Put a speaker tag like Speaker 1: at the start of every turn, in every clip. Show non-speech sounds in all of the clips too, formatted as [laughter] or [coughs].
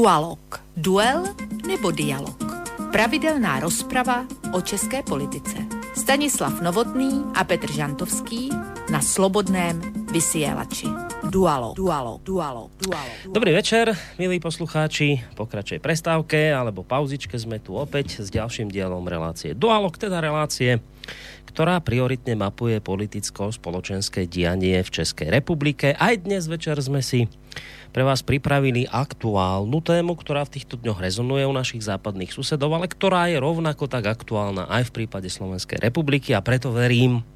Speaker 1: Dualog. Duel nebo dialog. Pravidelná rozprava o české politice. Stanislav Novotný a Petr Žantovský na Slobodném vysielači. Dualo, dualo, dualo, dualo.
Speaker 2: Dobrý večer, milí poslucháči. Pokračuje prestávke alebo pauzičke sme tu opäť s ďalším dielom relácie Dualog, teda relácie, ktorá prioritne mapuje politicko-spoločenské dianie v Českej republike. Aj dnes večer sme si pre vás pripravili aktuálnu tému, ktorá v týchto dňoch rezonuje u našich západných susedov, ale ktorá je rovnako tak aktuálna aj v prípade Slovenskej republiky a preto verím,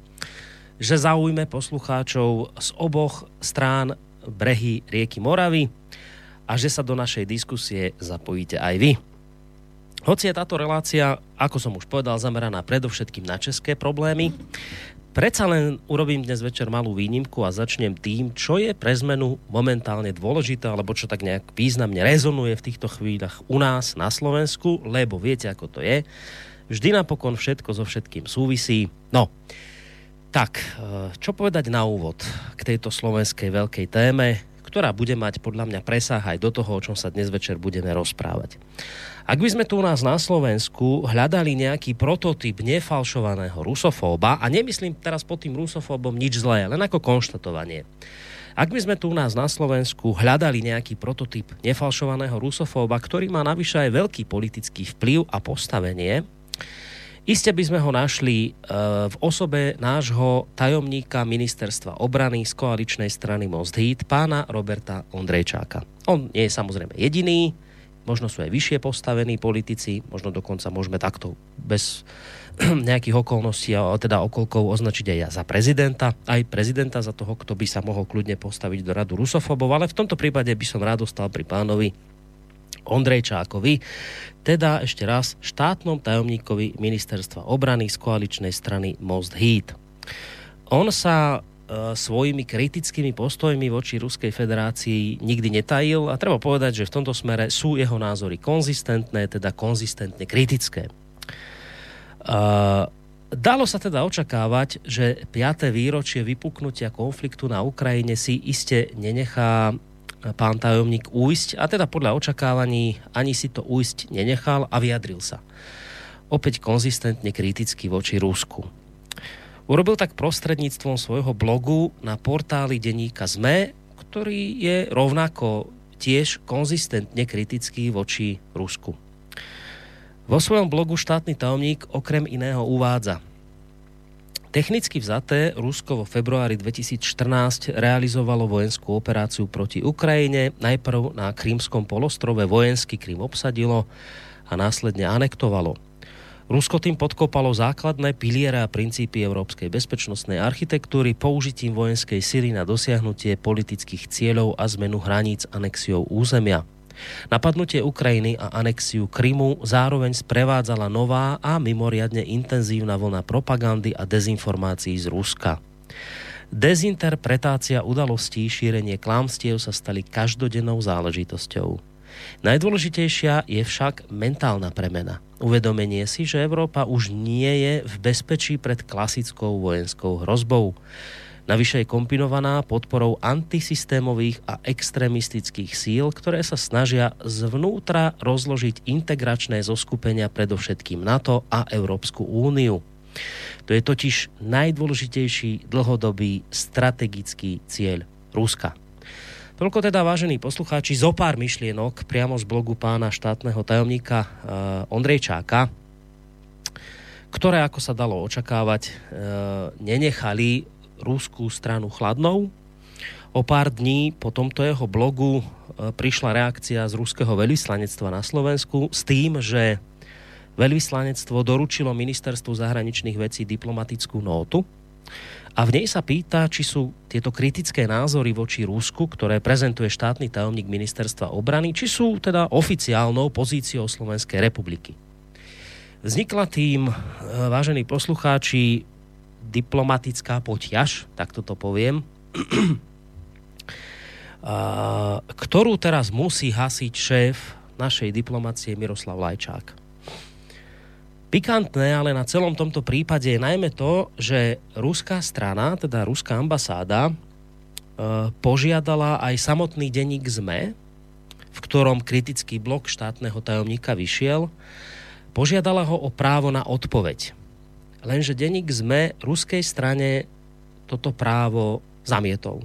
Speaker 2: že zaujme poslucháčov z oboch strán brehy rieky Moravy a že sa do našej diskusie zapojíte aj vy. Hoci je táto relácia, ako som už povedal, zameraná predovšetkým na české problémy, predsa len urobím dnes večer malú výnimku a začnem tým, čo je pre zmenu momentálne dôležité, alebo čo tak nejak významne rezonuje v týchto chvíľach u nás na Slovensku, lebo viete, ako to je. Vždy napokon všetko so všetkým súvisí. No, tak, eh, čo povedať na úvod k tejto slovenskej veľkej téme, ktorá bude mať podľa mňa presah aj do toho, o čom sa dnes večer budeme rozprávať. Ak by sme tu u nás na Slovensku hľadali nejaký prototyp nefalšovaného rusofóba, a nemyslím teraz pod tým rusofóbom nič zlé, len ako konštatovanie. Ak by sme tu u nás na Slovensku hľadali nejaký prototyp nefalšovaného rusofóba, ktorý má navyše aj veľký politický vplyv a postavenie, Iste by sme ho našli uh, v osobe nášho tajomníka ministerstva obrany z koaličnej strany Most Heat, pána Roberta Ondrejčáka. On nie je samozrejme jediný, možno sú aj vyššie postavení politici, možno dokonca môžeme takto bez [clears throat] nejakých okolností a teda okolkov označiť aj ja za prezidenta, aj prezidenta za toho, kto by sa mohol kľudne postaviť do radu rusofobov, ale v tomto prípade by som rád dostal pri pánovi Ondrejčákovi, teda ešte raz štátnom tajomníkovi ministerstva obrany z koaličnej strany Most Heat. On sa svojimi kritickými postojmi voči Ruskej federácii nikdy netajil a treba povedať, že v tomto smere sú jeho názory konzistentné, teda konzistentne kritické. E, dalo sa teda očakávať, že 5. výročie vypuknutia konfliktu na Ukrajine si iste nenechá pán tajomník újsť a teda podľa očakávaní ani si to újsť nenechal a vyjadril sa. Opäť konzistentne kriticky voči Rusku. Urobil tak prostredníctvom svojho blogu na portáli denníka ZME, ktorý je rovnako tiež konzistentne kritický voči Rusku. Vo svojom blogu štátny tajomník okrem iného uvádza – Technicky vzaté Rusko vo februári 2014 realizovalo vojenskú operáciu proti Ukrajine. Najprv na Krímskom polostrove vojenský Krím obsadilo a následne anektovalo. Rusko tým podkopalo základné piliere a princípy európskej bezpečnostnej architektúry použitím vojenskej sily na dosiahnutie politických cieľov a zmenu hraníc anexiou územia. Napadnutie Ukrajiny a anexiu Krymu zároveň sprevádzala nová a mimoriadne intenzívna vlna propagandy a dezinformácií z Ruska. Dezinterpretácia udalostí, šírenie klámstiev sa stali každodennou záležitosťou. Najdôležitejšia je však mentálna premena. Uvedomenie si, že Európa už nie je v bezpečí pred klasickou vojenskou hrozbou. Navyše je kombinovaná podporou antisystémových a extremistických síl, ktoré sa snažia zvnútra rozložiť integračné zoskupenia predovšetkým NATO a Európsku úniu. To je totiž najdôležitejší dlhodobý strategický cieľ Ruska. Toľko teda, vážení poslucháči, zo pár myšlienok priamo z blogu pána štátneho tajomníka uh, Ondrejčáka, ktoré, ako sa dalo očakávať, uh, nenechali rúskú stranu chladnou. O pár dní po tomto jeho blogu e, prišla reakcia z ruského veľvyslanectva na Slovensku s tým, že veľvyslanectvo doručilo ministerstvu zahraničných vecí diplomatickú nótu a v nej sa pýta, či sú tieto kritické názory voči Rusku, ktoré prezentuje štátny tajomník ministerstva obrany, či sú teda oficiálnou pozíciou Slovenskej republiky. Vznikla tým, e, vážení poslucháči, diplomatická poťaž, tak toto poviem, [clears throat] ktorú teraz musí hasiť šéf našej diplomacie Miroslav Lajčák. Pikantné ale na celom tomto prípade je najmä to, že ruská strana, teda ruská ambasáda, e, požiadala aj samotný denník ZME, v ktorom kritický blok štátneho tajomníka vyšiel, požiadala ho o právo na odpoveď. Lenže denník sme ruskej strane toto právo zamietol.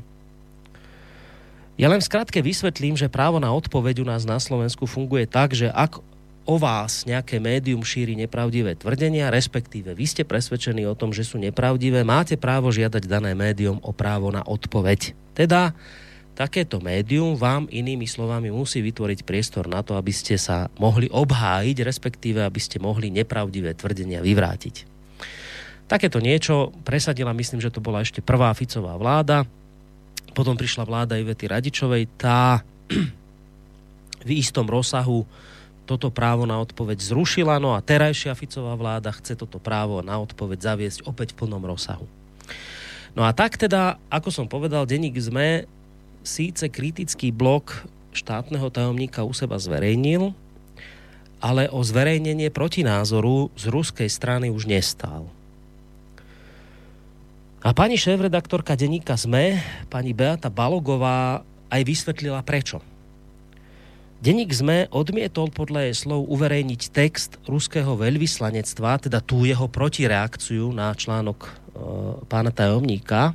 Speaker 2: Ja len v skratke vysvetlím, že právo na odpoveď u nás na Slovensku funguje tak, že ak o vás nejaké médium šíri nepravdivé tvrdenia, respektíve vy ste presvedčení o tom, že sú nepravdivé, máte právo žiadať dané médium o právo na odpoveď. Teda takéto médium vám inými slovami musí vytvoriť priestor na to, aby ste sa mohli obhájiť, respektíve aby ste mohli nepravdivé tvrdenia vyvrátiť. Takéto niečo presadila, myslím, že to bola ešte prvá Ficová vláda, potom prišla vláda Ivety Radičovej, tá [clears throat] v istom rozsahu toto právo na odpoveď zrušila, no a terajšia Ficová vláda chce toto právo na odpoveď zaviesť opäť v plnom rozsahu. No a tak teda, ako som povedal, denník ZME síce kritický blok štátneho tajomníka u seba zverejnil, ale o zverejnenie protinázoru z ruskej strany už nestál. A pani šéf-redaktorka denníka ZME, pani Beata Balogová, aj vysvetlila prečo. Denník ZME odmietol podľa jej slov uverejniť text ruského veľvyslanectva, teda tú jeho protireakciu na článok e, pána tajomníka,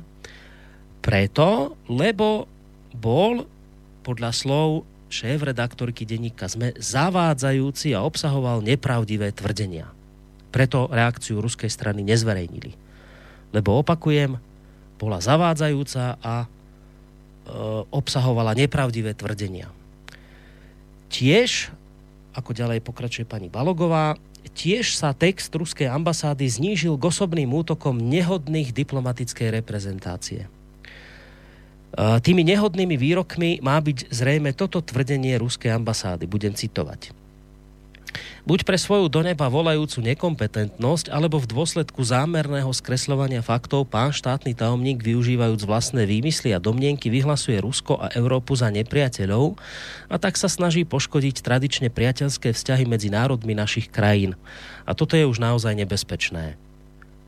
Speaker 2: preto, lebo bol podľa slov šéf-redaktorky denníka ZME zavádzajúci a obsahoval nepravdivé tvrdenia. Preto reakciu ruskej strany nezverejnili lebo opakujem, bola zavádzajúca a e, obsahovala nepravdivé tvrdenia. Tiež, ako ďalej pokračuje pani Balogová, tiež sa text ruskej ambasády znížil k osobným útokom nehodných diplomatickej reprezentácie. E, tými nehodnými výrokmi má byť zrejme toto tvrdenie ruskej ambasády. Budem citovať buď pre svoju do neba volajúcu nekompetentnosť, alebo v dôsledku zámerného skresľovania faktov pán štátny tajomník využívajúc vlastné výmysly a domnienky vyhlasuje Rusko a Európu za nepriateľov a tak sa snaží poškodiť tradične priateľské vzťahy medzi národmi našich krajín. A toto je už naozaj nebezpečné,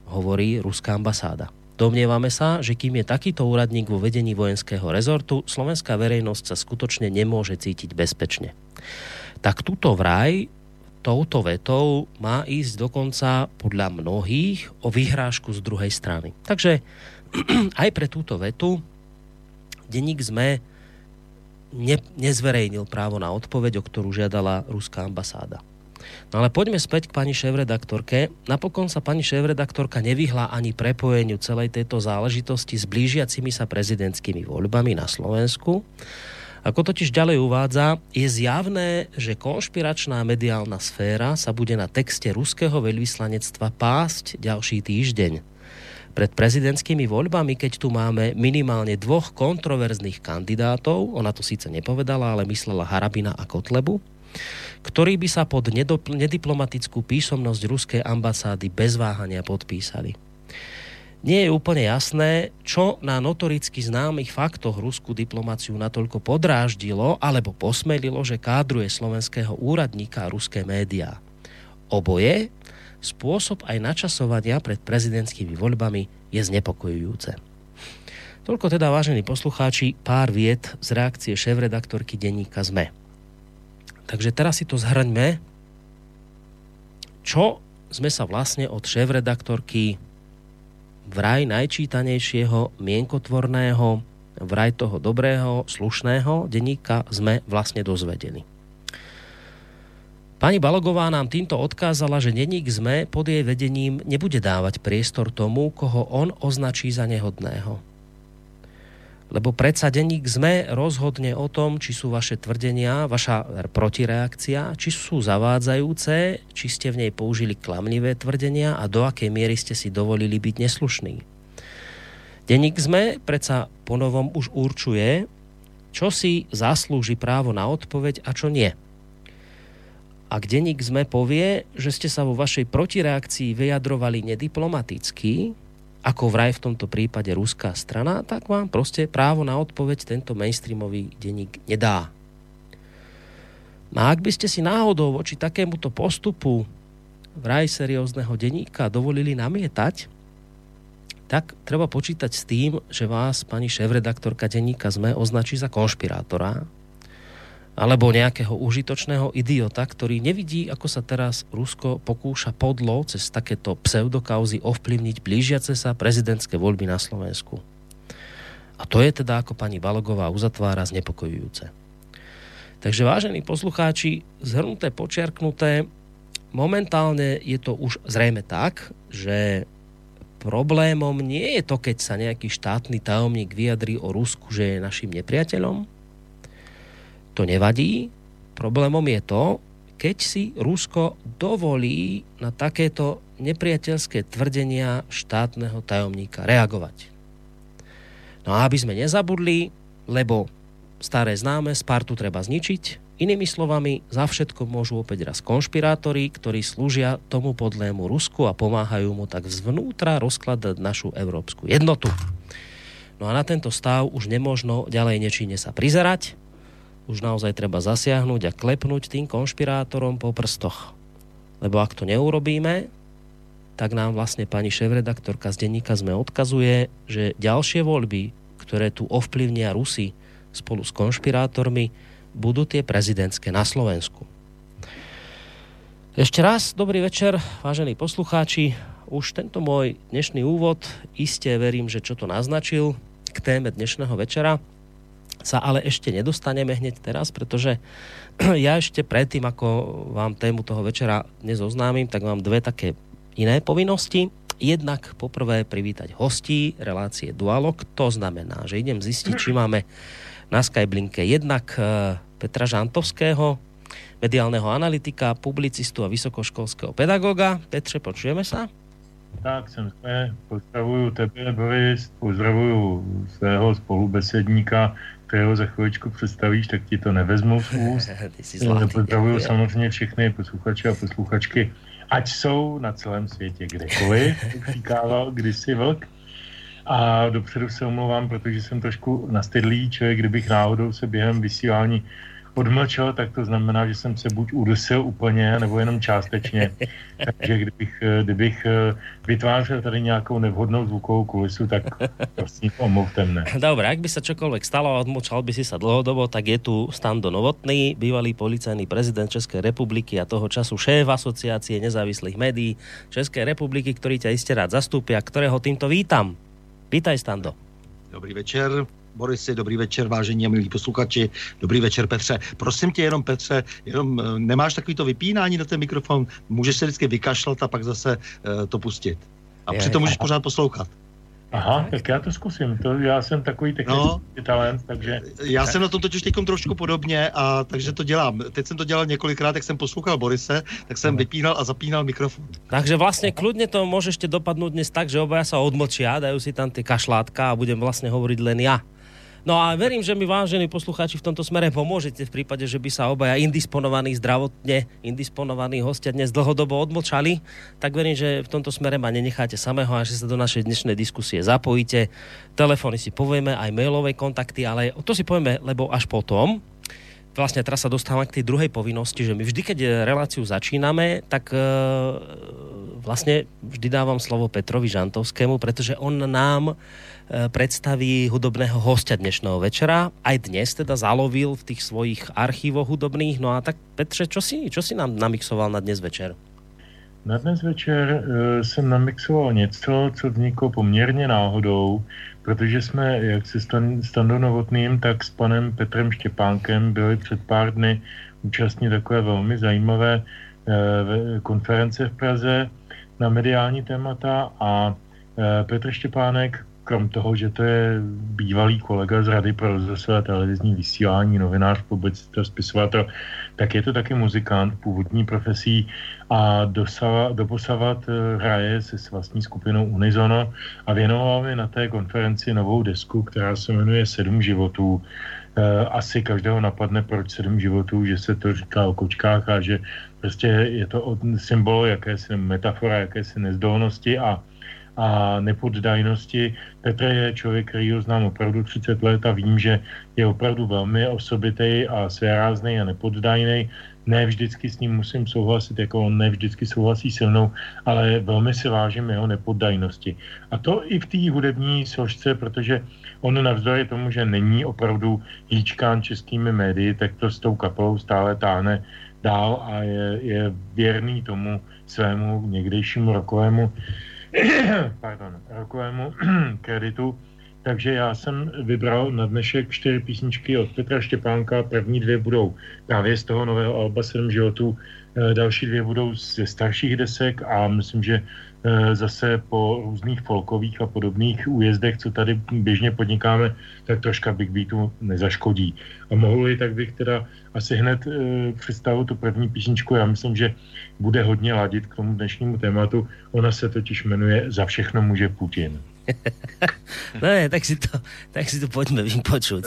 Speaker 2: hovorí ruská ambasáda. Domnievame sa, že kým je takýto úradník vo vedení vojenského rezortu, slovenská verejnosť sa skutočne nemôže cítiť bezpečne. Tak tuto vraj touto vetou má ísť dokonca podľa mnohých o vyhrážku z druhej strany. Takže [clears throat] aj pre túto vetu denník sme ne, nezverejnil právo na odpoveď, o ktorú žiadala ruská ambasáda. No ale poďme späť k pani šéf-redaktorke. Napokon sa pani šéf-redaktorka nevyhla ani prepojeniu celej tejto záležitosti s blížiacimi sa prezidentskými voľbami na Slovensku ako totiž ďalej uvádza, je zjavné, že konšpiračná mediálna sféra sa bude na texte ruského veľvyslanectva pásť ďalší týždeň. Pred prezidentskými voľbami, keď tu máme minimálne dvoch kontroverzných kandidátov, ona to síce nepovedala, ale myslela Harabina a Kotlebu, ktorí by sa pod nediplomatickú písomnosť ruskej ambasády bez váhania podpísali nie je úplne jasné, čo na notoricky známych faktoch ruskú diplomáciu natoľko podráždilo alebo posmelilo, že kádruje slovenského úradníka a ruské médiá. Oboje, spôsob aj načasovania pred prezidentskými voľbami je znepokojujúce. Toľko teda, vážení poslucháči, pár viet z reakcie šéf-redaktorky denníka ZME. Takže teraz si to zhrňme, čo sme sa vlastne od šéf-redaktorky vraj najčítanejšieho, mienkotvorného, vraj toho dobrého, slušného denníka sme vlastne dozvedeli. Pani Balogová nám týmto odkázala, že denník ZME pod jej vedením nebude dávať priestor tomu, koho on označí za nehodného. Lebo predsa denník ZME rozhodne o tom, či sú vaše tvrdenia, vaša protireakcia, či sú zavádzajúce, či ste v nej použili klamlivé tvrdenia a do akej miery ste si dovolili byť neslušný. Denník ZME predsa ponovom už určuje, čo si zaslúži právo na odpoveď a čo nie. Ak denník ZME povie, že ste sa vo vašej protireakcii vyjadrovali nediplomaticky, ako vraj v tomto prípade ruská strana, tak vám proste právo na odpoveď tento mainstreamový denník nedá. No a ak by ste si náhodou voči takémuto postupu vraj seriózneho denníka dovolili namietať, tak treba počítať s tým, že vás pani šéf-redaktorka denníka ZME označí za konšpirátora alebo nejakého užitočného idiota, ktorý nevidí, ako sa teraz Rusko pokúša podlo cez takéto pseudokauzy ovplyvniť blížiace sa prezidentské voľby na Slovensku. A to je teda, ako pani Balogová uzatvára, znepokojujúce. Takže vážení poslucháči, zhrnuté, počiarknuté, momentálne je to už zrejme tak, že problémom nie je to, keď sa nejaký štátny tajomník vyjadrí o Rusku, že je našim nepriateľom, to nevadí. Problémom je to, keď si Rusko dovolí na takéto nepriateľské tvrdenia štátneho tajomníka reagovať. No a aby sme nezabudli, lebo staré známe, Spartu treba zničiť, Inými slovami, za všetko môžu opäť raz konšpirátori, ktorí slúžia tomu podlému Rusku a pomáhajú mu tak zvnútra rozkladať našu európsku jednotu. No a na tento stav už nemožno ďalej nečine sa prizerať, už naozaj treba zasiahnuť a klepnúť tým konšpirátorom po prstoch. Lebo ak to neurobíme, tak nám vlastne pani šéf-redaktorka z denníka sme odkazuje, že ďalšie voľby, ktoré tu ovplyvnia Rusy spolu s konšpirátormi, budú tie prezidentské na Slovensku. Ešte raz dobrý večer, vážení poslucháči. Už tento môj dnešný úvod, iste verím, že čo to naznačil k téme dnešného večera, sa ale ešte nedostaneme hneď teraz, pretože [clears throat] ja ešte predtým, ako vám tému toho večera dnes oznámim, tak mám dve také iné povinnosti. Jednak poprvé privítať hostí relácie Dualog. To znamená, že idem zistiť, či [clears throat] máme na Skyblinke jednak eh, Petra Žantovského, mediálneho analytika, publicistu a vysokoškolského pedagoga. Petře, počujeme sa?
Speaker 3: Tak jsem zde, pozdravuju tebe, Boris, pozdravuju svého spolubesedníka, kterého za chvíličku představíš, tak ti to nevezmu z úst. [laughs] Pozdravuju samozřejmě všechny posluchače a posluchačky, ať jsou na celém světě kdekoliv, říkával kdysi vlk. A dopředu se omlouvám, protože jsem trošku nastydlý člověk, kdybych náhodou se během vysílání odmlčel, tak to znamená, že jsem se buď udusil úplně, nebo jenom částečně. [laughs] Takže kdybych, kdybych eh, vytvářel tady nějakou nevhodnou zvukovou kulisu, tak prosím omluvte mne.
Speaker 2: Dobre, ak by sa čokoľvek stalo a odmlčal by si sa dlhodobo, tak je tu Stando Novotný, bývalý policajný prezident Českej republiky a toho času šéf asociácie nezávislých médií Českej republiky, ktorý ťa iste rád zastúpia, ktorého týmto vítam. Vítaj, Stando.
Speaker 4: Dobrý večer. Borisy, dobrý večer, vážení a milí posluchači, dobrý večer Petře. Prosím tě jenom Petře, jenom eh, nemáš takový to vypínání na ten mikrofon, můžeš se vždycky vykašlat a pak zase uh, to pustit. A je, přitom můžeš je. pořád poslouchat.
Speaker 3: Aha, tak já to zkusím. To, já jsem takový technický no, talent, takže...
Speaker 4: Já jsem na tom totiž teď trošku podobně, a takže to dělám. Teď jsem to dělal několikrát, jak jsem poslouchal Borise, tak jsem no. vypínal a zapínal mikrofon.
Speaker 2: Takže vlastně kludně to můžeš dopadnout dnes tak, že obaja sa odmlčia, dajú si tam ty kašlátka a budem vlastně hovoriť len ja. No a verím, že mi vážení poslucháči v tomto smere pomôžete v prípade, že by sa obaja indisponovaní, zdravotne indisponovaní hostia dnes dlhodobo odmlčali, tak verím, že v tomto smere ma nenecháte samého a že sa do našej dnešnej diskusie zapojíte. Telefóny si povieme, aj mailové kontakty, ale to si povieme, lebo až potom, vlastne teraz sa dostávam k tej druhej povinnosti, že my vždy, keď reláciu začíname, tak e, vlastne vždy dávam slovo Petrovi Žantovskému, pretože on nám e, predstaví hudobného hostia dnešného večera. Aj dnes teda zalovil v tých svojich archívoch hudobných. No a tak Petře, čo si, čo si nám namixoval na dnes večer?
Speaker 3: Na dnes večer e, jsem namixoval něco, co vzniklo poměrně náhodou protože jsme jak se stan, Novotným, tak s panem Petrem Štěpánkem byli před pár dny účastní takové velmi zajímavé eh, konference v Praze na mediální témata a eh, Petr Štěpánek krom toho, že to je bývalý kolega z Rady pro rozhlasové televizní vysílání, novinář, publicista, spisovatel, tak je to taky muzikant původní profesí a doposavat eh, hraje se s vlastní skupinou Unizono a věnoval mi na té konferenci novou desku, která se jmenuje Sedm životů. Eh, asi každého napadne, proč sedm životů, že se to říká o kočkách a že prostě je to symbol jakési metafora, jakési nezdolnosti a a nepoddajnosti. Petr je člověk, který ho znám opravdu 30 let a vím, že je opravdu velmi osobitý a svérázný a nepoddajný. Ne vždycky s ním musím souhlasit, jako on ne vždycky souhlasí se mnou, ale velmi si vážím jeho nepoddajnosti. A to i v té hudební složce, protože on navzdory tomu, že není opravdu hýčkán českými médii, tak to s tou kapelou stále táhne dál a je, je věrný tomu svému někdejšímu rokovému [coughs] pardon, rokovému [coughs] kreditu. Takže já jsem vybral na dnešek čtyři písničky od Petra Štěpánka. První dvě budou právě z toho nového Alba 7 životů, eh, další dvě budou ze starších desek a myslím, že zase po různých folkových a podobných újezdech, co tady běžně podnikáme, tak troška Big Beatu nezaškodí. A mohu tak bych teda asi hned e, představil tu první písničku. Já myslím, že bude hodně ladit k tomu dnešnímu tématu. Ona se totiž jmenuje Za všechno může Putin. [laughs]
Speaker 2: no je, tak si to, tak si to pojďme vypočuť.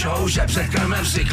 Speaker 5: Píšou, že před krmem si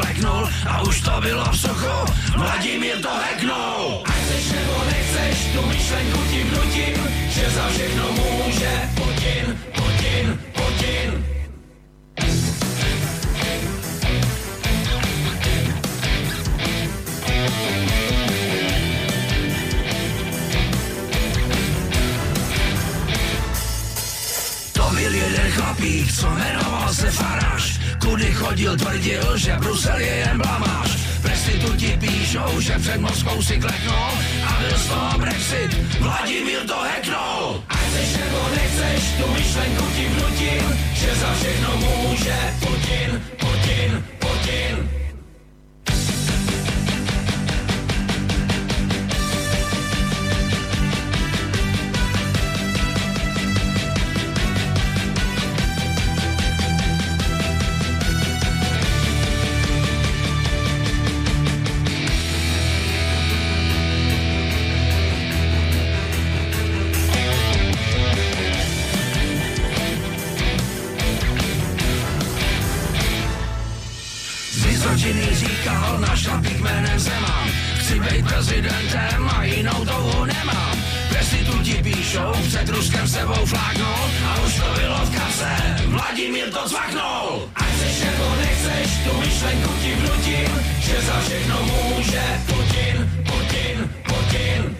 Speaker 5: prezidentem a jinou touhu nemám. Prestituti píšou, před Ruskem sebou fláknou a už to bylo v kase, Vladimír to cvaknul. A chceš nebo nechceš, tu myšlenku ti vnutím, že za všechno může Putin, Putin, Putin.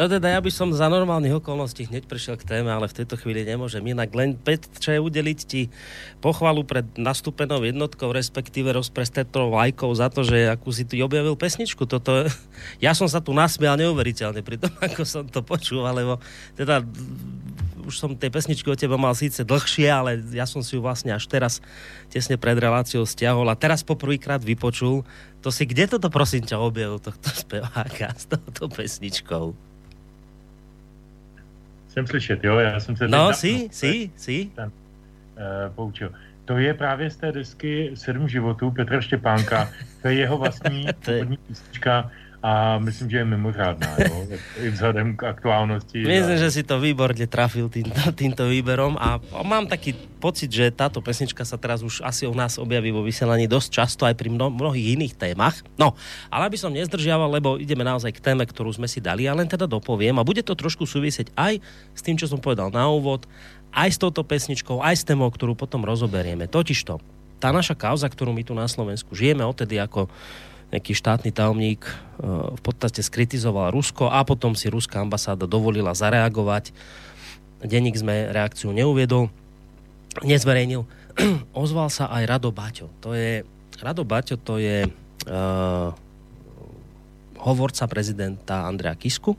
Speaker 2: No teda ja by som za normálnych okolností hneď prešiel k téme, ale v tejto chvíli nemôžem inak. Len Petře udeliť ti pochvalu pred nastúpenou jednotkou, respektíve rozprestetrou lajkou za to, že akú si tu objavil pesničku. Toto, [laughs] ja som sa tu nasmial neuveriteľne pri tom, [laughs] ako som to počul, lebo teda už som tej pesničky od teba mal síce dlhšie, ale ja som si ju vlastne až teraz tesne pred reláciou stiahol a teraz poprvýkrát vypočul. To si kde toto prosím ťa objavil tohto [laughs] speváka s touto pesničkou?
Speaker 3: Jsem slyšet, jo, já jsem se...
Speaker 2: No, si, si, si.
Speaker 3: Ten, uh, poučil. To je právě z té desky Sedm životů Petra Štěpánka. To je jeho vlastní [laughs] původní písnička a myslím, že je mimořádná, jo? i vzhledem k aktuálnosti. [laughs]
Speaker 2: Myslím, a... že si to výborne trafil týmto, [laughs] týmto výberom a mám taký pocit, že táto pesnička sa teraz už asi u nás objaví vo vysielaní dosť často aj pri mno, mnohých iných témach. No, ale aby som nezdržiaval, lebo ideme naozaj k téme, ktorú sme si dali, a len teda dopoviem a bude to trošku súvisieť aj s tým, čo som povedal na úvod, aj s touto pesničkou, aj s témou, ktorú potom rozoberieme. Totižto, tá naša kauza, ktorú my tu na Slovensku žijeme odtedy, ako nejaký štátny tajomník e, v podstate skritizoval Rusko a potom si ruská ambasáda dovolila zareagovať. Denník sme reakciu neuviedol, nezverejnil. [clears throat] Ozval sa aj Rado Baťo. To je, Rado Baťo to je uh, hovorca prezidenta Andrea Kisku,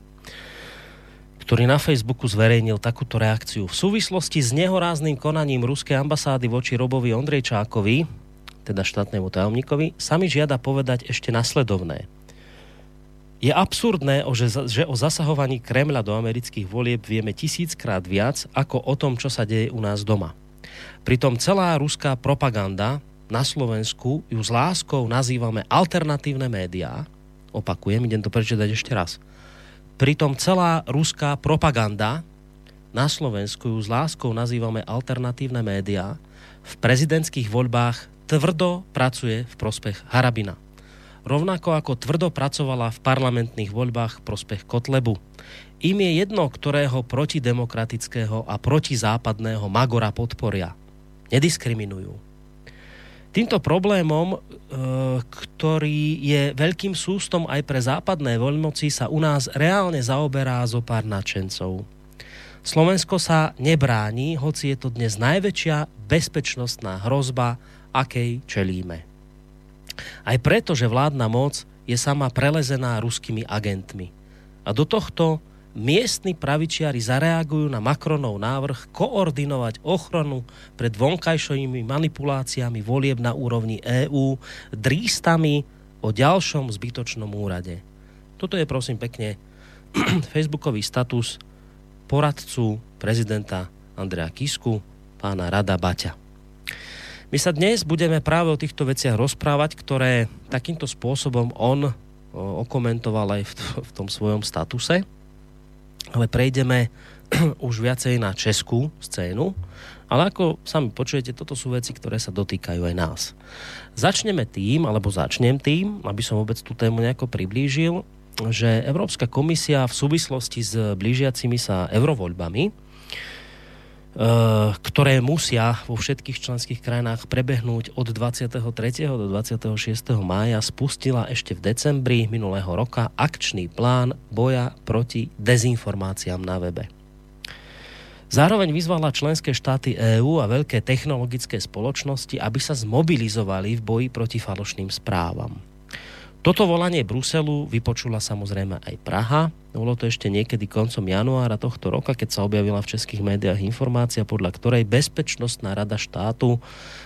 Speaker 2: ktorý na Facebooku zverejnil takúto reakciu. V súvislosti s nehorázným konaním ruskej ambasády voči Robovi Ondrejčákovi, teda štátnemu tajomníkovi, sami žiada povedať ešte nasledovné. Je absurdné, že o zasahovaní Kremľa do amerických volieb vieme tisíckrát viac ako o tom, čo sa deje u nás doma. Pritom celá ruská propaganda na Slovensku ju s láskou nazývame alternatívne médiá. Opakujem, idem to prečítať ešte raz. Pritom celá ruská propaganda na Slovensku ju s láskou nazývame alternatívne médiá. V prezidentských voľbách tvrdo pracuje v prospech Harabina. Rovnako ako tvrdo pracovala v parlamentných voľbách v prospech Kotlebu. Im je jedno, ktorého protidemokratického a protizápadného Magora podporia. Nediskriminujú. Týmto problémom, e, ktorý je veľkým sústom aj pre západné voľmoci, sa u nás reálne zaoberá zo pár nadšencov. Slovensko sa nebráni, hoci je to dnes najväčšia bezpečnostná hrozba akej čelíme. Aj preto, že vládna moc je sama prelezená ruskými agentmi. A do tohto miestni pravičiari zareagujú na Macronov návrh koordinovať ochranu pred vonkajšovými manipuláciami volieb na úrovni EÚ drístami o ďalšom zbytočnom úrade. Toto je prosím pekne [clears throat] facebookový status poradcu prezidenta Andrea Kisku, pána Rada Baťa. My sa dnes budeme práve o týchto veciach rozprávať, ktoré takýmto spôsobom on okomentoval aj v, v tom svojom statuse. Ale prejdeme [clears throat] už viacej na českú scénu. Ale ako sami počujete, toto sú veci, ktoré sa dotýkajú aj nás. Začneme tým, alebo začnem tým, aby som vôbec tú tému nejako priblížil, že Európska komisia v súvislosti s blížiacimi sa eurovoľbami ktoré musia vo všetkých členských krajinách prebehnúť od 23. do 26. mája, spustila ešte v decembri minulého roka akčný plán boja proti dezinformáciám na webe. Zároveň vyzvala členské štáty EÚ a veľké technologické spoločnosti, aby sa zmobilizovali v boji proti falošným správam. Toto volanie Bruselu vypočula samozrejme aj Praha. Bolo to ešte niekedy koncom januára tohto roka, keď sa objavila v českých médiách informácia, podľa ktorej Bezpečnostná rada štátu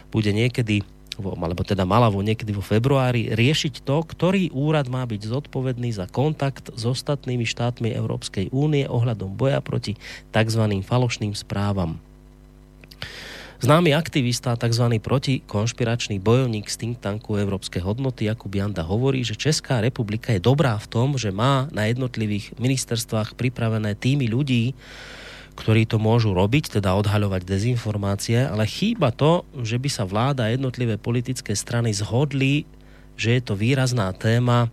Speaker 2: bude niekedy alebo teda mala vo niekedy vo februári riešiť to, ktorý úrad má byť zodpovedný za kontakt s ostatnými štátmi Európskej únie ohľadom boja proti tzv. falošným správam. Známy aktivista, tzv. protikonšpiračný bojovník z think tanku Európske hodnoty Jakub Janda hovorí, že Česká republika je dobrá v tom, že má na jednotlivých ministerstvách pripravené týmy ľudí, ktorí to môžu robiť, teda odhaľovať dezinformácie, ale chýba to, že by sa vláda a jednotlivé politické strany zhodli, že je to výrazná téma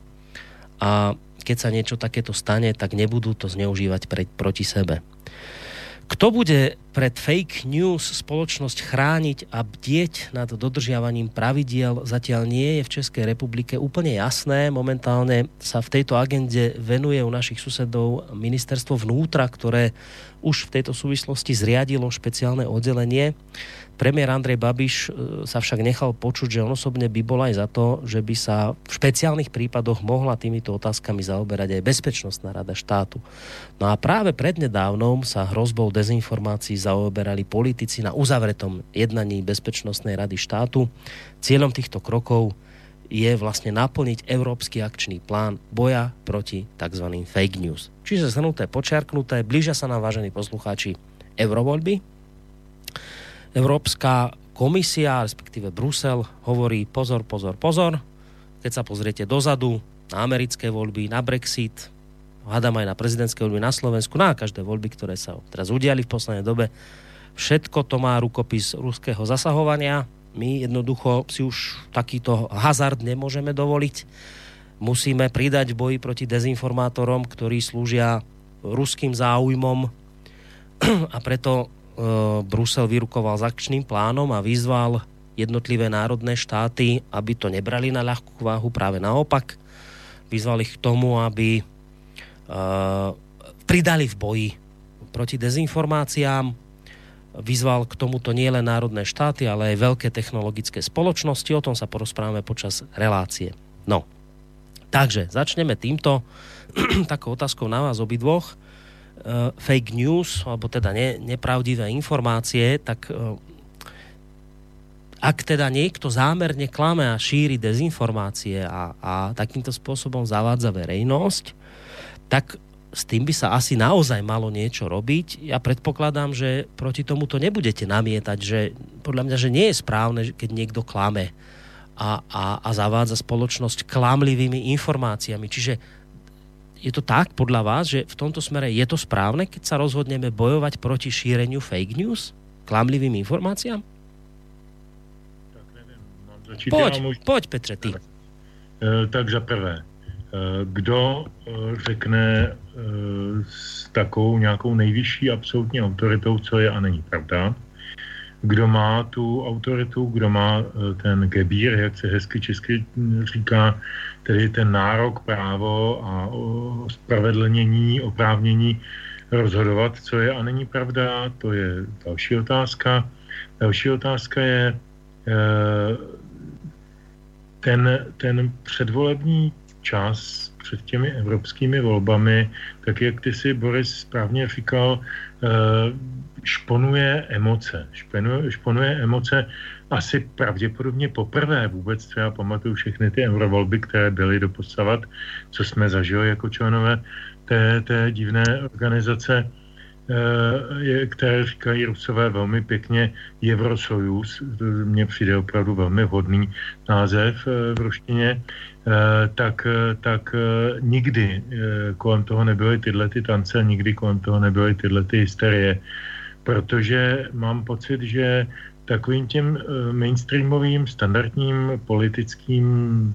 Speaker 2: a keď sa niečo takéto stane, tak nebudú to zneužívať proti sebe. Kto bude pred fake news spoločnosť chrániť a bdieť nad dodržiavaním pravidiel zatiaľ nie je v Českej republike úplne jasné. Momentálne sa v tejto agende venuje u našich susedov ministerstvo vnútra, ktoré už v tejto súvislosti zriadilo špeciálne oddelenie Premiér Andrej Babiš e, sa však nechal počuť, že on osobne by bol aj za to, že by sa v špeciálnych prípadoch mohla týmito otázkami zaoberať aj Bezpečnostná rada štátu. No a práve prednedávnom sa hrozbou dezinformácií zaoberali politici na uzavretom jednaní Bezpečnostnej rady štátu. Cieľom týchto krokov je vlastne naplniť Európsky akčný plán boja proti tzv. fake news. Čiže zhrnuté, počiarknuté, blížia sa nám, vážení poslucháči, eurovoľby, Európska komisia, respektíve Brusel, hovorí pozor, pozor, pozor. Keď sa pozriete dozadu na americké voľby, na Brexit, hádam aj na prezidentské voľby na Slovensku, na každé voľby, ktoré sa teraz udiali v poslednej dobe, všetko to má rukopis ruského zasahovania. My jednoducho si už takýto hazard nemôžeme dovoliť. Musíme pridať v boji proti dezinformátorom, ktorí slúžia ruským záujmom [clears throat] a preto Brusel vyrukoval s akčným plánom a vyzval jednotlivé národné štáty, aby to nebrali na ľahkú váhu, práve naopak. Vyzval ich k tomu, aby uh, pridali v boji proti dezinformáciám. Vyzval k tomuto nielen národné štáty, ale aj veľké technologické spoločnosti. O tom sa porozprávame počas relácie. No, takže začneme týmto [clears throat] takou otázkou na vás obidvoch fake news, alebo teda ne, nepravdivé informácie, tak uh, ak teda niekto zámerne klame a šíri dezinformácie a, a takýmto spôsobom zavádza verejnosť, tak s tým by sa asi naozaj malo niečo robiť. Ja predpokladám, že proti tomu to nebudete namietať, že podľa mňa, že nie je správne, keď niekto klame a, a, a zavádza spoločnosť klamlivými informáciami. Čiže je to tak podľa vás, že v tomto smere je to správne, keď sa rozhodneme bojovať proti šíreniu fake news, klamlivým informáciám?
Speaker 3: Tak nevím, mám
Speaker 2: začít pojď, můj... pojď Petře, ty.
Speaker 3: E, tak za prvé, e, kdo e, řekne s takovou nějakou nejvyšší absolutní autoritou, co je a není pravda, kdo má tu autoritu, kdo má ten gebír, jak se hezky česky říká, tedy ten nárok, právo a spravedlnění, oprávnění rozhodovat, co je a není pravda, to je další otázka. Další otázka je eh, ten, ten předvolební čas před těmi evropskými volbami, tak jak ty si Boris správně říkal, eh, šponuje emoce. Šponuje, šponuje emoce asi pravděpodobně poprvé vůbec třeba pamatuju všechny ty eurovolby, které byly doposavat, co jsme zažili jako členové té, té divné organizace, eh, které říkají Rusové velmi pěkně Eurosojus, mně přijde opravdu velmi vhodný název eh, v ruštině, eh, tak, tak nikdy kolem toho nebyly tyhle ty tance, nikdy kolem toho nebyly tyhle ty hysterie, protože mám pocit, že takovým těm eh, mainstreamovým, standardním politickým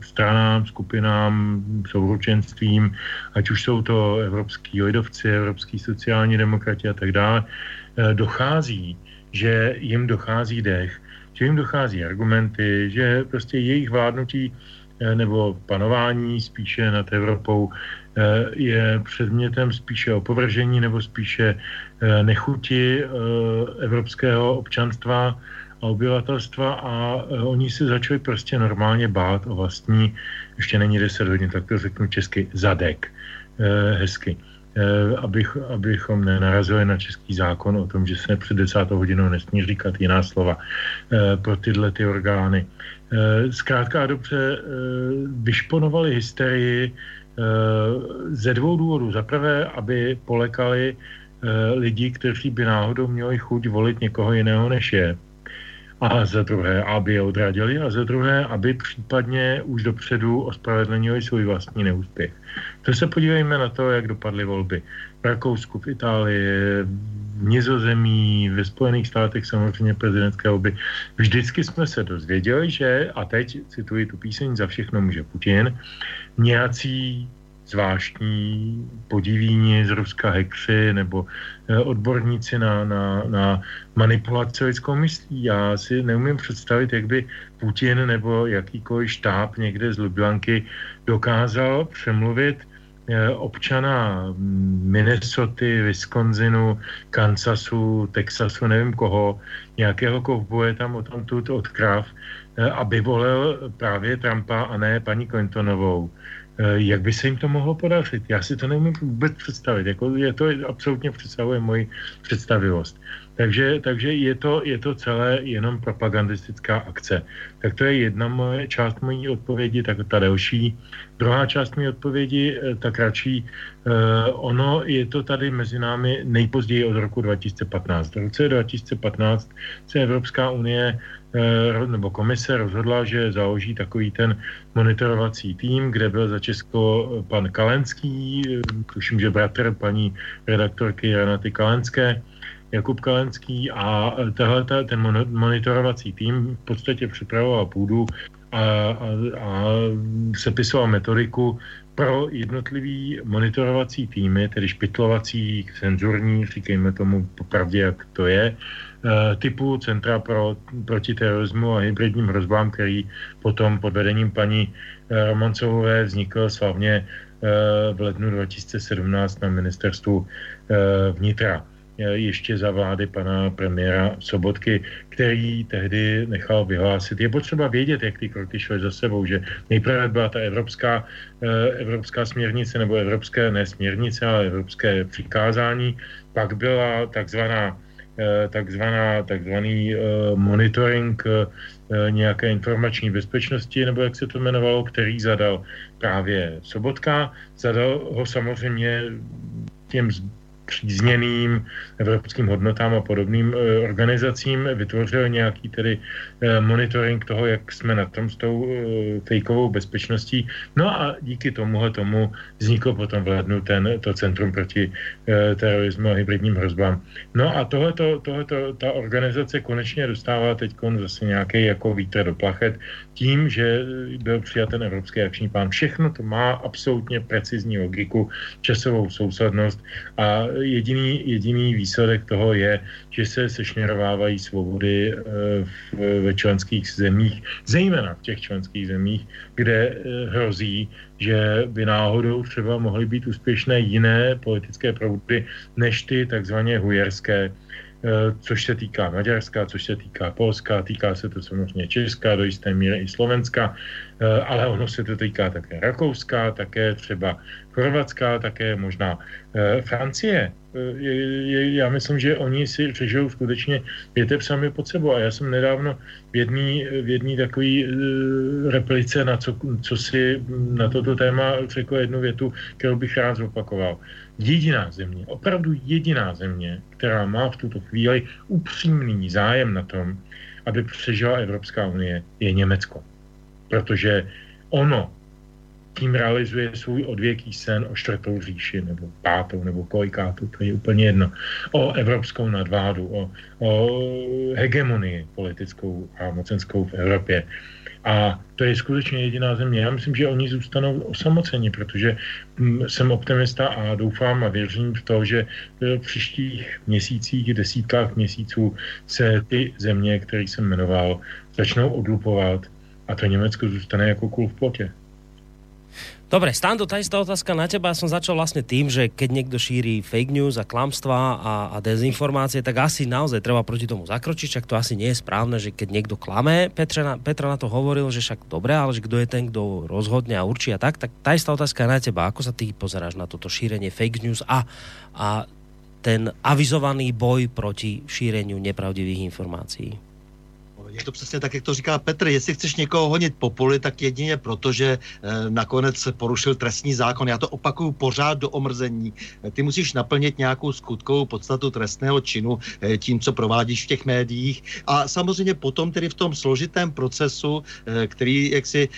Speaker 3: stranám, skupinám, souručenstvím, ať už jsou to evropský lidovci, evropský sociální demokrati a tak dále, eh, dochází, že jim dochází dech, že jim dochází argumenty, že prostě jejich vládnutí eh, nebo panování spíše nad Evropou je předmětem spíše opovržení nebo spíše nechuti evropského občanstva a obyvatelstva a e, oni si začali prostě normálně bát o vlastní, ještě není 10 hodin, tak to řeknu česky, zadek, e, hezky. E, abych, abychom nenarazili na český zákon o tom, že se před desátou hodinou nesmí říkat jiná slova pro tyhle ty orgány. Zkrátka a dobře vyšponovali hysterii ze dvou důvodů. Za prvé, aby polekali lidi, kteří by náhodou měli chuť volit někoho jiného než je a za druhé, aby je odradili a za druhé, aby případně už dopředu ospravedlnili svůj vlastní neúspěch. To se podívejme na to, jak dopadly volby. V Rakousku, v Itálii, v Nizozemí, ve Spojených státech samozřejmě prezidentské volby. Vždycky jsme se dozvěděli, že, a teď cituji tu píseň, za všechno může Putin, nějací zvláštní podivíni z Ruska hekři nebo odborníci na, na, na manipulaci lidskou myslí. Já si neumím představit, jak by Putin nebo jakýkoliv štáb někde z Lublanky dokázal přemluvit Eh, občana Minnesota, Wisconsinu, Kansasu, Texasu, nevím koho, nějakého kovboje tam o tom tut od krav, eh, aby volil právě Trumpa a ne paní Clintonovou. Eh, jak by se jim to mohlo podařit? Já si to neumím vůbec představit. Jako je to absolutně představuje moji představivost. Takže, takže je, to, je to celé jenom propagandistická akce. Tak to je jedna moje část mojí odpovědi, tak ta delší. Druhá část mojí odpovědi, eh, ta kratší. Eh, ono je to tady mezi námi nejpozději od roku 2015. V roce 2015 se Evropská unie eh, nebo komise rozhodla, že založí takový ten monitorovací tým, kde byl za Česko pan Kalenský, tuším, že bratr paní redaktorky Renaty Kalenské, Jakub Kalenský a tehle, ten monitorovací tým v podstatě připravoval půdu a, a, a sepisoval metodiku pro jednotlivý monitorovací týmy, tedy špitlovací, cenzurní, říkejme tomu popravdě, jak to je, e, typu Centra pro, proti terorismu a hybridním hrozbám, který potom pod vedením paní e, Romancové vznikl slavně e, v lednu 2017 na ministerstvu vnitra. Eh, ještě za vlády pana premiéra Sobotky, který tehdy nechal vyhlásit. Je potřeba vědět, jak ty kroky šly za sebou, že nejprve byla ta evropská, eh, evropská směrnice, nebo evropské, ne směrnice, ale evropské přikázání, pak byla takzvaná eh, takzvaná, takzvaný monitoring nějaké informační bezpečnosti, nebo jak se to jmenovalo, který zadal právě Sobotka. Zadal ho samozřejmě těm přízněným evropským hodnotám a podobným eh, organizacím, vytvořil nějaký tedy eh, monitoring toho, jak jsme na tom s tou eh, fejkovou bezpečností. No a díky tomuhle tomu vzniklo potom v lednu ten, to Centrum proti terorismu a hybridním hrozbám. No a tohleto, tohleto, ta organizace konečně dostává teď zase nějaký jako vítr do plachet tím, že byl přijat ten Evropský akční plán. Všechno to má absolutně precizní logiku, časovou sousadnost a jediný, jediný výsledek toho je, že se sešněrovávají svobody eh, v, ve členských zemích, zejména v těch členských zemích, kde eh, hrozí, že by náhodou třeba mohly být úspěšné jiné politické proudy než ty takzvaně hujerské, což se týká Maďarska, což se týká Polska, týká se to samozřejmě Česka, do jisté míry i Slovenska, eh, ale ono se to týká také Rakouska, také třeba Chorvatska, také možná eh, Francie. Já myslím, že oni si řežou skutečně větev sami pod sebou. A já jsem nedávno v jedné v jedný takový replice, na co, co si na toto téma řekl jednu větu, kterou bych rád zopakoval jediná země, opravdu jediná země, která má v tuto chvíli upřímný zájem na tom, aby přežila Evropská unie, je Německo. Protože ono tím realizuje svůj odvěký sen o čtvrtou říši, nebo pátou, nebo kolikátou, to je úplně jedno, o evropskou nadvádu, o, o hegemonii politickou a mocenskou v Evropě. A to je skutečně jediná země. Já myslím, že oni zůstanou osamoceni, protože mm, jsem optimista a doufám a věřím v to, že v příštích měsících, desítkách měsíců se ty země, které jsem jmenoval, začnou odlupovat a to Německo zůstane jako kůl v plotě.
Speaker 2: Dobre, Stando, tá istá otázka na teba. Som začal vlastne tým, že keď niekto šíri fake news a klamstvá a, a dezinformácie, tak asi naozaj treba proti tomu zakročiť, však to asi nie je správne, že keď niekto klame, Petra na, Petra na to hovoril, že však dobre, ale že kto je ten, kto rozhodne a určí a tak, tak tá istá otázka na teba. Ako sa ty pozeráš na toto šírenie fake news a, a ten avizovaný boj proti šíreniu nepravdivých informácií?
Speaker 4: Je to přesně tak, jak to říká Petr. Jestli chceš někoho honit po poli, tak jedině proto, že eh, nakonec porušil trestní zákon. Já to opakuju pořád do omrzení. Eh, ty musíš naplnit nějakou skutkovou podstatu trestného činu eh, tím, co provádíš v těch médiích. A samozřejmě potom tedy v tom složitém procesu, který jaksi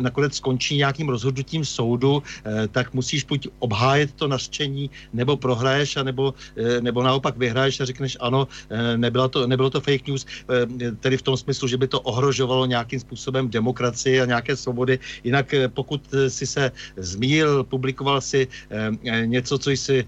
Speaker 4: nakonec skončí nějakým rozhodnutím soudu, tak musíš buď obhájet to nařčení, nebo prohraješ, a nebo, nebo naopak vyhraješ a řekneš ano, nebylo to, nebylo to fake news tedy v tom smyslu, že by to ohrožovalo nějakým způsobem demokracii a nějaké svobody. Jinak pokud si se zmínil, publikoval si něco, co jsi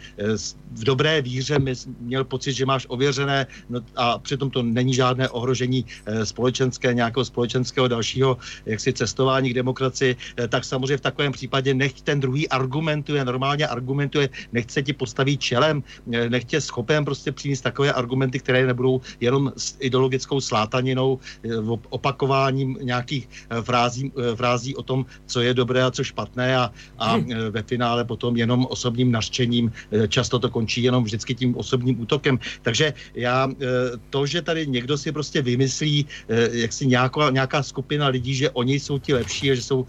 Speaker 4: v dobré víře měl pocit, že máš ověřené no, a přitom to není žádné ohrožení společenské, nějakého společenského dalšího jaksi cestování k demokracii, tak samozřejmě v takovém případě nechť ten druhý argumentuje, normálně argumentuje, nechce ti postavit čelem, nechť je schopen prostě přinést takové argumenty, které nebudou jenom s ideologickou slátaninou, eh, opakováním nějakých eh, frází, eh, frází o tom, co je dobré a co špatné a, a hmm. ve finále potom jenom osobním naštěním. Často to končí jenom vždycky tím osobním útokem. Takže já to, že tady někdo si prostě vymyslí, jak si nějaká, nějaká skupina lidí, že oni jsou ti lepší a že jsou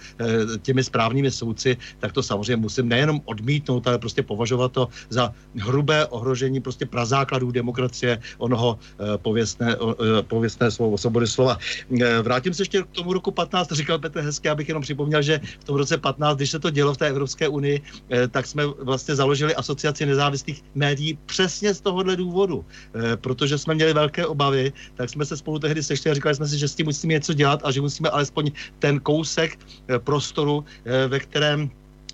Speaker 4: těmi správnými soudci, tak to samozřejmě musím nejenom odmítnout, ale prostě považovat to za hrubé ohrožení prostě prazákladů demokracie, onoho eh, pověstné, slovo, svobody slova. Eh, vrátím se ještě k tomu roku 15, to říkal Petr Hezky, abych jenom připomněl, že v tom roce 15, když se to dělo v té Evropské unii, tak jsme vlastně založili asociaci nezávislých médií přesně z tohohle důvodu, protože jsme měli velké obavy, tak jsme se spolu tehdy sešli a říkali jsme si, že s tím musíme něco dělat a že musíme alespoň ten kousek prostoru, ve kterém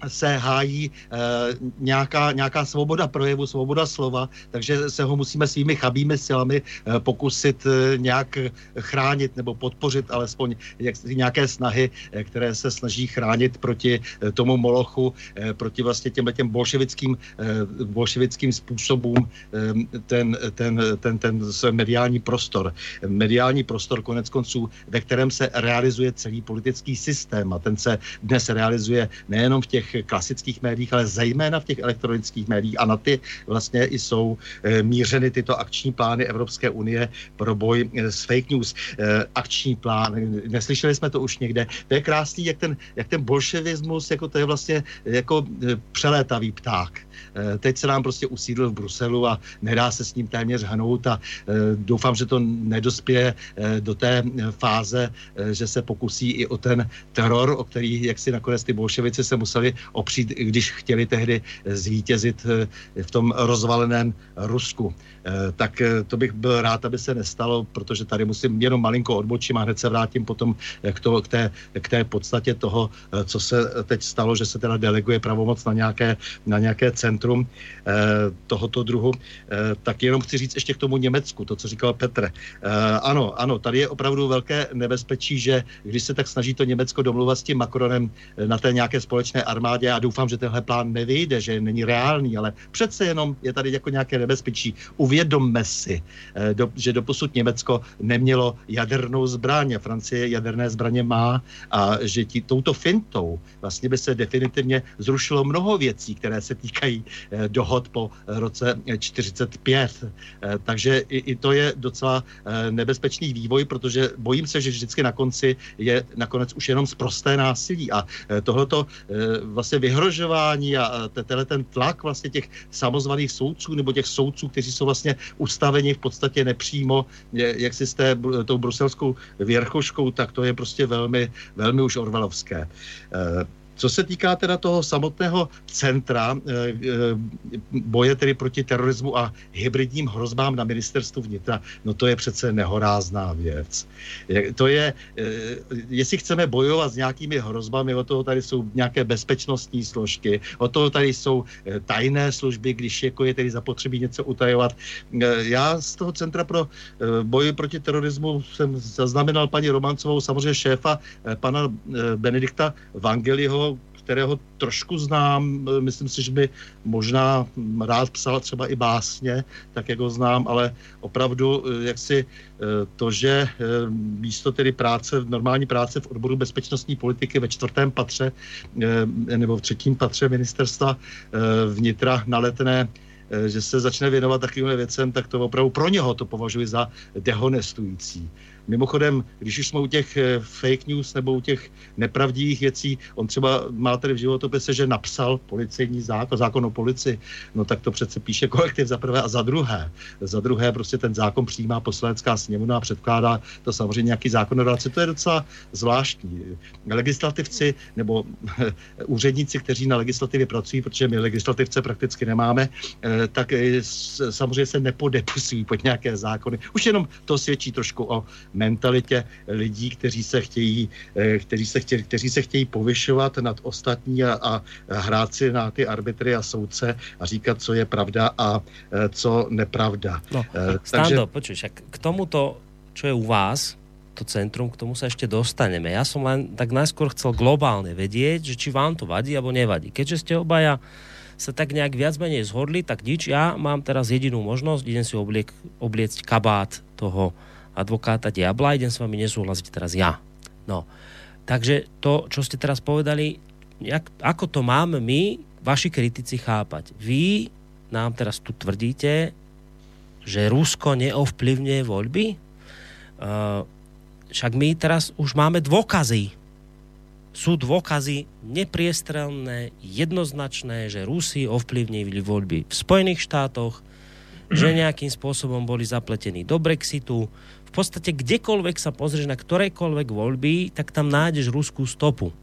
Speaker 4: se hájí e, nějaká, nějaká svoboda projevu, svoboda slova, takže se ho musíme svými chabými silami e, pokusit e, nějak chránit nebo podpořit alespoň jak, nějaké snahy, e, které se snaží chránit proti e, tomu molochu, e, proti vlastně těm, těm bolševickým, e, bolševickým způsobům e, ten, ten, ten, ten mediální prostor. Mediální prostor konec konců, ve kterém se realizuje celý politický systém a ten se dnes realizuje nejenom v těch těch klasických médiích, ale zejména v těch elektronických médiích. A na ty vlastně i jsou e, mířeny tyto akční plány Evropské unie pro boj e, s fake news. E, akční plán, neslyšeli jsme to už někde, to je krásný, jak ten, jak ten bolševismus, jako to je vlastně jako přelétavý pták. Eh, teď se nám prostě usídl v Bruselu a nedá se s ním téměř hnout a eh, doufám, že to nedospěje eh, do té fáze, že se pokusí i o ten teror, o který, jak si nakonec ty bolševici se museli opřít, když chtěli tehdy zvítězit v tom rozvaleném Rusku. Tak to bych byl rád, aby se nestalo, protože tady musím jenom malinko odbočím a hned se vrátím potom k, to, k, té, k té podstatě toho, co se teď stalo, že se teda deleguje pravomoc na nějaké, na nějaké centrum centrum eh, tohoto druhu. Eh, tak jenom chci říct ještě k tomu Německu, to, co říkal Petr. Eh, ano, ano, tady je opravdu velké nebezpečí, že když se tak snaží to Německo domluvat s tím Macronem na té nějaké společné armádě, já doufám, že tenhle plán nevyjde, že není reálný, ale přece jenom je tady jako nějaké nebezpečí. Uvědomme si, že doposud Německo nemělo jadernou zbraň a Francie jaderné zbraně má a že tí, touto fintou vlastně by se definitivně zrušilo mnoho věcí, které se týkají Eh, dohod po roce 45. Eh, takže i, i to je docela eh, nebezpečný vývoj, protože bojím se, že vždycky na konci je nakonec už jenom zprosté násilí a tohleto vlastně vyhrožování a tenhle ten tlak vlastně těch samozvaných soudců nebo těch soudců, kteří jsou vlastně ustaveni v podstatě nepřímo, jak si s té, tou bruselskou věrchoškou, tak to je prostě velmi, velmi už orvalovské. Co se týká teda toho samotného centra eh, eh, boje tedy proti terorismu a hybridním hrozbám na ministerstvu vnitra, no to je přece nehorázná věc. To je, eh, jestli chceme bojovat s nějakými hrozbami, o toho tady jsou nějaké bezpečnostní složky, o toho tady jsou tajné služby, když jako je tedy zapotřebí něco utajovat. Já z toho Centra pro boj proti terorismu jsem zaznamenal paní Romancovou, samozřejmě šéfa pana Benedikta Vangeliho, kterého trošku znám. Myslím si, že by možná rád psal třeba i básně, tak jak ho znám, ale opravdu eh, jak si eh, to, že místo tedy práce, normální práce v odboru bezpečnostní politiky ve čtvrtém patře nebo v třetím patře ministerstva vnitra na letné že se začne věnovat takovým věcem, tak to opravdu pro něho to považuji za dehonestující. Mimochodem, když už jsme u těch eh, fake news nebo u těch nepravdivých věcí, on třeba má tady v životopise, že napsal policejní zákon, zákon o policii, no tak to přece píše kolektiv za prvé a za druhé. Za druhé prostě ten zákon přijímá poslanecká sněmovna a předkládá to samozřejmě nějaký zákonodárce. To je docela zvláštní. Legislativci nebo úředníci, kteří na legislativě pracují, protože my legislativce prakticky nemáme, eh, tak samozřejmě se nepodepusují pod nějaké zákony. Už jenom to svědčí trošku o mentalitě lidí, kteří se chtějí, kteří se chtějí, kteří se chtějí povyšovat nad ostatní a, a hrát si na ty arbitry a soudce a říkat, co je pravda a co nepravda.
Speaker 2: No, Stando, Takže... počuj, k tomuto, čo je u vás, to centrum, k tomu sa ešte dostaneme. Ja som len tak najskôr chcel globálne vedieť, že či vám to vadí alebo nevadí. Keďže ste obaja sa tak nejak viac menej zhodli, tak nič. Ja mám teraz jedinú možnosť, idem si obliek, obliecť kabát toho advokáta Diabla, idem s vami nesúhlasiť teraz ja. No, takže to, čo ste teraz povedali, jak, ako to máme my, vaši kritici, chápať? Vy nám teraz tu tvrdíte, že Rusko neovplyvňuje voľby? Uh, však my teraz už máme dôkazy. Sú dôkazy nepriestrelné, jednoznačné, že Rusi ovplyvnili voľby v Spojených štátoch, že nejakým spôsobom boli zapletení do Brexitu. V podstate kdekoľvek sa pozrieš na ktorejkoľvek voľby, tak tam nájdeš ruskú stopu.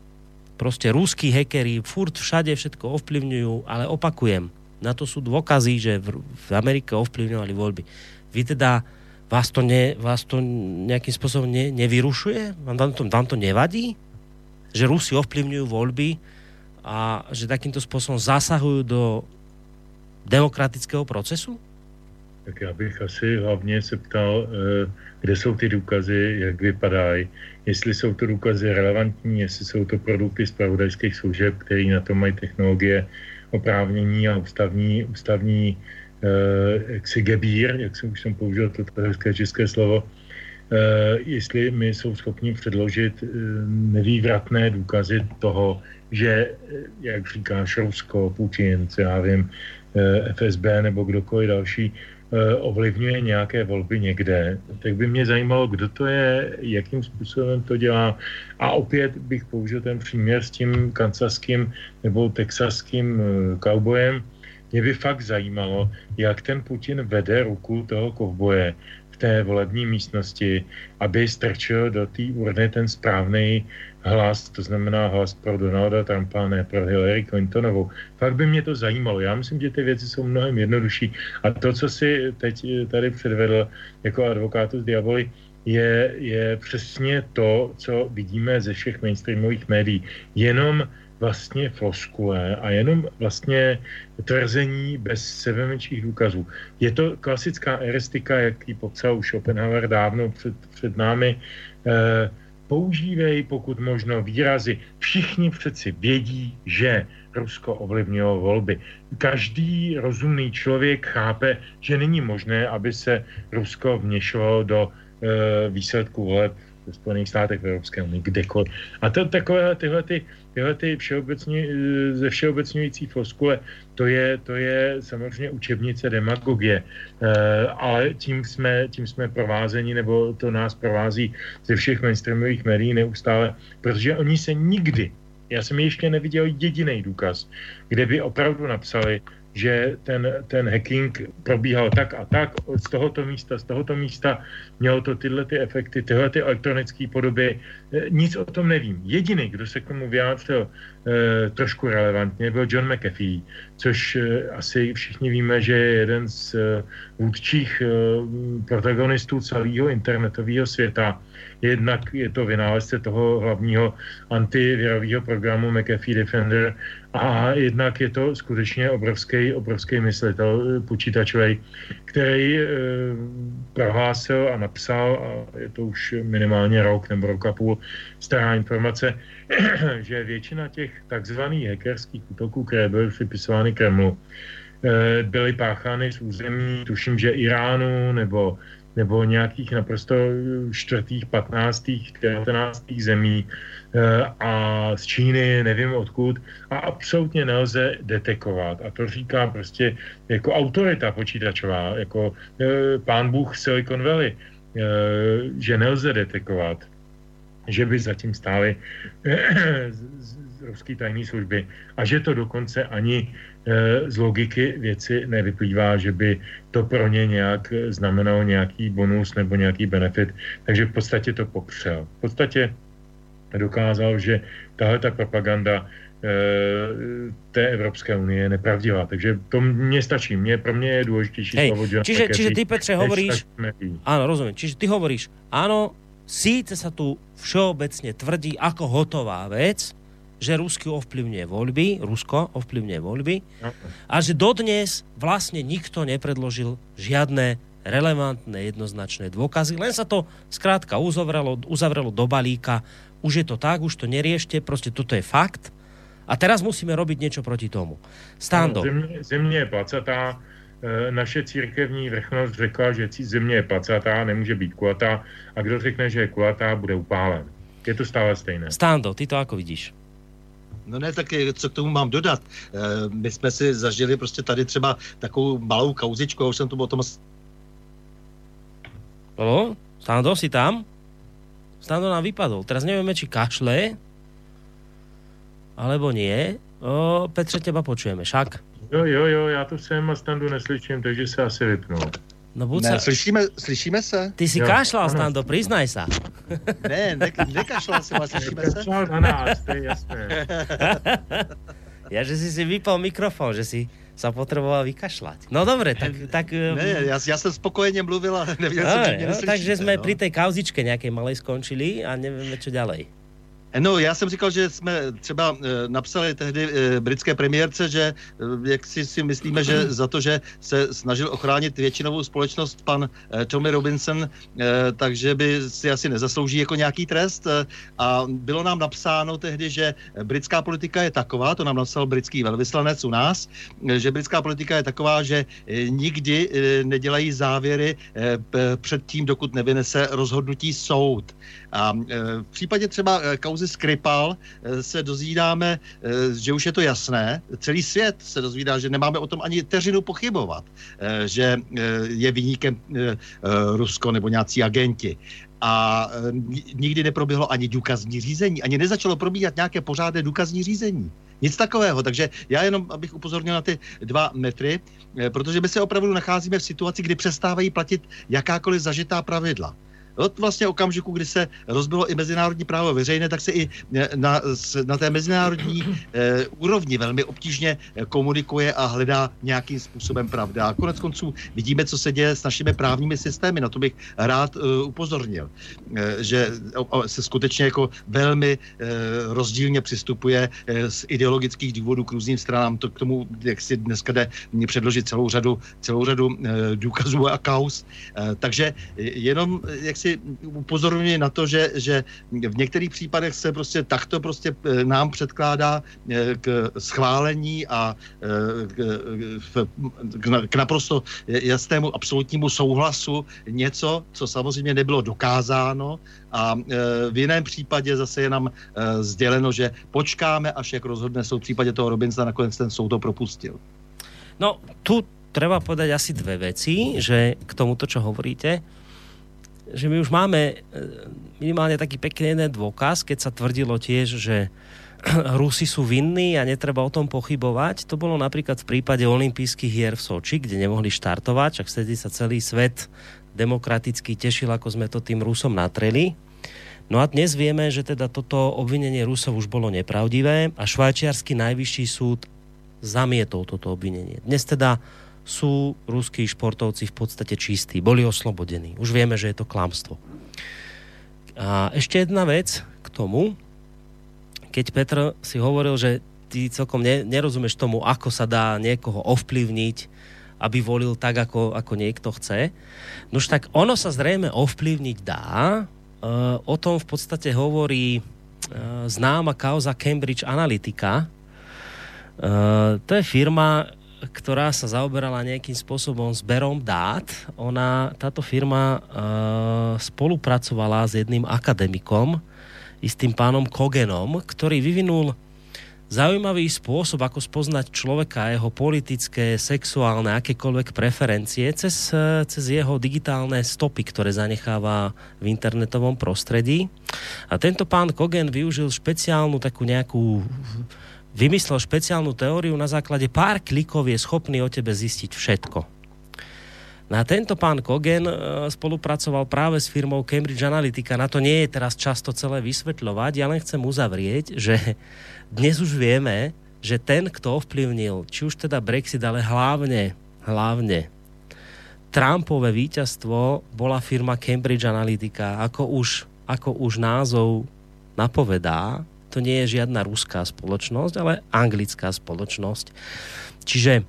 Speaker 2: Proste ruskí hekery furt všade všetko ovplyvňujú, ale opakujem, na to sú dôkazy, že v, Amerike ovplyvňovali voľby. Vy teda Vás to, ne, vás to nejakým spôsobom ne, nevyrušuje? Vám to, vám to nevadí? Že Rusi ovplyvňujú voľby a že takýmto spôsobom zasahujú do demokratického procesu?
Speaker 3: Tak já bych asi hlavně se ptal, eh, kde jsou ty důkazy, jak vypadají, jestli jsou to důkazy relevantní, jestli jsou to produkty z pravodajských služeb, které na to mají technologie, oprávnění a ústavní, ústavní Eh, jaksi gebír, jak jsem už jsem použil to hezké české slovo, eh, jestli my jsou schopni předložit nevývratné důkazy toho, že, jak říkáš, Rusko, Putin, já vím, FSB nebo kdokoliv další, ovlivňuje nějaké volby někde, tak by mě zajímalo, kdo to je, jakým způsobem to dělá. A opět bych použil ten příměr s tím kancaským nebo texaským kaubojem, mě by fakt zajímalo, jak ten Putin vede ruku toho kovboje v té volební místnosti, aby strčil do té urny ten správný hlas, to znamená hlas pro Donalda Trumpa, ne pro Hillary Clintonovou. Fakt by mě to zajímalo. Já myslím, že ty věci jsou mnohem jednodušší. A to, co si teď tady předvedl jako advokátu z Diaboli, je, je přesně to, co vidíme ze všech mainstreamových médií. Jenom vlastně floskule a jenom vlastně tvrzení bez sebemenších důkazů. Je to klasická eristika, jak popsal Schopenhauer dávno před, před námi. E, používej pokud možno výrazy. Všichni přeci vědí, že Rusko ovlivnilo volby. Každý rozumný člověk chápe, že není možné, aby se Rusko vněšovalo do e, výsledku voleb ve Spojených státech, v Evropské unii, kdekoliv. A to takové tyhle ty tyhle ty všeobecně, eh, ze všeobecňující floskule, to je, to je samozřejmě učebnice demagogie, e, ale tím jsme, tím jsme provázeni, nebo to nás provází ze všech mainstreamových médií neustále, protože oni se nikdy, já jsem ještě neviděl jediný důkaz, kde by opravdu napsali, že ten, ten hacking probíhal tak a tak z tohoto místa, z tohoto místa mělo to tyhle ty efekty, tyhle ty elektronické podoby. E, nic o tom nevím. Jediný, kdo se k tomu vyjádřil trošku relevantně, byl John McAfee, což e, asi všichni víme, že je jeden z e, vůdčích protagonistů celého internetového světa. Jednak je to vynálezce toho hlavního antivirového programu McAfee Defender a jednak je to skutečně obrovský, obrovský myslitel počítačový, který e, prohlásil a napsal, a je to už minimálně rok nebo rok a půl stará informace, [clears throat] že většina těch takzvaných hackerských útoků, které byly připisovány Kremlu, e, byly páchány z území, tuším, že Iránu nebo nebo nějakých naprosto čtvrtých, patnáctých, devatenáctých zemí eh, a z Číny, nevím odkud, a absolutně nelze detekovat. A to říká prostě jako autorita počítačová, jako eh, pán Bůh Silicon Valley, eh, že nelze detekovat, že by zatím stály ruské tajné služby a že to dokonce ani Eh, z logiky věci nevyplývá, že by to pro ně nějak znamenalo nějaký bonus nebo nějaký benefit, takže v podstatě to popřel. V podstatě dokázal, že tahle ta propaganda té Evropské unie je nepravdivá. Takže to mně stačí. Mě, pro mě je důležitější
Speaker 2: Hej, slovo čiže, čiže ty, Petře, hovoríš... Áno, rozumím. Čiže ty hovoríš, áno, síce sa tu všeobecne tvrdí ako hotová vec, že Rusko ovplyvňuje voľby, Rusko ovplyvňuje voľby a že dodnes vlastne nikto nepredložil žiadne relevantné, jednoznačné dôkazy, len sa to zkrátka uzavrelo, uzavrelo do balíka, už je to tak, už to neriešte, prostě toto je fakt a teraz musíme robiť niečo proti tomu. Stando.
Speaker 3: Země, země je placatá, e, naše církevní vrchnost řekla, že země je placatá, nemůže být kulatá a kdo řekne, že je kulatá, bude upálen. Je to stále stejné.
Speaker 2: Stando, ty to ako vidíš?
Speaker 4: No ne, tak co k tomu mám dodat? E, my jsme si zažili prostě tady třeba takovou malou kauzičku, a už jsem to o tom...
Speaker 2: Halo? Stando, si tam? Stando nám vypadol. Teraz nevieme, či kašle, alebo nie. O, Petře, teba počujeme, však?
Speaker 3: Jo, jo, jo, já tu jsem a Standu neslyším, takže se asi vypnu.
Speaker 4: No buď ne, sa... slyšíme, slyšíme se?
Speaker 2: Ty si jo, kašlal, Stando, priznaj sa. [laughs]
Speaker 4: Ne, ne nekašlal jsem, ale slyšíme se?
Speaker 3: Kašlal na nás, to je jasné. [laughs]
Speaker 2: ja, že si si vypal mikrofon, že si sa potreboval vykašľať. No dobre, tak... tak
Speaker 4: ne, ja, ja som spokojene mluvil a nevedel som, že no,
Speaker 2: Takže sme no. pri tej kauzičke nejakej malej skončili a nevieme, čo ďalej.
Speaker 4: No, já jsem říkal, že jsme třeba e, napsali tehdy e, britské premiérce, že e, jak si, si myslíme, že za to, že se snažil ochránit většinovou společnost pan Tommy Robinson, takže by si asi nezaslouží jako nějaký trest. A bylo nám napsáno tehdy, že britská politika je taková, to nám napsal britský velvyslanec u nás, že britská politika je taková, že nikdy nedělají závěry před tím, dokud nevynese rozhodnutí soud. A e, v případě třeba e, kauzy Skripal e, se dozvídáme, že už je to jasné. Celý svět se dozvídá, že nemáme o tom ani teřinu pochybovat, že je vyníkem Rusko nebo nějací agenti a nikdy neproběhlo ani důkazní řízení, ani nezačalo probíhat nějaké pořádné důkazní řízení. Nic takového, takže já jenom, abych upozornil na ty dva metry, protože my se opravdu nacházíme v situaci, kdy přestávají platit jakákoliv zažitá pravidla od vlastně okamžiku, kdy se rozbilo i mezinárodní právo veřejné, tak se i eh, na, na té mezinárodní [clears throat] eh, úrovni velmi obtížně eh, komunikuje a hledá nějakým způsobem pravda. A konec konců vidíme, co se děje s našimi právními systémy. Na to bych rád eh, upozornil, eh, že se skutečně jako velmi eh, rozdílně přistupuje eh, z ideologických důvodů k různým stranám. To k tomu, jak si dneska jde předložit celou řadu, celou řadu eh, důkazů a kaus. Eh, takže jenom jak si si upozorňuji na to, že, že v některých případech se prostě takto prostě eh, nám předkládá eh, k schválení a eh, k, k naprosto jasnému absolutnímu souhlasu něco, co samozřejmě nebylo dokázáno a v jiném případě zase je nám sděleno, že počkáme, až jak rozhodne soud v případě toho Robinsona, nakonec ten soud to propustil.
Speaker 2: No, tu treba povedať asi dve veci, že k tomuto, čo hovoríte že my už máme e, minimálne taký pekný jeden dôkaz, keď sa tvrdilo tiež, že [clears throat] Rusi sú vinní a netreba o tom pochybovať. To bolo napríklad v prípade olympijských hier v Soči, kde nemohli štartovať, čak vtedy sa celý svet demokraticky tešil, ako sme to tým Rusom natreli. No a dnes vieme, že teda toto obvinenie Rusov už bolo nepravdivé a švajčiarsky najvyšší súd zamietol toto obvinenie. Dnes teda sú ruskí športovci v podstate čistí, boli oslobodení. Už vieme, že je to klamstvo. A ešte jedna vec k tomu, keď Petr si hovoril, že ty celkom ne, nerozumieš tomu, ako sa dá niekoho ovplyvniť, aby volil tak, ako, ako niekto chce. Nož tak ono sa zrejme ovplyvniť dá. E, o tom v podstate hovorí e, známa kauza Cambridge Analytica. E, to je firma, ktorá sa zaoberala nejakým spôsobom zberom dát. Ona, táto firma uh, spolupracovala s jedným akademikom, istým pánom Kogenom, ktorý vyvinul zaujímavý spôsob, ako spoznať človeka jeho politické, sexuálne, akékoľvek preferencie cez, cez jeho digitálne stopy, ktoré zanecháva v internetovom prostredí. A tento pán Kogen využil špeciálnu takú nejakú vymyslel špeciálnu teóriu, na základe pár klikov je schopný o tebe zistiť všetko. Na tento pán Kogen spolupracoval práve s firmou Cambridge Analytica. Na to nie je teraz často celé vysvetľovať. Ja len chcem uzavrieť, že dnes už vieme, že ten, kto ovplyvnil, či už teda Brexit, ale hlavne, hlavne Trumpové víťazstvo bola firma Cambridge Analytica. Ako už, ako už názov napovedá, to nie je žiadna ruská spoločnosť, ale anglická spoločnosť. Čiže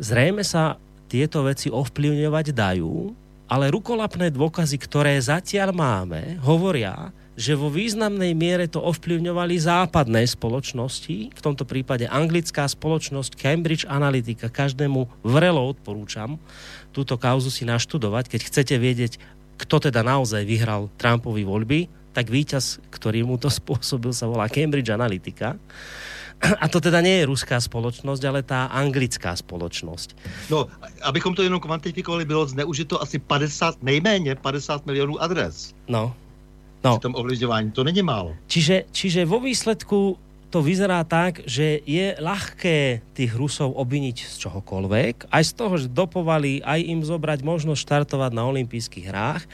Speaker 2: zrejme sa tieto veci ovplyvňovať dajú, ale rukolapné dôkazy, ktoré zatiaľ máme, hovoria, že vo významnej miere to ovplyvňovali západné spoločnosti, v tomto prípade anglická spoločnosť Cambridge Analytica. Každému vrelo odporúčam túto kauzu si naštudovať, keď chcete vedieť, kto teda naozaj vyhral Trumpovi voľby, tak víťaz, ktorý mu to [laughs] spôsobil, sa volá Cambridge Analytica. A to teda nie je ruská společnost, ale ta anglická společnost.
Speaker 4: No, abychom to jenom kvantifikovali, bylo zneužito asi 50, nejméně 50 milionů adres.
Speaker 2: No. no.
Speaker 4: Při tom ovlivňování. To není málo.
Speaker 2: Čiže, čiže vo výsledku to vyzerá tak, že je ľahké tých Rusov obviniť z čohokoľvek, aj z toho, že dopovali, aj im zobrať možnosť štartovať na olympijských hrách,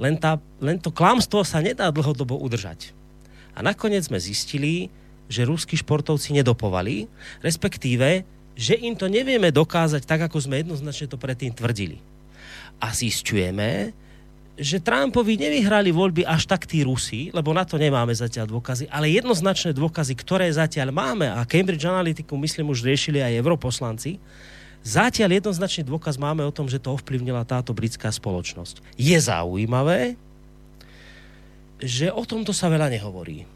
Speaker 2: len, tá, len to klamstvo sa nedá dlhodobo udržať. A nakoniec sme zistili, že ruskí športovci nedopovali, respektíve, že im to nevieme dokázať tak, ako sme jednoznačne to predtým tvrdili. A zistujeme, že Trumpovi nevyhrali voľby až tak tí Rusi, lebo na to nemáme zatiaľ dôkazy, ale jednoznačné dôkazy, ktoré zatiaľ máme, a Cambridge Analyticu myslím už riešili aj europoslanci, zatiaľ jednoznačný dôkaz máme o tom, že to ovplyvnila táto britská spoločnosť. Je zaujímavé, že o tomto sa veľa nehovorí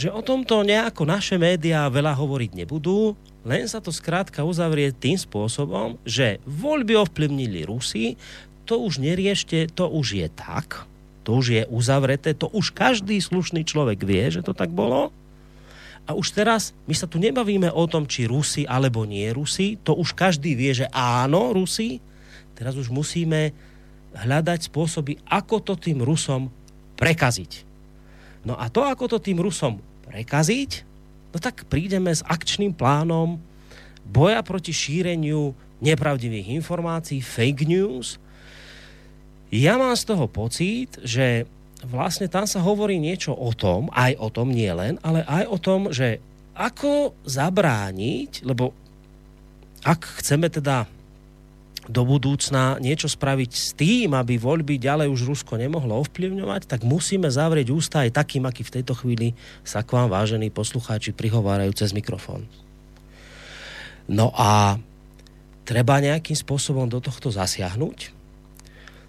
Speaker 2: že o tomto nejako naše médiá veľa hovoriť nebudú, len sa to zkrátka uzavrie tým spôsobom, že voľby ovplyvnili Rusy, to už neriešte, to už je tak, to už je uzavreté, to už každý slušný človek vie, že to tak bolo. A už teraz my sa tu nebavíme o tom, či Rusy alebo nie Rusy, to už každý vie, že áno, Rusy. Teraz už musíme hľadať spôsoby, ako to tým Rusom prekaziť. No a to, ako to tým Rusom prekaziť, no tak prídeme s akčným plánom boja proti šíreniu nepravdivých informácií, fake news. Ja mám z toho pocit, že vlastne tam sa hovorí niečo o tom, aj o tom nie len, ale aj o tom, že ako zabrániť, lebo ak chceme teda do budúcna niečo spraviť s tým, aby voľby ďalej už Rusko nemohlo ovplyvňovať, tak musíme zavrieť ústa aj takým, aký v tejto chvíli sa k vám, vážení poslucháči, prihovárajú cez mikrofón. No a treba nejakým spôsobom do tohto zasiahnuť.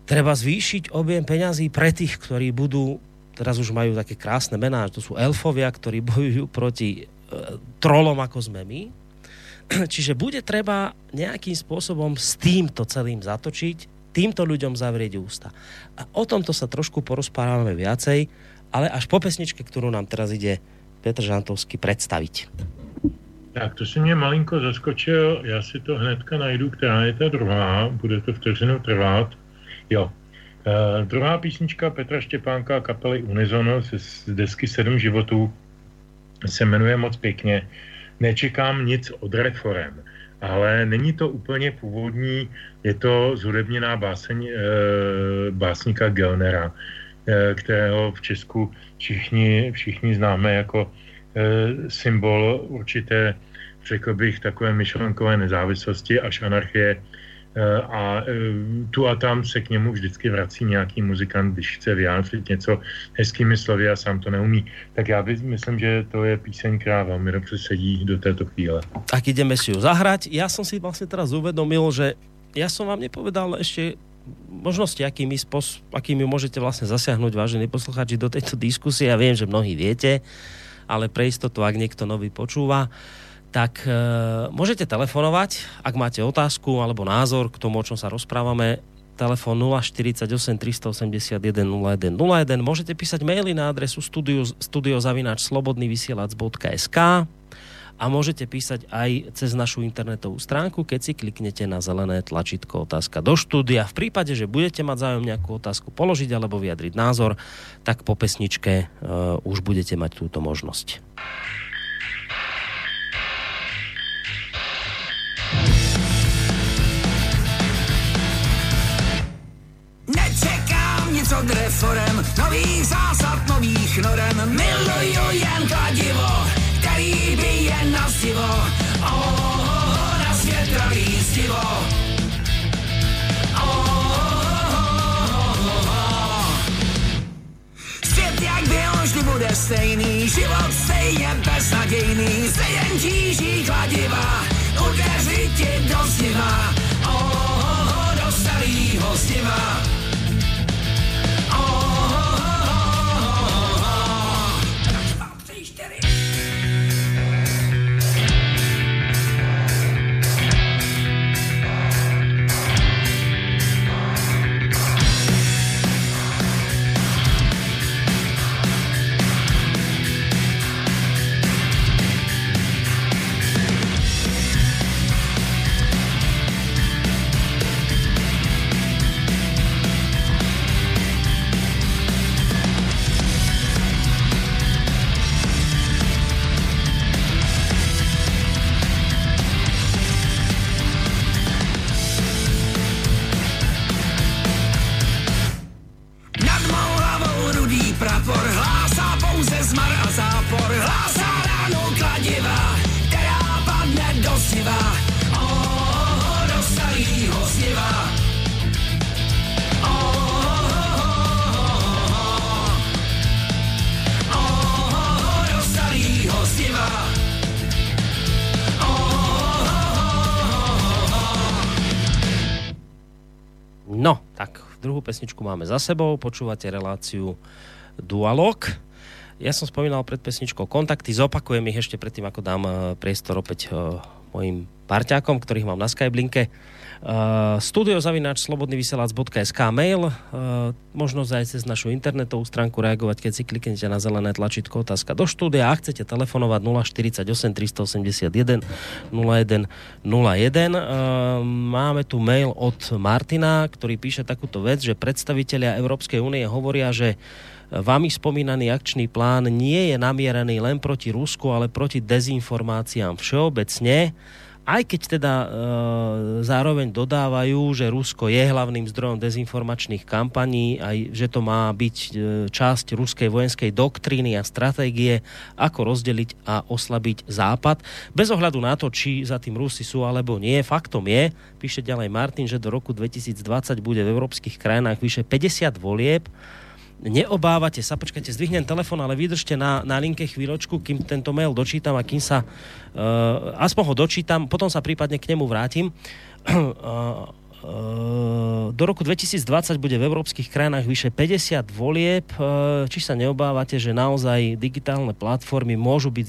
Speaker 2: Treba zvýšiť objem peňazí pre tých, ktorí budú, teraz už majú také krásne mená, to sú elfovia, ktorí [laughs] bojujú proti e, trolom, ako sme my, [clears throat] Čiže bude treba nejakým spôsobom s týmto celým zatočiť, týmto ľuďom zavrieť ústa. A o tomto sa trošku porozprávame viacej, ale až po pesničke, kterou nám teraz ide Petr Žantovský představit.
Speaker 3: Tak to si mě malinko zaskočil, já si to hnedka najdu, která je ta druhá, bude to vteřinu trvat. Jo. Uh, druhá písnička Petra Štěpánka kapely Unizono z desky Sedm životů se jmenuje moc pěkně nečekám nic od reform, ale není to úplně původní, je to zhudebněná báseň e, básníka Gelnera, e, kterého v Česku všichni, všichni známe jako e, symbol určité, řekl bych, takové myšlenkové nezávislosti až anarchie Eh, a eh, tu a tam se k němu vždycky vrací nějaký muzikant, když chce vyjádřit něco hezkými slovy a sám to neumí. Tak já by, myslím, že to je píseň, která velmi dobře sedí do této chvíle.
Speaker 2: Tak ideme si ju zahrať. Ja som si vlastně teraz uvedomil, že ja som vám nepovedal ešte možnosti, akými, spos- akými môžete vlastne zasiahnuť, vážení posluchači, do tejto diskusie. Ja viem, že mnohí viete, ale pre istotu, ak niekto nový počúva, tak e, môžete telefonovať, ak máte otázku alebo názor k tomu, o čom sa rozprávame. Telefón 048 381 0101. Môžete písať maily na adresu studio, studiozavináč.slobodnyvysielac.sk a môžete písať aj cez našu internetovú stránku, keď si kliknete na zelené tlačítko otázka do štúdia. V prípade, že budete mať záujem nejakú otázku položiť alebo vyjadriť názor, tak po pesničke uh, už budete mať túto možnosť.
Speaker 5: Od reform, nových zásad, nových norem. Miluju jen kladivo, který by jen na zivo. Oh, na svět jak byl, vždy bude stejný, život stejně beznadějný, se jen tíží kladiva, udeří ti do zdiva, oh, do starýho zdiva.
Speaker 2: Pesničku máme za sebou, počúvate reláciu Dualog. Ja som spomínal pred pesničkou kontakty, zopakujem ich ešte predtým, ako dám eh, priestor opäť eh, mojim parťákom, ktorých mám na Skyblinke. Uh, studiozavináč slobodnyvysielac.sk mail, uh, možnosť aj cez našu internetovú stránku reagovať, keď si kliknete na zelené tlačítko otázka do štúdia. A chcete telefonovať 048 381 01 01. Uh, máme tu mail od Martina, ktorý píše takúto vec, že predstavitelia Európskej únie hovoria, že Vami spomínaný akčný plán nie je namieraný len proti Rusku, ale proti dezinformáciám všeobecne aj keď teda e, zároveň dodávajú, že Rusko je hlavným zdrojom dezinformačných kampaní, aj že to má byť e, časť ruskej vojenskej doktríny a stratégie, ako rozdeliť a oslabiť Západ. Bez ohľadu na to, či za tým Rusi sú alebo nie, faktom je, píše ďalej Martin, že do roku 2020 bude v európskych krajinách vyše 50 volieb, neobávate sa, počkajte, zdvihnem telefon, ale vydržte na, na linke chvíľočku, kým tento mail dočítam a kým sa, uh, aspoň ho dočítam, potom sa prípadne k nemu vrátim. Uh, [clears throat] do roku 2020 bude v európskych krajinách vyše 50 volieb. Či sa neobávate, že naozaj digitálne platformy môžu byť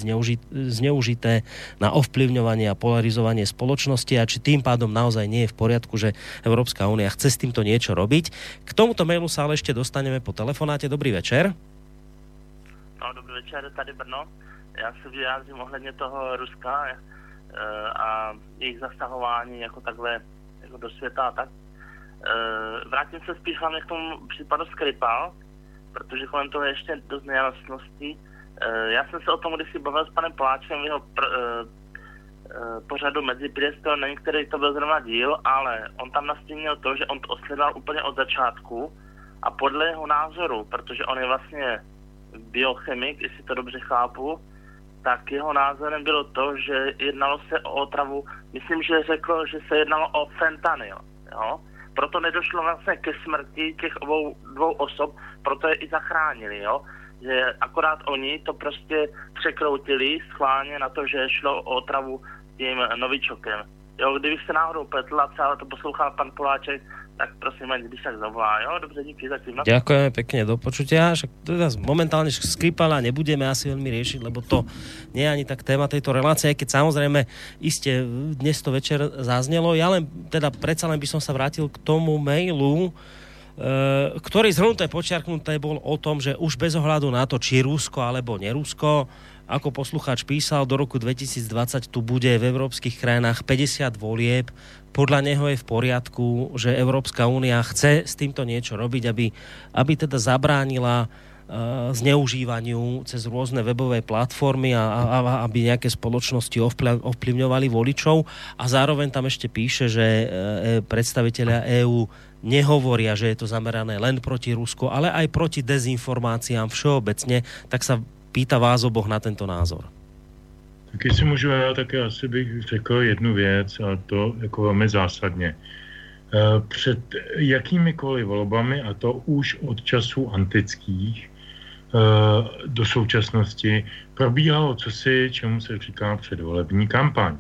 Speaker 2: zneužité na ovplyvňovanie a polarizovanie spoločnosti a či tým pádom naozaj nie je v poriadku, že Európska únia chce s týmto niečo robiť. K tomuto mailu sa ale ešte dostaneme po telefonáte. Dobrý večer.
Speaker 6: No, dobrý večer, tady Brno. Já se vyjádřím ohledně toho Ruska e, a jejich zasahování jako takhle jako do světa a tak. E, vrátím se spíš hlavně k tomu případu Skripal, protože kolem toho je ještě dost nejasností. E, já jsem se o tom kdysi bavil s panem Poláčem v jeho pr, e, e, pořadu mezi Piedestal, nevím, který to byl zrovna díl, ale on tam nastínil to, že on to osledoval úplně od začátku a podle jeho názoru, protože on je vlastně biochemik, jestli to dobře chápu, tak jeho názorem bylo to, že jednalo se o otravu, myslím, že řekl, že se jednalo o fentanyl. Jo? Proto nedošlo vlastně ke smrti těch obou dvou osob, proto je i zachránili. Jo? Že akorát oni to prostě překroutili schválně na to, že šlo o otravu tím novičokem. Jo, kdybych se náhodou pletl a celé to poslouchal pan Poláček, tak prosím, ať když tak zavolá, jo? Dobře, díky zatím. No.
Speaker 2: Ďakujeme pekne, do počutia. Však teda momentálne Skripala nebudeme asi veľmi riešiť, lebo to nie je ani tak téma tejto relácie, keď samozrejme iste dnes to večer zaznelo. Ja len teda predsa len by som sa vrátil k tomu mailu, e, ktorý zhrnuté počiarknuté bol o tom, že už bez ohľadu na to, či Rusko alebo nerusko, ako poslucháč písal, do roku 2020 tu bude v európskych krajinách 50 volieb. Podľa neho je v poriadku, že Európska únia chce s týmto niečo robiť, aby, aby teda zabránila uh, zneužívaniu cez rôzne webové platformy a, a, a aby nejaké spoločnosti ovplyvňovali voličov. A zároveň tam ešte píše, že uh, predstavitelia EÚ nehovoria, že je to zamerané len proti Rusku, ale aj proti dezinformáciám všeobecně, tak sa pýta vás oboch na tento názor.
Speaker 3: Tak jestli můžu, já také asi bych řekl jednu věc a to jako velmi zásadně. Eh, před jakýmikoliv volbami, a to už od časů antických eh, do současnosti, probíhalo cosi, čemu se říká předvolební kampaň.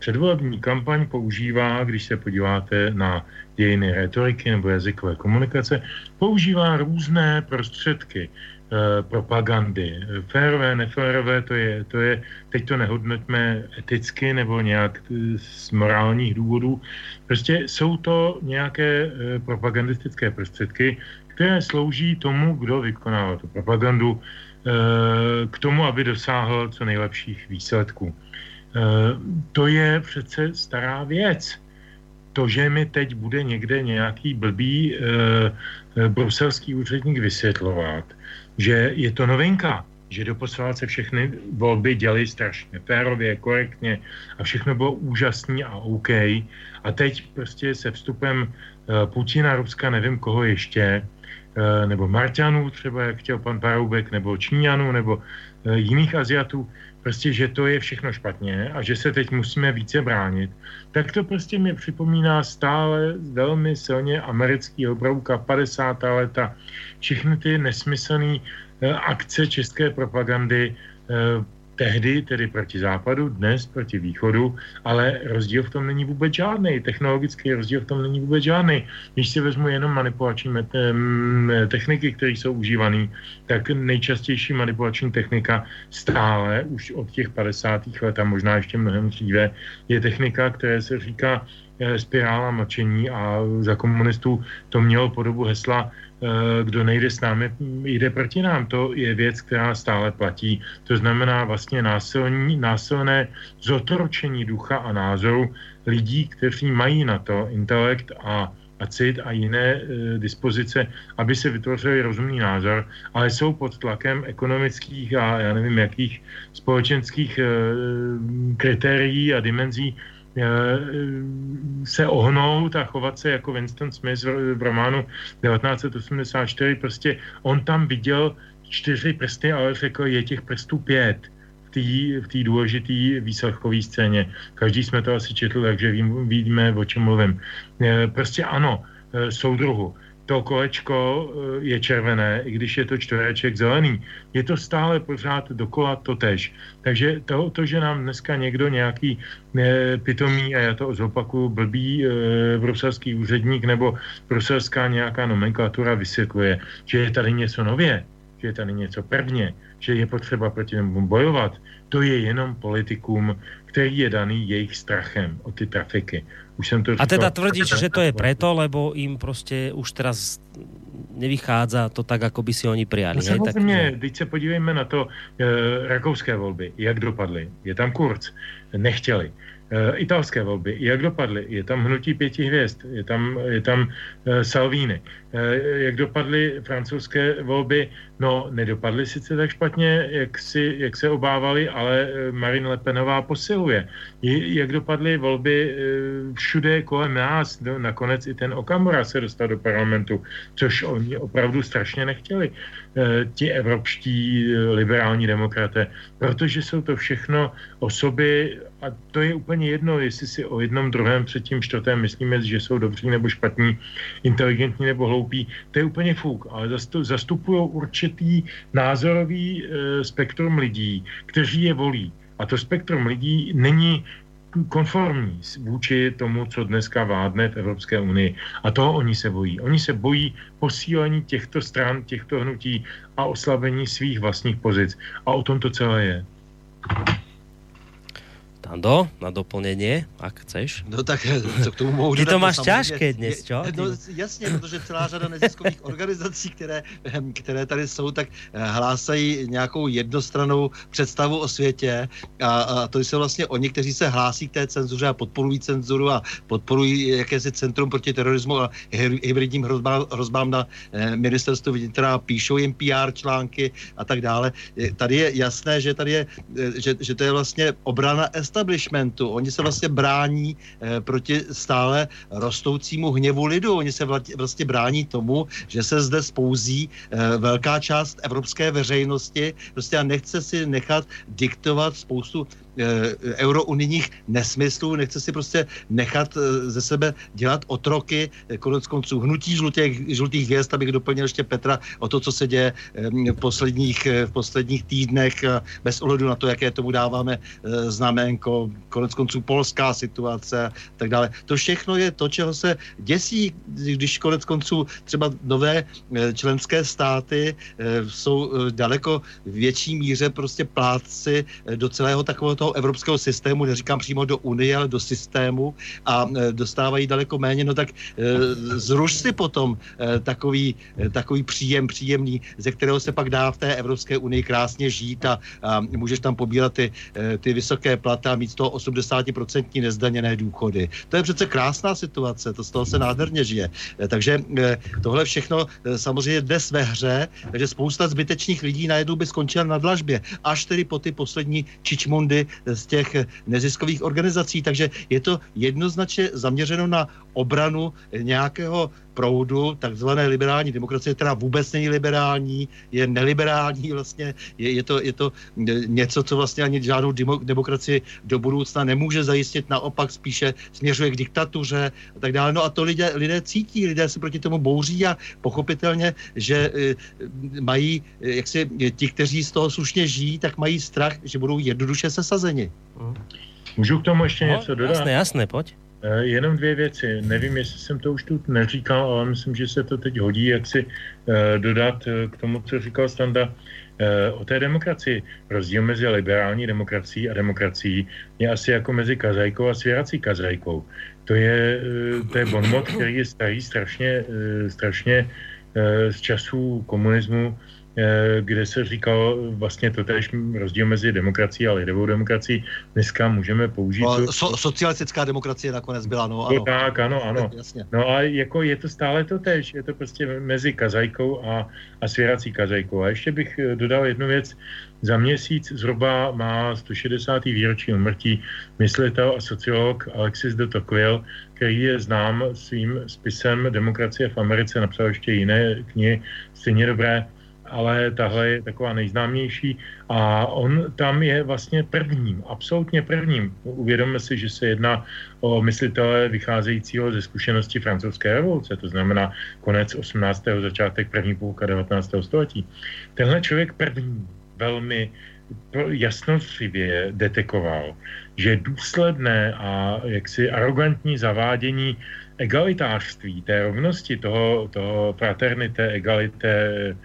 Speaker 3: Předvolební kampaň používá, když se podíváte na dějiny retoriky nebo jazykové komunikace, používá různé prostředky propagandy. Férové, neférové, to je, to je, teď to nehodnotíme eticky nebo nějak z morálních důvodů. Prostě jsou to nějaké eh, propagandistické prostředky, které slouží tomu, kdo vykonává tu propagandu, eh, k tomu, aby dosáhl co nejlepších výsledků. To je přece stará věc. To, že mi teď bude někde nějaký blbý bruselský úředník vysvětlovat, že je to novinka, že doposlovat se všechny volby děli strašně férově, korektně a všechno bylo úžasný a OK. A teď prostě se vstupem uh, Putina, Ruska, nevím koho ještě, uh, nebo Marťanů třeba, jak chtěl pan Paroubek, nebo Číňanů, nebo uh, jiných Aziatů, prostě, že to je všechno špatně a že se teď musíme více bránit, tak to prostě mi připomíná stále velmi silně americký obrouka 50. leta. Všechny ty nesmyslné eh, akce české propagandy eh, tehdy tedy proti západu, dnes proti východu, ale rozdíl v tom není vůbec žádný. Technologický rozdíl v tom není vůbec žádný. Když si vezmu jenom manipulační techniky, které jsou užívané, tak nejčastější manipulační technika stále už od těch 50. let a možná ještě mnohem dříve je technika, které se říká eh, spirála mlčení a za komunistů to mělo podobu hesla kdo nejde s námi, jde proti nám. To je věc, která stále platí. To znamená vlastně násilní, násilné zotročení ducha a názoru lidí, kteří mají na to intelekt a a cit a jiné e, dispozice, aby se vytvořili rozumný názor, ale jsou pod tlakem ekonomických a já nevím jakých společenských e, kritérií a dimenzí, Eh, se ohnout a chovat se jako Winston Smith v románu 1984. Prostě on tam viděl čtyři prsty, ale řekl, je těch prstů pět v té důležité výslechové scéně. Každý jsme to asi četl, takže vím, víme, o čem mluvím. Eh, prostě ano, eh, soudruhu to kolečko eh, je červené, i když je to čtvereček zelený. Je to stále pořád dokola to tež. Takže to, to že nám dneska někdo nějaký ne, pitomý, a já to zopakuju, blbý e, bruselský úředník nebo bruselská nějaká nomenklatura vysvětluje, že je tady něco nově, že je tady něco prvně, že je potřeba proti němu bojovat, to je jenom politikum, který je daný jejich strachem o ty trafiky.
Speaker 2: Už jsem to říkal. A teda tvrdíš, že to je preto, lebo jim prostě už teraz nevychádza to tak, jako by si oni přijali. No
Speaker 3: samozřejmě, tak... teď se podívejme na to e, rakouské volby, jak dopadly. Je tam Kurz, nechtěli. E, italské volby, jak dopadly? Je tam hnutí pěti hvězd, je tam, je tam e, Salvini. E, jak dopadly francouzské volby? No, nedopadly sice tak špatně, jak, si, jak se obávali, ale Marine Le Penová posiluje. Je, jak dopadly volby e, všude kolem nás? No, nakonec i ten Okamura se dostal do parlamentu, což oni opravdu strašně nechtěli. Ti evropští liberální demokraté, protože jsou to všechno osoby, a to je úplně jedno, jestli si o jednom, druhém, třetím, čtvrtém myslíme, že jsou dobří nebo špatní, inteligentní nebo hloupí, to je úplně fuk, ale zastupují určitý názorový e, spektrum lidí, kteří je volí. A to spektrum lidí není konformní vůči tomu, co dneska vládne v Evropské unii. A toho oni se bojí. Oni se bojí posílení těchto stran, těchto hnutí a oslabení svých vlastních pozic. A o tom to celé je.
Speaker 2: Tando, na doplnění, ak chceš.
Speaker 4: No tak co k tomu mohu
Speaker 2: Ty to máš těžké dnes, čo?
Speaker 4: No jasně, protože celá řada neziskových [laughs] organizací, které, které tady jsou, tak eh, hlásají nějakou jednostranou představu o světě a, a to jsou vlastně oni, kteří se hlásí k té cenzuře a podporují cenzuru a podporují jakési centrum proti terorismu a hybridním hrozbám, hrozbám na eh, ministerstvu vnitra, píšou jim PR články a tak dále. Tady je jasné, že tady je, eh, že, že to je vlastně obrana est establishmentu. Oni se vlastně brání eh, proti stále rostoucímu hněvu lidu. Oni se vlastně brání tomu, že se zde spouzí eh, velká část evropské veřejnosti prostě a nechce si nechat diktovat spoustu eurounijních nesmyslů, nechce si prostě nechat eh, ze sebe dělat otroky, eh, konec konců hnutí žlutých, žlutých hvězd, abych doplnil ještě Petra o to, co se děje v posledních, v posledních týdnech, bez ohledu na to, jaké tomu dáváme znamenko, konec konců polská situace a tak dále. To všechno je to, čeho se děsí, když konec konců třeba nové členské státy jsou daleko větší míře prostě plátci do celého takového toho evropského systému, neříkám přímo do Unie, ale do systému a e, dostávají daleko méně, no tak e, zruš si potom e, takový, takový příjem příjemný, ze kterého se pak dá v té Evropské unii krásně žít a, a můžeš tam pobírat ty, ty vysoké platy a mít z toho 80% nezdaněné důchody. To je přece krásná situace, to z toho se nádherně žije. Takže tohle všechno samozřejmě dnes ve hře, takže spousta zbytečných lidí najednou by skončila na dlažbě, až tedy po ty poslední čičmundy z těch neziskových organizací, takže je to jednoznačně zaměřeno na obranu nějakého proudu takzvané liberální demokracie, která vůbec není liberální, je neliberální vlastně, je, je, to, je to něco, co vlastně ani žádnou demokracii do budoucna nemůže zajistit, naopak spíše směřuje k diktatuře a tak dále. No a to lidé, lidé cítí, lidé se proti tomu bouří a pochopitelně, že e, mají, jak si ti, kteří z toho slušně žijí, tak mají strach, že budou jednoduše sesazeni.
Speaker 3: Můžu k tomu ještě no, něco dodat?
Speaker 2: Jasné, jasné, pojď.
Speaker 3: Eh, jenom dvě věci. Nevím, jestli jsem to už tu neříkal, ale myslím, že se to teď hodí, jak si eh, dodat eh, k tomu, co říkal Standa o té demokracii. Rozdíl mezi liberální demokracií a demokracií je asi jako mezi kazajkou a svěrací kazajkou. To je, to je bonmot, který je starý strašně, strašně z časů komunismu, kde se říkal vlastně to tež rozdíl mezi demokracií a lidovou demokracií. Dneska můžeme použít... No,
Speaker 4: so, socialistická demokracie nakonec byla, no ano.
Speaker 3: Tak, ano, ano. Jasně. No a jako je to stále to tež, je to prostě mezi kazajkou a, a svěrací kazajkou. A ještě bych eh, dodal jednu věc. Za měsíc zhruba má 160. výročí umrtí myslitel a sociolog Alexis de Tocqueville, který je znám svým spisem Demokracie v Americe, napsal ještě jiné knihy, stejně dobré ale tahle je taková nejznámější a on tam je vlastně prvním, absolutně prvním. Uvědomme si, že se jedná o myslitele vycházejícího ze zkušenosti francouzské revoluce, to znamená konec 18. začátek první půlka 19. století. Tenhle člověk první velmi jasnostřivě detekoval, že důsledné a jaksi arrogantní zavádění egalitářství, té rovnosti, toho, toho fraternité, egalité,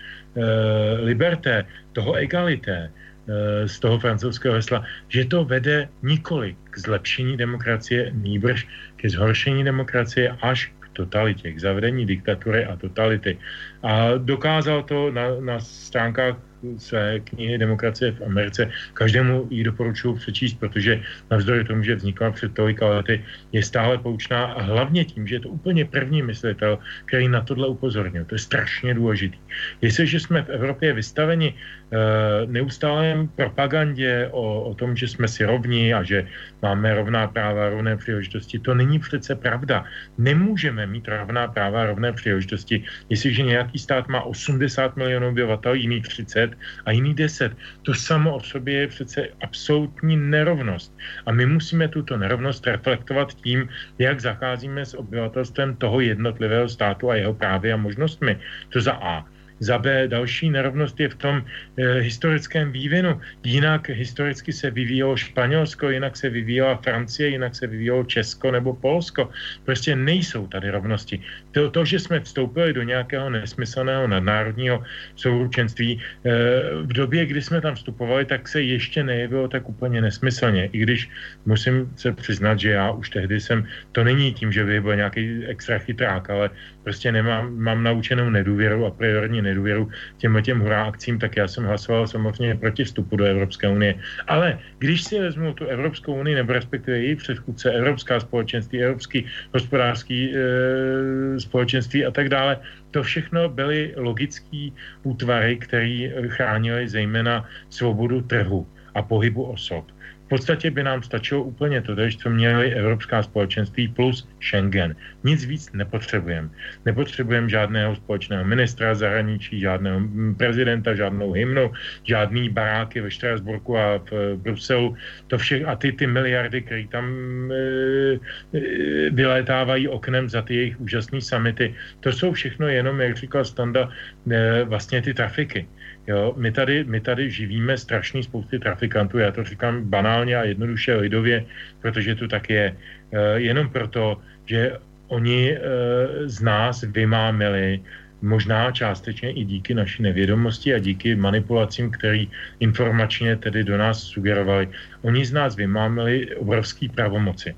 Speaker 3: liberté, toho egalité, eh, z toho francouzského hesla, že to vede nikoli k zlepšení demokracie, nýbrž ke zhoršení demokracie až k totalitě, k zavedení diktatury a totality. A dokázal to na, na stránkách své knihy Demokracie v Americe. Každému ji doporučuji přečíst, protože navzdory tomu, že vznikla před tolika lety, je stále poučná a hlavně tím, že je to úplně první myslitel, který na tohle upozornil. To je strašně důležitý. Jestliže jsme v Evropě vystaveni Eh, neustálém propagandě o, o tom, že jsme si rovní a že máme rovná práva, rovné příležitosti, to není přece pravda. Nemůžeme mít rovná práva, rovné příležitosti, jestliže nějaký stát má 80 milionů obyvatel, jiný 30 a jiný 10. To samo o sobě je přece absolutní nerovnost. A my musíme tuto nerovnost reflektovat tím, jak zacházíme s obyvatelstvem toho jednotlivého státu a jeho právy a možnostmi. To za A. Za B další nerovnost je v tom e, historickém vývinu. Jinak historicky se vyvíjelo Španělsko, jinak se vyvíjela Francie, jinak se vyvíjelo Česko nebo Polsko. Prostě nejsou tady rovnosti. To, to že jsme vstoupili do nějakého nesmyslného nadnárodního souručenství, e, v době, kdy jsme tam vstupovali, tak se ještě nejevilo tak úplně nesmyslně. I když musím se přiznat, že já už tehdy jsem, to není tím, že by byl nějaký extra chytrák, ale prostě nemám, mám naučenou nedůvěru a priorní nedůvěru těm těm hurá akcím, tak já jsem hlasoval samozřejmě proti vstupu do Evropské unie. Ale když si vezmu tu Evropskou unii, nebo respektive její předchůdce, Evropská společenství, Evropský hospodářský e, společenství a tak dále, to všechno byly logické útvary, které chránily zejména svobodu trhu a pohybu osob podstatě by nám stačilo úplně to, co měli Evropská společenství plus Schengen. Nic víc nepotřebujeme. Nepotřebujeme žádného společného ministra zahraničí, žádného prezidenta, žádnou hymnu, žádný baráky ve Štrasburku a v Bruselu. To vše, a ty, ty miliardy, které tam e, e, vylétávají oknem za ty jejich úžasné samity, to jsou všechno jenom, jak říkal Standa, e, vlastně ty trafiky. Jo, my, tady, my tady živíme strašný spousty trafikantů, já to říkám banálně a jednoduše lidově, protože to tak je. E, jenom proto, že oni e, z nás vymámili možná částečně i díky naší nevědomosti a díky manipulacím, který informačně tedy do nás sugerovali. Oni z nás vymámili obrovský pravomoci.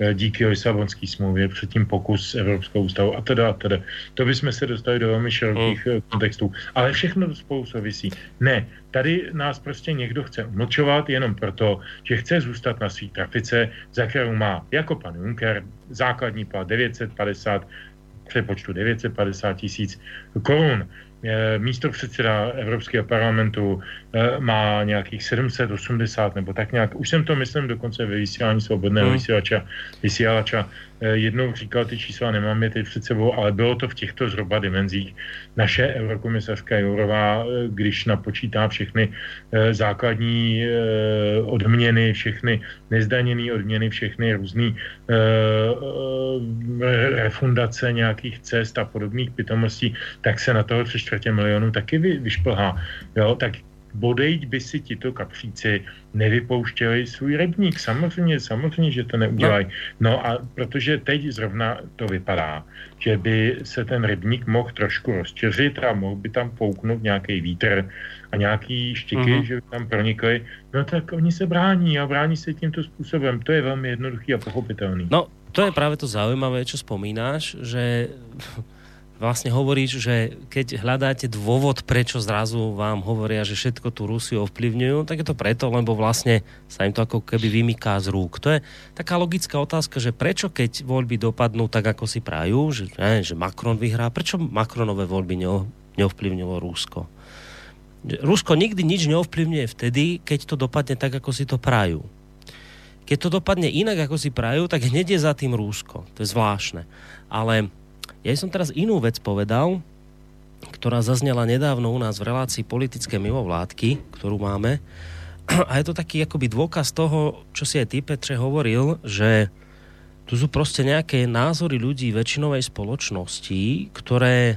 Speaker 3: Eh, díky Lisabonské smlouvě, předtím pokus Evropskou ústavou a teda a teda. To bychom se dostali do velmi širokých mm. kontextů. Ale všechno to spolu souvisí. Ne, tady nás prostě někdo chce umlčovat jenom proto, že chce zůstat na své trafice, za kterou má jako pan Juncker základní plat 950 přepočtu 950 tisíc korun. Eh, místo předseda Evropského parlamentu eh, má nějakých 780 nebo tak nějak. Už jsem to myslím dokonce ve vysílání svobodného hmm. vysílača, vysílača jednou říkal ty čísla, nemám je teď před sebou, ale bylo to v těchto zhruba dimenzích. Naše eurokomisařka Jourová, eh, když napočítá všechny eh, základní odměny, všechny nezdaněné odměny, všechny různé refundace nějakých cest a podobných pitomostí, tak se na toho tři čtvrtě milionu taky vyšplhá. Jo, tak bodejť by si tito kapříci nevypouštěli svůj rybník. Samozřejmě, samozřejmě, že to neudělají. No a protože teď zrovna to vypadá, že by se ten rybník mohl trošku rozčeřit a mohl by tam pouknout nějaký vítr a nějaký štiky, uh-huh. že by tam pronikly, no tak oni se brání a brání se tímto způsobem. To je velmi jednoduchý a pochopitelný.
Speaker 2: No, to je právě to zaujímavé, čo spomínáš, že vlastne hovoríš, že keď hľadáte dôvod, prečo zrazu vám hovoria, že všetko tú Rusiu ovplyvňujú, tak je to preto, lebo vlastne sa im to ako keby vymyká z rúk. To je taká logická otázka, že prečo keď voľby dopadnú tak, ako si prajú, že, ne, že Macron vyhrá, prečo Macronové voľby neovplyvnilo Rusko? Rusko nikdy nič neovplyvňuje vtedy, keď to dopadne tak, ako si to prajú. Keď to dopadne inak, ako si prajú, tak hneď je za tým Rusko. To je zvláštne. Ale ja som teraz inú vec povedal, ktorá zaznela nedávno u nás v relácii politické mimovládky, ktorú máme. [clears throat] A je to taký akoby dôkaz toho, čo si aj ty, Petře, hovoril, že tu sú proste nejaké názory ľudí väčšinovej spoločnosti, ktoré e,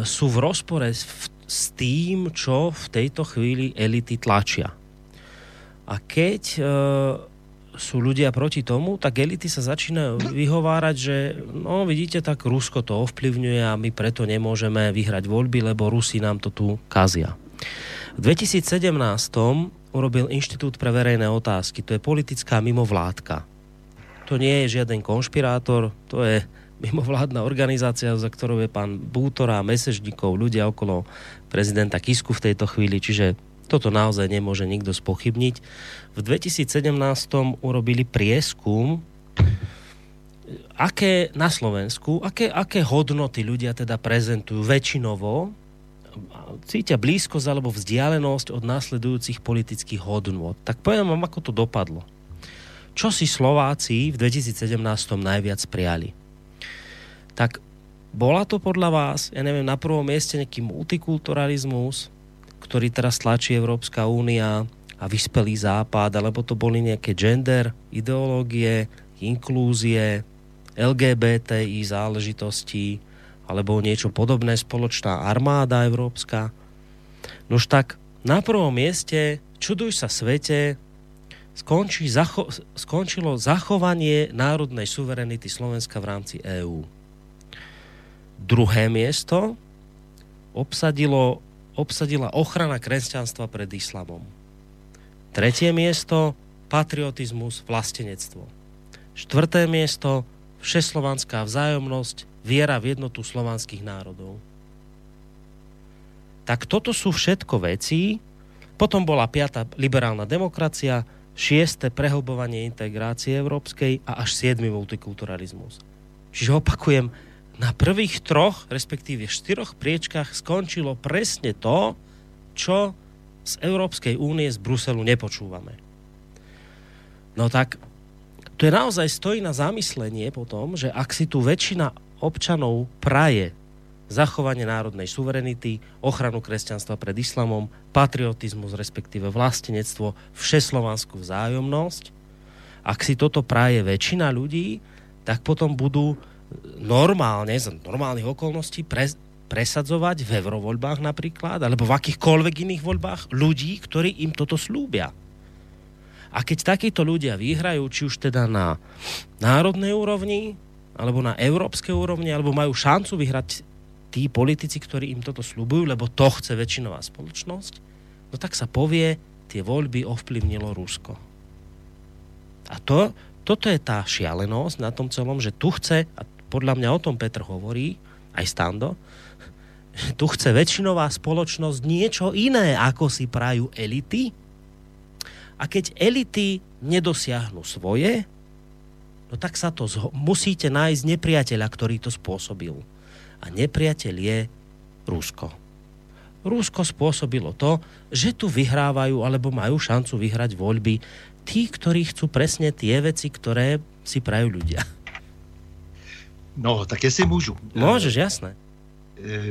Speaker 2: sú v rozpore s tým, čo v tejto chvíli elity tlačia. A keď e, sú ľudia proti tomu, tak elity sa začínajú vyhovárať, že no vidíte, tak Rusko to ovplyvňuje a my preto nemôžeme vyhrať voľby, lebo Rusi nám to tu kazia. V 2017 urobil Inštitút pre verejné otázky, to je politická mimovládka. To nie je žiaden konšpirátor, to je mimovládna organizácia, za ktorou je pán Bútora, mesežníkov, ľudia okolo prezidenta Kisku v tejto chvíli, čiže toto naozaj nemôže nikto spochybniť. V 2017 urobili prieskum, aké na Slovensku, aké, aké hodnoty ľudia teda prezentujú väčšinovo, cítia blízkosť alebo vzdialenosť od následujúcich politických hodnot. Tak poviem vám, ako to dopadlo. Čo si Slováci v 2017 najviac prijali? Tak bola to podľa vás, ja neviem, na prvom mieste nejaký multikulturalizmus, ktorý teraz tlačí Európska únia a vyspelý západ, alebo to boli nejaké gender, ideológie, inklúzie, LGBTI záležitosti, alebo niečo podobné, spoločná armáda európska. Nož tak, na prvom mieste, čuduj sa svete, skončí, zacho- skončilo zachovanie národnej suverenity Slovenska v rámci EÚ. Druhé miesto obsadilo obsadila ochrana kresťanstva pred islamom. Tretie miesto patriotizmus, vlastenectvo. Štvrté miesto všeslovanská vzájomnosť, viera v jednotu slovanských národov. Tak toto sú všetko veci. Potom bola piata liberálna demokracia, šieste prehlbovanie integrácie európskej a až siedmy multikulturalizmus. Čiže opakujem, na prvých troch, respektíve štyroch priečkách skončilo presne to, čo z Európskej únie z Bruselu nepočúvame. No tak to je naozaj stojí na zamyslenie potom, že ak si tu väčšina občanov praje zachovanie národnej suverenity, ochranu kresťanstva pred islamom, patriotizmus, respektíve vlastenectvo, všeslovanskú vzájomnosť. Ak si toto praje väčšina ľudí, tak potom budú normálne, z normálnych okolností pre, presadzovať v eurovoľbách napríklad, alebo v akýchkoľvek iných voľbách ľudí, ktorí im toto slúbia. A keď takíto ľudia vyhrajú, či už teda na národnej úrovni, alebo na európskej úrovni, alebo majú šancu vyhrať tí politici, ktorí im toto slúbujú, lebo to chce väčšinová spoločnosť, no tak sa povie, tie voľby ovplyvnilo Rusko. A to, toto je tá šialenosť na tom celom, že tu chce, a podľa mňa o tom Petr hovorí, aj Stando, tu chce väčšinová spoločnosť niečo iné, ako si prajú elity. A keď elity nedosiahnu svoje, no tak sa to zho- musíte nájsť nepriateľa, ktorý to spôsobil a nepriateľ je Rusko. Rusko spôsobilo to, že tu vyhrávajú alebo majú šancu vyhrať voľby tí, ktorí chcú presne tie veci, ktoré si prajú ľudia.
Speaker 4: No, tak jestli můžu.
Speaker 2: Môžeš, jasné.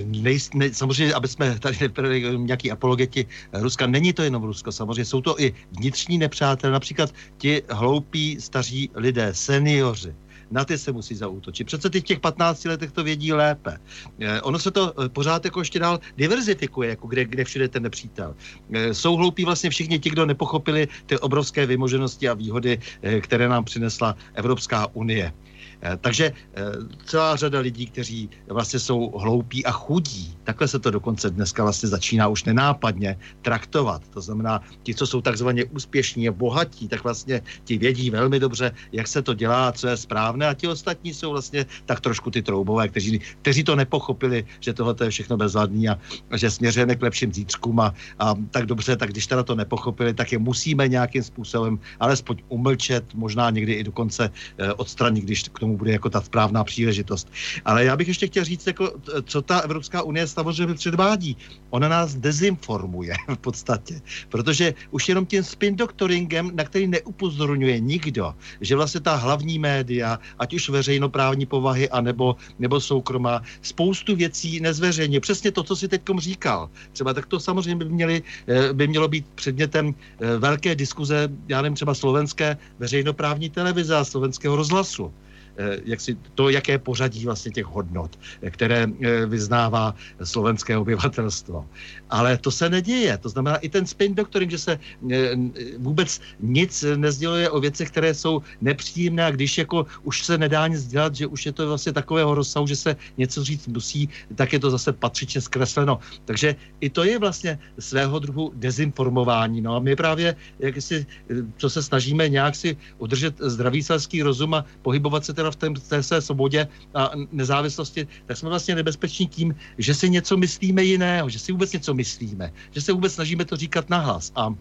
Speaker 4: Nej, ne, samozřejmě, aby jsme tady nebyli nějaký apologeti Ruska, není to jenom Rusko, samozřejmě jsou to i vnitřní nepřátelé, například ti hloupí staří lidé, seniori, na ty se musí zaútočit. Přece ty v těch 15 letech to vědí lépe. Eh, ono se to eh, pořád jako ještě dál diverzifikuje, jako kde, kde všude ten nepřítel. Eh, jsou hloupí vlastně všichni ti, kdo nepochopili ty obrovské vymoženosti a výhody, které nám přinesla Evropská unie. Eh, takže eh, celá řada lidí, kteří vlastně jsou hloupí a chudí, takhle se to dokonce dneska vlastně začíná už nenápadně traktovat. To znamená, ti, co jsou takzvaně úspěšní a bohatí, tak vlastně ti vědí velmi dobře, jak se to dělá, co je správné a ti ostatní jsou vlastně tak trošku ty troubové, kteří, kteří to nepochopili, že tohle je všechno bezvadný a že směřujeme k lepším zítřkům a, a tak dobře, tak když teda to nepochopili, tak je musíme nějakým způsobem alespoň umlčet, možná někdy i dokonce eh, odstranit, když k tomu bude jako ta správná příležitost. Ale já bych ještě chtěl říct, jako, co ta Evropská unie samozřejmě předvádí. Ona nás dezinformuje [laughs] v podstatě, protože už jenom tím spin doctoringem, na který neupozorňuje nikdo, že vlastně ta hlavní média, ať už veřejnoprávní povahy, anebo, nebo soukromá, spoustu věcí nezveřejně. Přesně to, co si teď říkal. Třeba tak to samozřejmě by, měli, eh, by mělo být předmětem eh, velké diskuze, já nevím, třeba slovenské veřejnoprávní televize a slovenského rozhlasu. Eh, jak si, to, jaké pořadí vlastně těch hodnot, eh, které eh, vyznává slovenské obyvatelstvo. Ale to se neděje. To znamená i ten spin doctoring, že se vůbec nic nezděluje o věcech, které jsou nepříjemné a když jako už se nedá nic dělat, že už je to vlastně takového rozsahu, že se něco říct musí, tak je to zase patřičně zkresleno. Takže i to je vlastně svého druhu dezinformování. No a my právě, jak si, co se snažíme nějak si udržet zdravý selský rozum a pohybovat se teda v té, té své svobodě a nezávislosti, tak jsme vlastně nebezpeční tím, že si něco myslíme jiného, že si vůbec něco myslíme, že se vůbec snažíme to říkat nahlas. A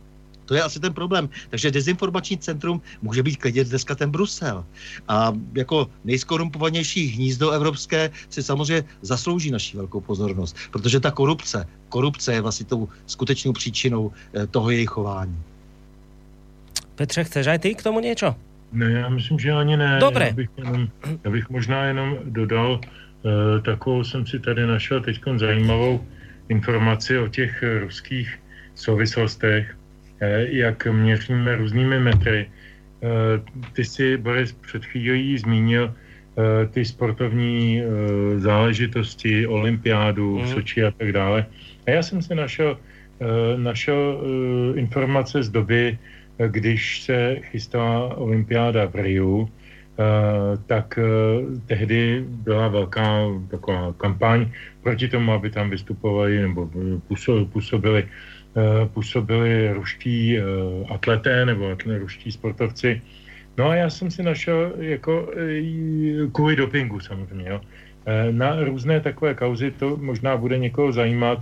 Speaker 4: to je asi ten problém. Takže dezinformační centrum může být klidně dneska ten Brusel. A jako nejskorumpovanější hnízdo evropské si samozřejmě zaslouží naší velkou pozornost, protože ta korupce, korupce je vlastně tou skutečnou příčinou eh, toho jejich chování.
Speaker 2: Petře, chceš aj ty k tomu něco?
Speaker 3: Ne, já myslím, že ani ne.
Speaker 2: Dobré.
Speaker 3: Já bych, jenom, já bych možná jenom dodal, uh, takovou jsem si tady našel teď zajímavou informaci o těch ruských souvislostech, uh, jak měříme různými metry. Uh, ty si, Boris, před chvílí zmínil uh, ty sportovní uh, záležitosti, olympiádu, mm. Soči a tak dále. A já jsem si našel, uh, našel uh, informace z doby, když se chystala olympiáda v Riu, Uh, tak uh, tehdy byla velká taková kampaň proti tomu, aby tam vystupovali nebo působili, uh, působili ruští atleté nebo ruští sportovci. No a já jsem si našel jako kvůli dopingu samozřejmě, jo. Na různé takové kauzy to možná bude někoho zajímat,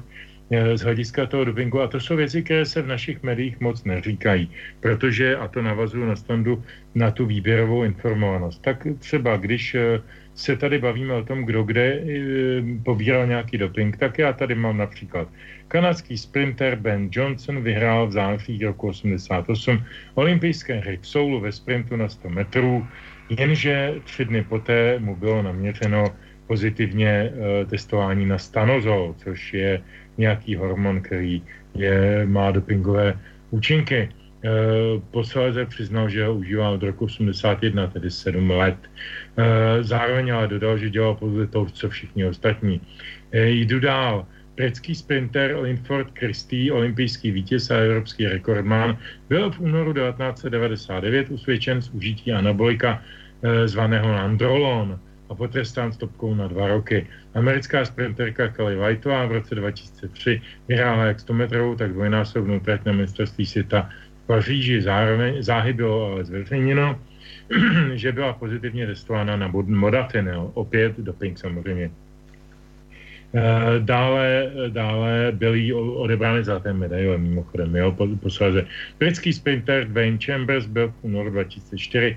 Speaker 3: z hlediska toho dopingu. A to jsou věci, které se v našich médiích moc neříkají, protože, a to navazuju na standu, na tu výběrovou informovanost. Tak třeba, když eh, se tady bavíme o tom, kdo kde e, pobíral nějaký doping, tak já tady mám například kanadský sprinter Ben Johnson vyhrál v září roku 88 olympijské hry v Soulu ve sprintu na 100 metrů, jenže tři dny poté mu bylo naměřeno pozitivně testování na stanozol, což je nějaký hormon, který je, má dopingové účinky. Eh, posléze přiznal, že ho užívá od roku 81, tedy 7 let. Eh, zároveň ale dodal, že dělal pouze to, co všichni ostatní. Eh, jdu dál. Britský sprinter Linford Christie, olympijský vítěz a evropský rekordman, byl v únoru 1999 usvědčen z užití anabolika zvaného Nandrolon a potrestán stopkou na dva roky. Americká sprinterka Kelly Whiteová v roce 2003 vyhrála jak 100 metrovou, tak dvojnásobnou trať na mistrovství světa Paříži zároveň, záhy bylo ale zveřejněno, [clears throat] že byla pozitivně testována na modafinil, opět doping samozřejmě. Eh, dále, dále byly odebrány zlaté medaile, mimochodem, jo, posledně. Britský sprinter Dwayne Chambers byl v únoru 2004 uh,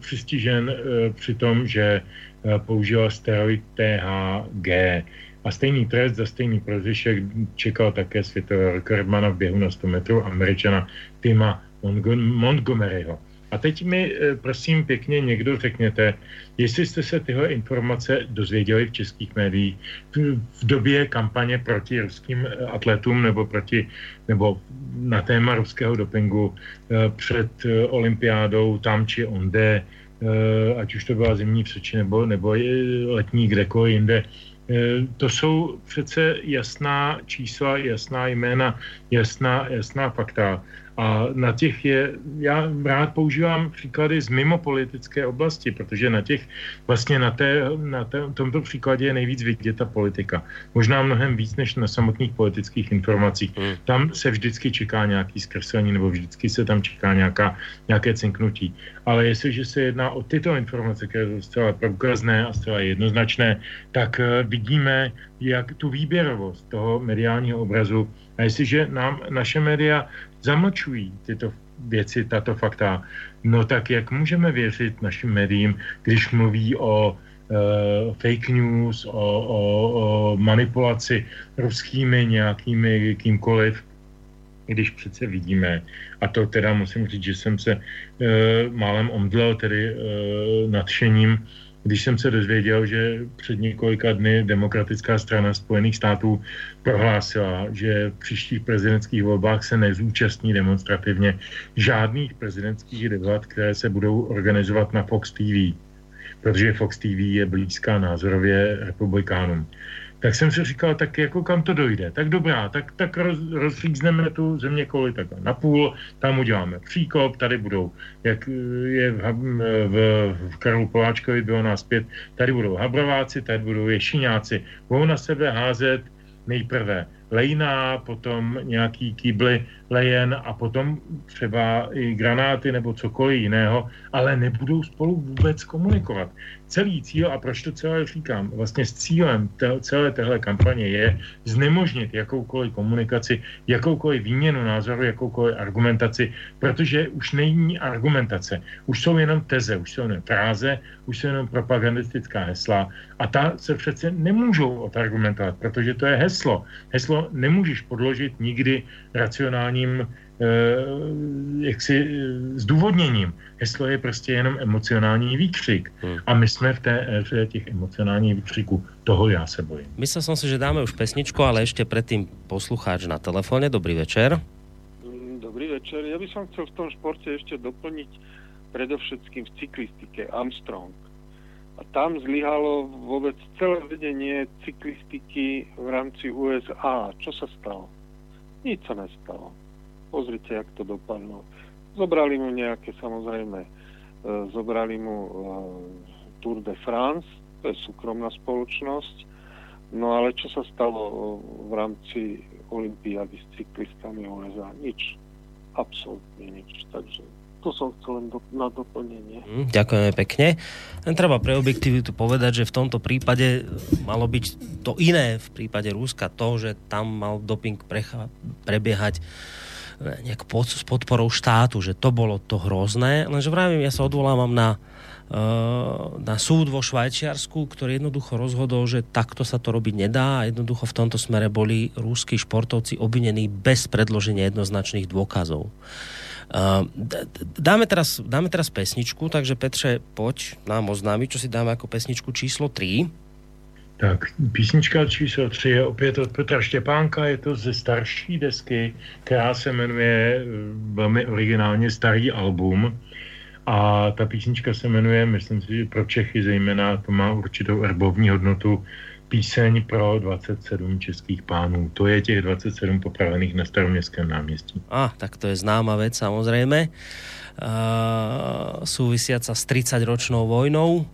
Speaker 3: přistižen uh, při tom, že uh, použil steroid THG. A stejný trest za stejný prozišek čekal také světového rekordmana v běhu na 100 metrů američana Tima Montgomeryho. A teď mi, eh, prosím, pěkně někdo řekněte, jestli jste se tyhle informace dozvěděli v českých médiích v době kampaně proti ruským eh, atletům nebo proti, nebo na téma ruského dopingu eh, před olympiádou tam či onde, ať už to byla zimní v nebo, nebo letní kdekoliv jinde, to jsou přece jasná čísla, jasná jména, jasná, jasná fakta. A na těch je, já rád používám příklady z mimo politické oblasti, protože na těch, vlastně na, té, na té, tomto příkladě je nejvíc vidět ta politika. Možná mnohem víc než na samotných politických informacích. Hmm. Tam se vždycky čeká nějaký zkreslení nebo vždycky se tam čeká nějaká, nějaké cinknutí. Ale jestliže se jedná o tyto informace, které jsou zcela průkazné a zcela jednoznačné, tak uh, vidíme, jak tu výběrovost toho mediálního obrazu a jestliže nám naše média zamlčují tyto věci, tato fakta, no tak jak můžeme věřit našim médiím, když mluví o uh, fake news, o, o, o manipulaci ruskými nějakými kýmkoliv, když přece vidíme, a to teda musím říct, že jsem se uh, málem omdlel tedy uh, nadšením, když jsem se dozvěděl, že před několika dny Demokratická strana Spojených států prohlásila, že v příštích prezidentských volbách se nezúčastní demonstrativně žádných prezidentských debat, které se budou organizovat na Fox TV, protože Fox TV je blízká názorově republikánům tak jsem si říkal, tak jako kam to dojde. Tak dobrá, tak, tak roz, rozřízneme tu země kouli tak na půl, tam uděláme příkop, tady budou, jak je v, v, v Karlu Poláčkovi bylo nás pět, tady budou habrováci, tady budou ješiňáci, budou na sebe házet nejprve lejná, potom nějaký kýbly lejen a potom třeba i granáty nebo cokoliv jiného, ale nebudou spolu vůbec komunikovat celý cíl, a proč to celé říkám, vlastně s cílem te, celé téhle kampaně je znemožnit jakoukoliv komunikaci, jakoukoliv výměnu názoru, jakoukoliv argumentaci, protože už není argumentace, už jsou jenom teze, už jsou jenom fráze, už jsou jenom propagandistická hesla a ta se přece nemůžou odargumentovat, protože to je heslo. Heslo nemůžeš podložit nikdy racionálním Eh, jaksi eh, zdůvodněním. Heslo je prostě jenom emocionální výkřik. Hmm. A my jsme v té éře těch emocionálních výkřiků. Toho já se bojím.
Speaker 2: Myslel jsem si, že dáme už pesničku, ale ještě předtím poslucháč na telefóne. Dobrý večer.
Speaker 7: Dobrý večer. Ja by som chcel v tom športe ešte doplniť predovšetkým v cyklistike Armstrong. A tam zlyhalo vôbec celé vedenie cyklistiky v rámci USA. Čo sa stalo? Nic sa nestalo pozrite, jak to dopadlo. Zobrali mu nejaké, samozrejme, e, zobrali mu e, Tour de France, to je súkromná spoločnosť, no ale čo sa stalo e, v rámci Olympiády s cyklistami USA? Nič. Absolutne nič. Takže to som chcel len do, na doplnenie.
Speaker 2: Mm, ďakujeme pekne. Len treba pre objektivitu povedať, že v tomto prípade malo byť to iné v prípade Ruska, to, že tam mal doping precha- prebiehať nejak pod, s podporou štátu, že to bolo to hrozné, lenže vravím, ja sa odvolávam na na súd vo Švajčiarsku, ktorý jednoducho rozhodol, že takto sa to robiť nedá a jednoducho v tomto smere boli rúskí športovci obvinení bez predloženia jednoznačných dôkazov. Dáme teraz, dáme teraz pesničku, takže Petře, poď nám oznámiť, čo si dáme jako pesničku číslo 3.
Speaker 3: Tak, písnička číslo 3 je opět od Petra Štěpánka, je to ze starší desky, která se jmenuje velmi originálně Starý album. A ta písnička se jmenuje, myslím si, že pro Čechy zejména, to má určitou erbovní hodnotu, píseň pro 27 českých pánů. To je těch 27 popravených na staroměstském náměstí.
Speaker 2: A, tak to je známa věc samozřejmě. Uh, súvisiaca s 30-ročnou vojnou.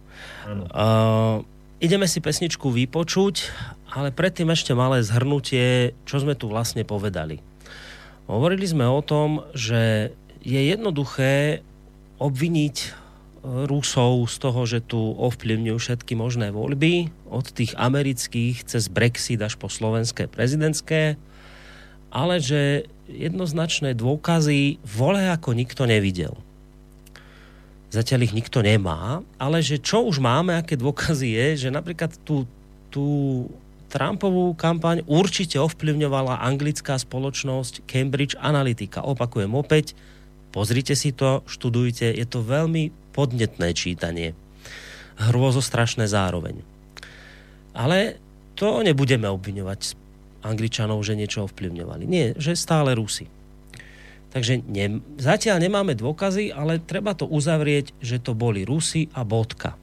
Speaker 2: Uh, ideme si pesničku vypočuť, ale predtým ešte malé zhrnutie, čo sme tu vlastne povedali. Hovorili sme o tom, že je jednoduché obviniť e, Rusov z toho, že tu ovplyvňujú všetky možné voľby, od tých amerických cez Brexit až po slovenské prezidentské, ale že jednoznačné dôkazy vole ako nikto nevidel. Zatiaľ ich nikto nemá, ale že čo už máme, aké dôkazy je, že napríklad tú, tú Trumpovú kampaň určite ovplyvňovala anglická spoločnosť Cambridge Analytica. Opakujem opäť, Pozrite si to, študujte, je to veľmi podnetné čítanie. Hrôzo strašné zároveň. Ale to nebudeme obviňovať Angličanov, že niečo ovplyvňovali. Nie, že stále Rusy. Takže ne, zatiaľ nemáme dôkazy, ale treba to uzavrieť, že to boli Rusy a bodka.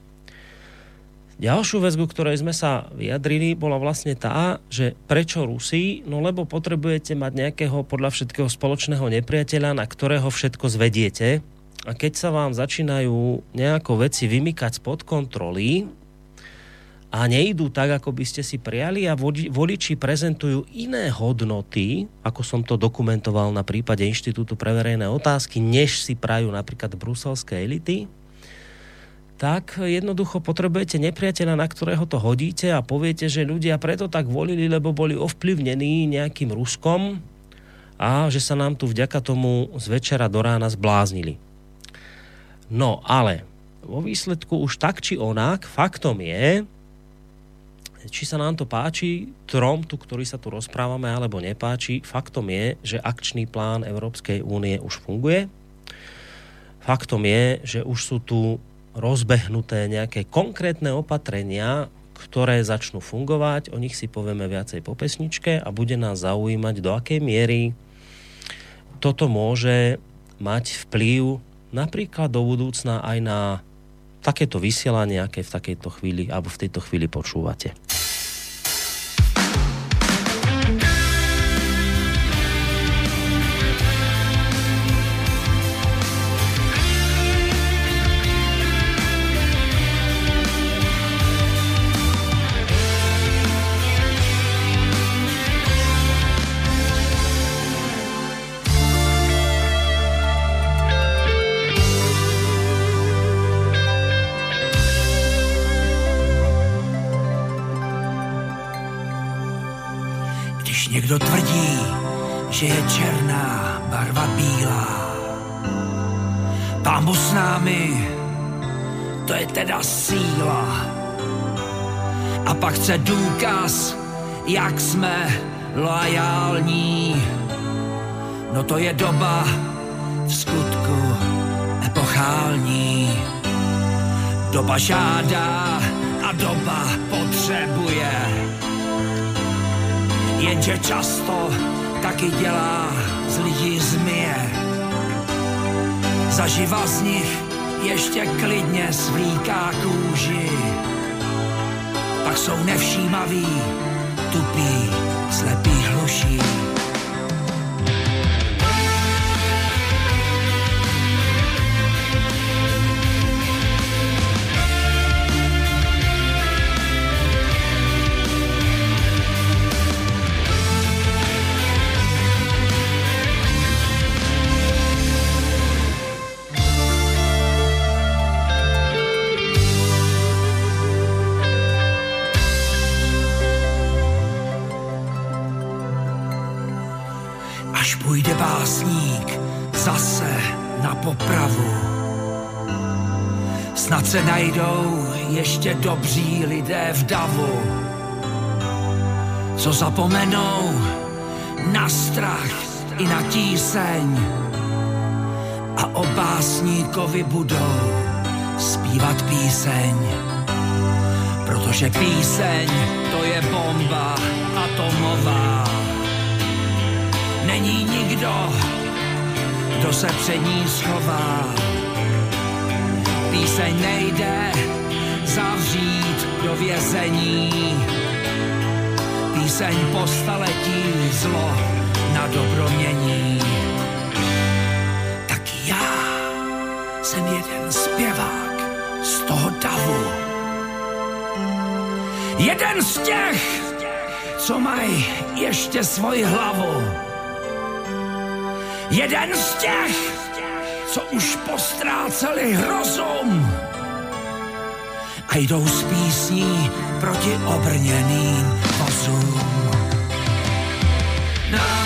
Speaker 2: Ďalšiu vec, ku ktorej sme sa vyjadrili, bola vlastne tá, že prečo Rusy? No lebo potrebujete mať nejakého podľa všetkého spoločného nepriateľa, na ktorého všetko zvediete. A keď sa vám začínajú nejako veci vymykať spod kontroly a nejdú tak, ako by ste si prijali a voliči prezentujú iné hodnoty, ako som to dokumentoval na prípade Inštitútu pre verejné otázky, než si prajú napríklad bruselské elity, tak jednoducho potrebujete nepriateľa, na ktorého to hodíte a poviete, že ľudia preto tak volili, lebo boli ovplyvnení nejakým Ruskom a že sa nám tu vďaka tomu z večera do rána zbláznili. No ale vo výsledku už tak či onak, faktom je, či sa nám to páči, trom tu, ktorý sa tu rozprávame, alebo nepáči, faktom je, že akčný plán Európskej únie už funguje. Faktom je, že už sú tu rozbehnuté nejaké konkrétne opatrenia, ktoré začnú fungovať, o nich si povieme viacej po pesničke a bude nás zaujímať, do akej miery toto môže mať vplyv napríklad do budúcna aj na takéto vysielanie, aké v takejto chvíli alebo v tejto chvíli počúvate.
Speaker 5: Někdo tvrdí, že je černá barva bílá. Pámu s námi, to je teda síla. A pak chce důkaz, jak jsme loajální. No to je doba v skutku epochální. Doba žádá a doba potřebuje jenže často taky dělá z lidí zmije. Zaživa z nich ještě klidně svlíká kůži. Pak jsou nevšímaví, tupí, slepí, hluší. Se najdou ještě dobří lidé v davu, co zapomenou na strach i na tíseň a o básníkovi budou zpívat píseň. Protože píseň to je bomba atomová. Není nikdo, kdo se před ní schová. Píseň nejde zavřít do vězení. Píseň po staletí zlo na dobro mění. Tak já jsem jeden zpěvák z toho davu. Jeden z těch, co mají ještě svoji hlavu. Jeden z těch, co už postráceli rozum a jdou s písní proti obrněným vozům. Na,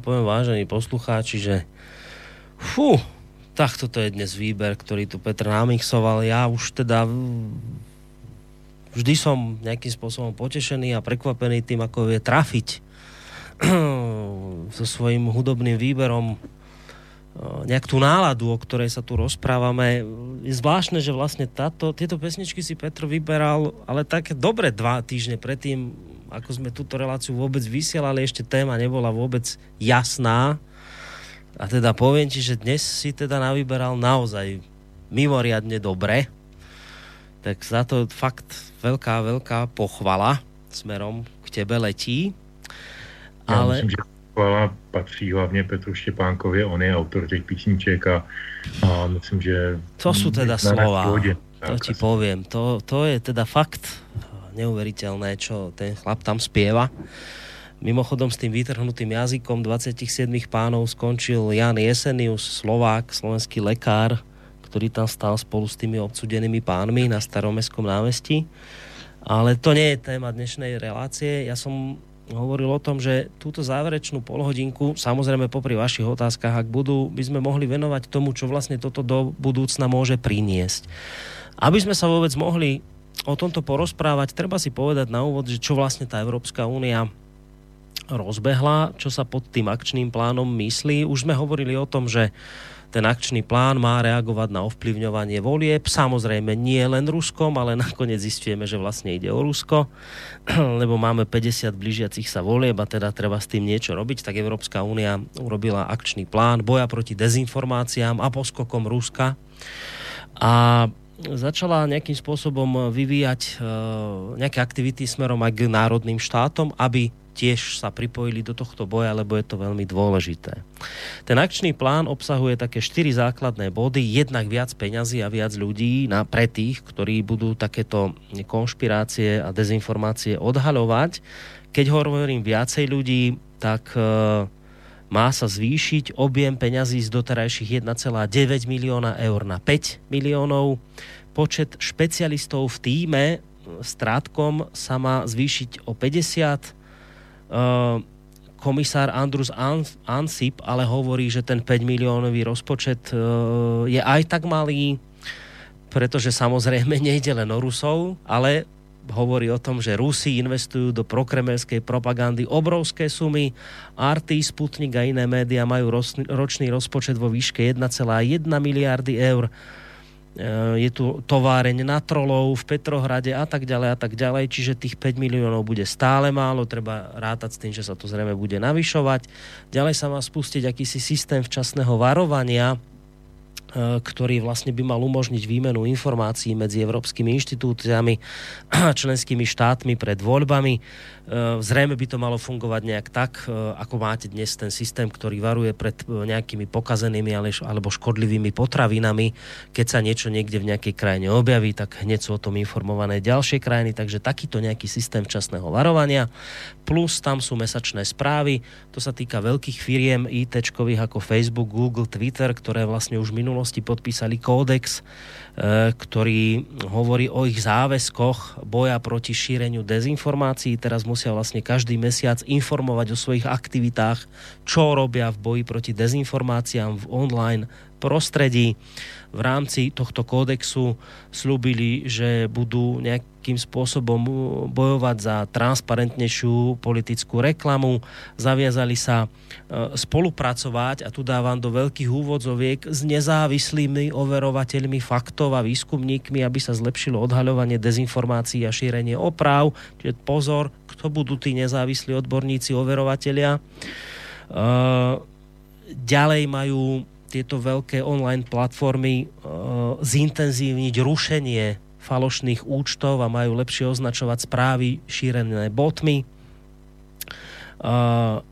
Speaker 2: poviem, vážení poslucháči, že fú, tak toto je dnes výber, ktorý tu Petr namixoval. Ja už teda vždy som nejakým spôsobom potešený a prekvapený tým, ako vie trafiť [clears throat] so svojím hudobným výberom eh, nejak tú náladu, o ktorej sa tu rozprávame. Je zvláštne, že vlastne táto, tieto pesničky si Petr vyberal, ale také dobre dva týždne predtým, ako sme túto reláciu vôbec vysielali, ešte téma nebola vôbec jasná. A teda poviem ti, že dnes si teda navyberal naozaj mimoriadne dobre. Tak za to fakt veľká, veľká pochvala smerom k tebe letí.
Speaker 3: Já
Speaker 2: Ale...
Speaker 3: myslím, že chvála patří hlavně Petru Štěpánkovi, on je autor těch písniček a, a myslím, že...
Speaker 2: To sú teda slova. To ti poviem. To, to je teda fakt neuveriteľné, čo ten chlap tam spieva. Mimochodom s tým vytrhnutým jazykom 27 pánov skončil Jan Jesenius, Slovák, slovenský lekár, ktorý tam stál spolu s tými obsudenými pánmi na staromestskom námestí. Ale to nie je téma dnešnej relácie. Ja som hovoril o tom, že túto záverečnú polhodinku, samozrejme popri vašich otázkach, ak budú, by sme mohli venovať tomu, čo vlastne toto do budúcna môže priniesť. Aby sme sa vôbec mohli o tomto porozprávať, treba si povedať na úvod, že čo vlastne tá Európska únia rozbehla, čo sa pod tým akčným plánom myslí. Už sme hovorili o tom, že Ten akčný plán má reagovať na ovplyvňovanie volieb, samozrejme nie len Ruskom, ale nakoniec zistujeme, že vlastne ide o Rusko, [clears throat] lebo máme 50 blížiacich sa volieb a teda treba s tým niečo robiť, tak Európska únia urobila akčný plán boja proti dezinformáciám a poskokom Ruska. A začala nejakým spôsobom vyvíjať uh, nejaké aktivity smerom aj k národným štátom, aby tiež sa pripojili do tohto boja, lebo je to veľmi dôležité. Ten akčný plán obsahuje také štyri základné body, jednak viac peňazí a viac ľudí na, pre tých, ktorí budú takéto konšpirácie a dezinformácie odhaľovať. Keď hovorím viacej ľudí, tak uh, má sa zvýšiť objem peňazí z doterajších 1,9 milióna eur na 5 miliónov. Počet špecialistov v týme s trátkom sa má zvýšiť o 50 Eh, komisár Andrus Ansip ale hovorí, že ten 5 miliónový rozpočet eh, je aj tak malý, pretože samozrejme [laughs] nejde len o Rusov, ale hovorí o tom, že Rusi investujú do prokremelskej propagandy obrovské sumy. RT, Sputnik a iné média majú ročný rozpočet vo výške 1,1 miliardy eur Eh, je tu továreň na trolov v Petrohrade a tak ďalej a tak ďalej, čiže tých 5 miliónov bude stále málo, treba rátať s tým, že sa to zrejme bude navyšovať. Ďalej sa má spustiť akýsi systém včasného varovania, ktorý vlastne by mal umožniť výmenu informácií medzi európskymi inštitúciami a členskými štátmi pred voľbami. Eh, zrejme by to malo fungovať nejak tak, eh, ako máte dnes ten systém, ktorý varuje pred nejakými pokazenými alebo škodlivými potravinami. Keď sa niečo niekde v nejakej krajine objaví, tak hneď sú o tom informované ďalšie krajiny, takže takýto nejaký systém včasného varovania. Plus tam sú mesačné správy, to sa týka veľkých firiem IT ako Facebook, Google, Twitter, ktoré vlastne už minulo minulosti podpísali kódex, ktorý hovorí o ich záväzkoch boja proti šíreniu dezinformácií. Teraz musia vlastne každý mesiac informovať o svojich aktivitách, čo robia v boji proti dezinformáciám v online prostredí v rámci tohto kódexu slúbili, že budú nejakým spôsobom bojovať za transparentnejšiu politickú reklamu. Zaviazali sa e, spolupracovať, a tu dávam do veľkých úvodzoviek, s nezávislými overovateľmi faktov a výskumníkmi, aby sa zlepšilo odhaľovanie dezinformácií a šírenie oprav. Čiže pozor, kto budú tí nezávislí odborníci, overovatelia. Uh, ďalej majú tieto veľké online platformy uh, zintenzívniť rušenie falošných účtov a majú lepšie označovať správy šírené botmi. Uh,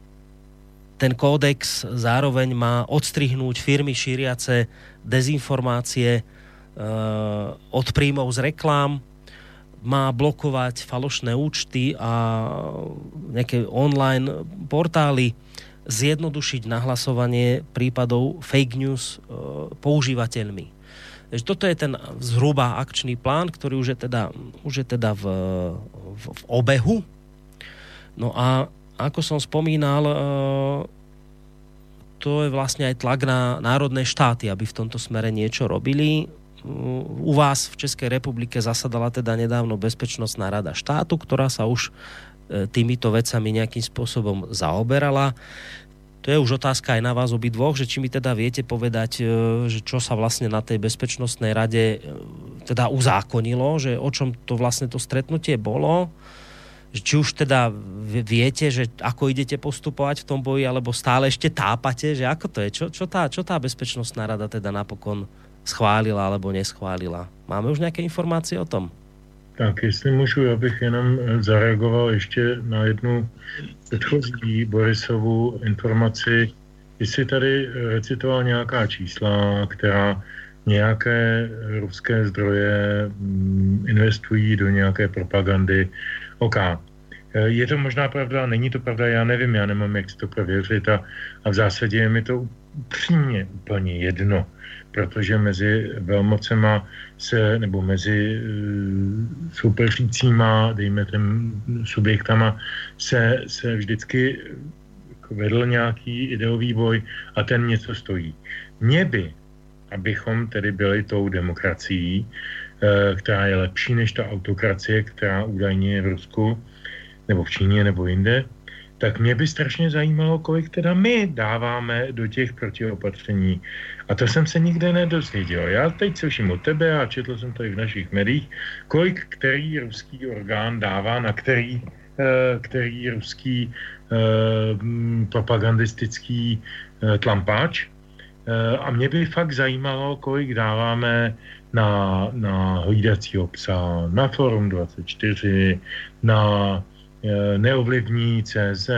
Speaker 2: ten kódex zároveň má odstrihnúť firmy šíriace dezinformácie uh, od príjmov z reklám, má blokovať falošné účty a nejaké online portály, zjednodušiť nahlasovanie prípadov fake news e, používateľmi. Takže toto je ten zhruba akčný plán, ktorý už je teda, už je teda v, v, v obehu. No a ako som spomínal, e, to je vlastne aj tlak na národné štáty, aby v tomto smere niečo robili. U vás v Českej republike zasadala teda nedávno Bezpečnostná rada štátu, ktorá sa už e, týmito vecami nejakým spôsobom zaoberala to je už otázka aj na vás obidvoch, že či mi teda viete povedať, e, že čo sa vlastne na tej bezpečnostnej rade e, teda uzákonilo, že o čom to vlastne to stretnutie bolo, či už teda viete, že ako idete postupovať v tom boji, alebo stále ešte tápate, že ako to je, čo, čo, tá, čo tá bezpečnostná rada teda napokon schválila alebo neschválila. Máme už nějaké informácie o tom?
Speaker 3: Tak, jestli můžu, já bych jenom eh, zareagoval ještě na jednu předchozí Borisovu informaci, jestli tady eh, recitoval nějaká čísla, která nějaké ruské zdroje mm, investují do nějaké propagandy. OK. Eh, je to možná pravda, není to pravda, já nevím, já nemám jak si to prověřit a, a v zásadě je mi to upřímně úplně jedno protože mezi velmocema se, nebo mezi uh, soupeřícíma, dejme těm subjektama, se, se vždycky jako vedl nějaký ideový boj a ten něco stojí. Mě by, abychom tedy byli tou demokracií, uh, která je lepší než ta autokracie, která údajně je v Rusku, nebo v Číně, nebo jinde, tak mě by strašně zajímalo, kolik teda my dáváme do těch protiopatření. A to jsem se nikde nedozvěděl. Já teď slyším od tebe a četl jsem to i v našich médiích, kolik který ruský orgán dává na který, eh, který ruský eh, propagandistický eh, tlampáč. A mě by fakt zajímalo, kolik dáváme na, na hlídacího psa, na Forum 24, na neovlivní CZ,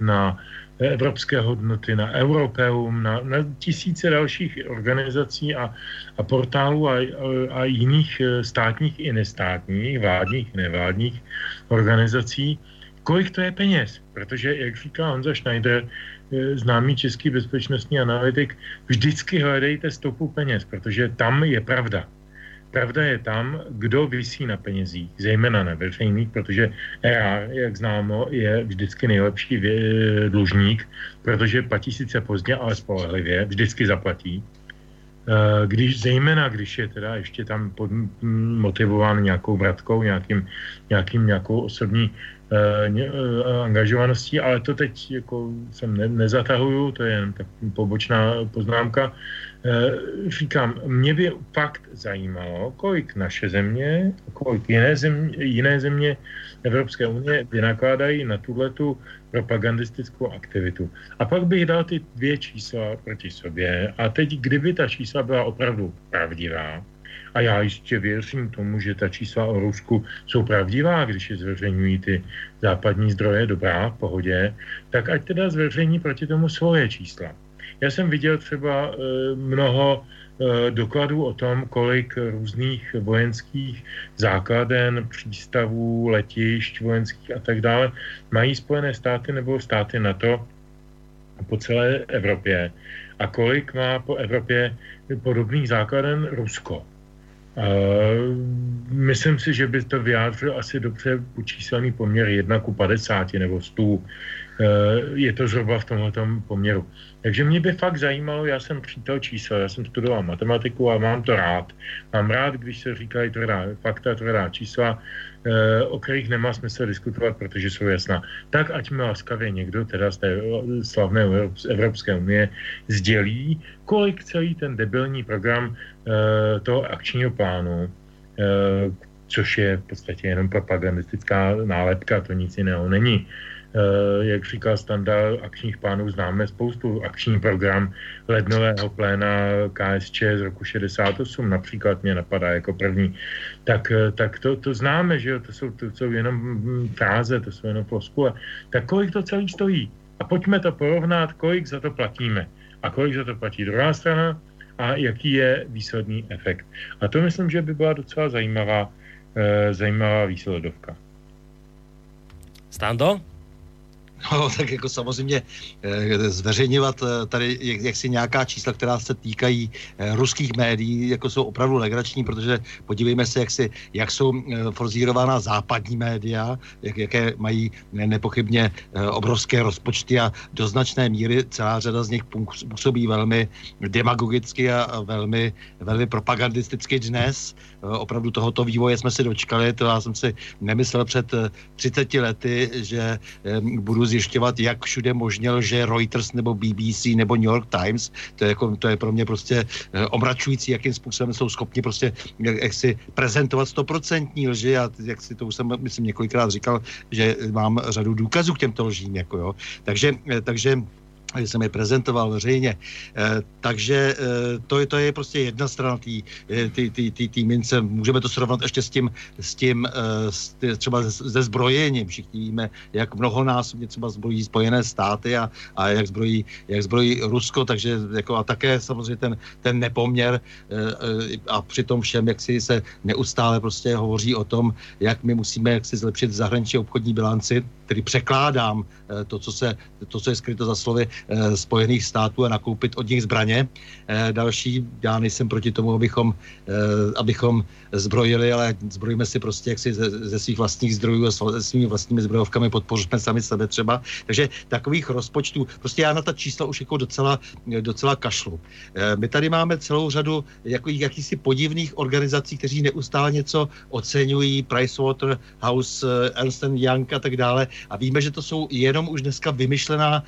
Speaker 3: na evropské hodnoty, na Europeum, na, na tisíce dalších organizací a, a portálů a, a jiných eh, státních i nestátních, vládních, nevládních organizací, kolik to je peněz. Protože, jak říká Honza Schneider, eh, známý český bezpečnostní analytik, vždycky hledejte stopu peněz, protože tam je pravda. Pravda je tam, kdo vysí na penězích, zejména na veřejných, protože EA, jak známo, je vždycky nejlepší dlužník, protože platí sice pozdě, ale spolehlivě, vždycky zaplatí. Eh, když, zejména když je teda ještě tam pod, motivován nějakou vratkou, nějakým, nějakým, nějakou osobní angažovaností, ale to teď jako jsem ne, nezatahuju, to je jen tak pobočná poznámka. Eh, říkám, mě by fakt zajímalo, kolik naše země, kolik jiné země, jiné země Evropské unie vynakládají na tuhletu propagandistickou aktivitu. A pak bych dal ty dvě čísla proti sobě a teď, kdyby ta čísla byla opravdu pravdivá, a já ještě věřím tomu, že ta čísla o Rusku jsou pravdivá, když je zveřejňují ty západní zdroje, dobrá, v pohodě, tak ať teda zveřejní proti tomu svoje čísla. Já jsem viděl třeba eh, mnoho eh, dokladů o tom, kolik různých vojenských základen, přístavů, letišť vojenských a tak dále mají Spojené státy nebo státy NATO po celé Evropě a kolik má po Evropě podobných základen Rusko. Myslím si, že by to vyjádřil asi dobře číselný poměr 1 ku 50 nebo 100. Uh, je to zhruba v tomhle poměru. Takže mě by fakt zajímalo, já jsem přítel čísel, já jsem studoval matematiku a mám to rád. Mám rád, když se říkají tvrdá fakta, tvrdá čísla, eh, o kterých nemá smysl diskutovat, protože jsou jasná. Tak ať mi laskavě někdo, teda z té slavné Evropské unie, sdělí, kolik celý ten debilní program toho akčního plánu, eh, což je v podstatě jenom propagandistická nálepka, to nic jiného není, Eh, jak říkal Standa, akčních plánů známe spoustu. Akční program lednového pléna KSČ z roku 68 například mě napadá jako první. Tak, eh, tak to, to známe, že jo? To, jsou, to jsou jenom fráze, to jsou jenom floskule. Tak kolik to celý stojí? A pojďme to porovnat, kolik za to platíme. A kolik za to platí druhá strana a jaký je výsledný efekt. A to myslím, že by byla docela zajímavá, eh, zajímavá výsledovka.
Speaker 2: Stando?
Speaker 4: No, [laughs] tak jako samozřejmě eh, zveřejňovat eh, tady jaksi nějaká čísla, která se týkají eh, ruských médií, jako jsou opravdu legrační, protože podívejme se, jak, si, jak jsou forzírována západní média, jak, jaké mají nepochybně obrovské rozpočty a do značné míry celá řada z nich působí velmi demagogicky a velmi, velmi propagandisticky dnes. Opravdu tohoto vývoje jsme si dočkali, to já jsem si nemyslel před 30 lety, že budu zjišťovat, jak všude možně lže Reuters nebo BBC nebo New York Times. To je, jako, to je pro mě prostě eh, omračující, jakým způsobem jsou schopni prostě jak, jak si prezentovat stoprocentní lži a jak si to už jsem, myslím, několikrát říkal, že mám řadu důkazů k těmto lžím. Jako jo. Takže, eh, takže jsem je prezentoval veřejně. E, takže e, to, to je prostě jedna strana té mince. Můžeme to srovnat ještě s tím, s tím s třeba se zbrojením. Všichni víme, jak mnohonásobně třeba zbrojí Spojené státy a, a jak, zbrojí, jak zbrojí Rusko, takže jako a také samozřejmě ten, ten nepoměr a při tom všem, jak si se neustále prostě hovoří o tom, jak my musíme jak si zlepšit zahraniční obchodní bilanci, který překládám to, co, se, to, co je skryto za slovy eh, Spojených států a nakoupit od nich zbraně. Eh, další, já nejsem proti tomu, abychom, abychom zbrojili, ale zbrojíme si prostě jaksi ze, ze svých vlastních zdrojů a se svými vlastními zbrojovkami podpoříme sami sebe třeba. Takže takových rozpočtů, prostě já na ta čísla už jako docela, docela kašlu. My tady máme celou řadu jako jakýsi podivných organizací, kteří neustále něco oceňují, Pricewaterhouse, Ernst Young a tak dále. A víme, že to jsou jenom už dneska vymyšlená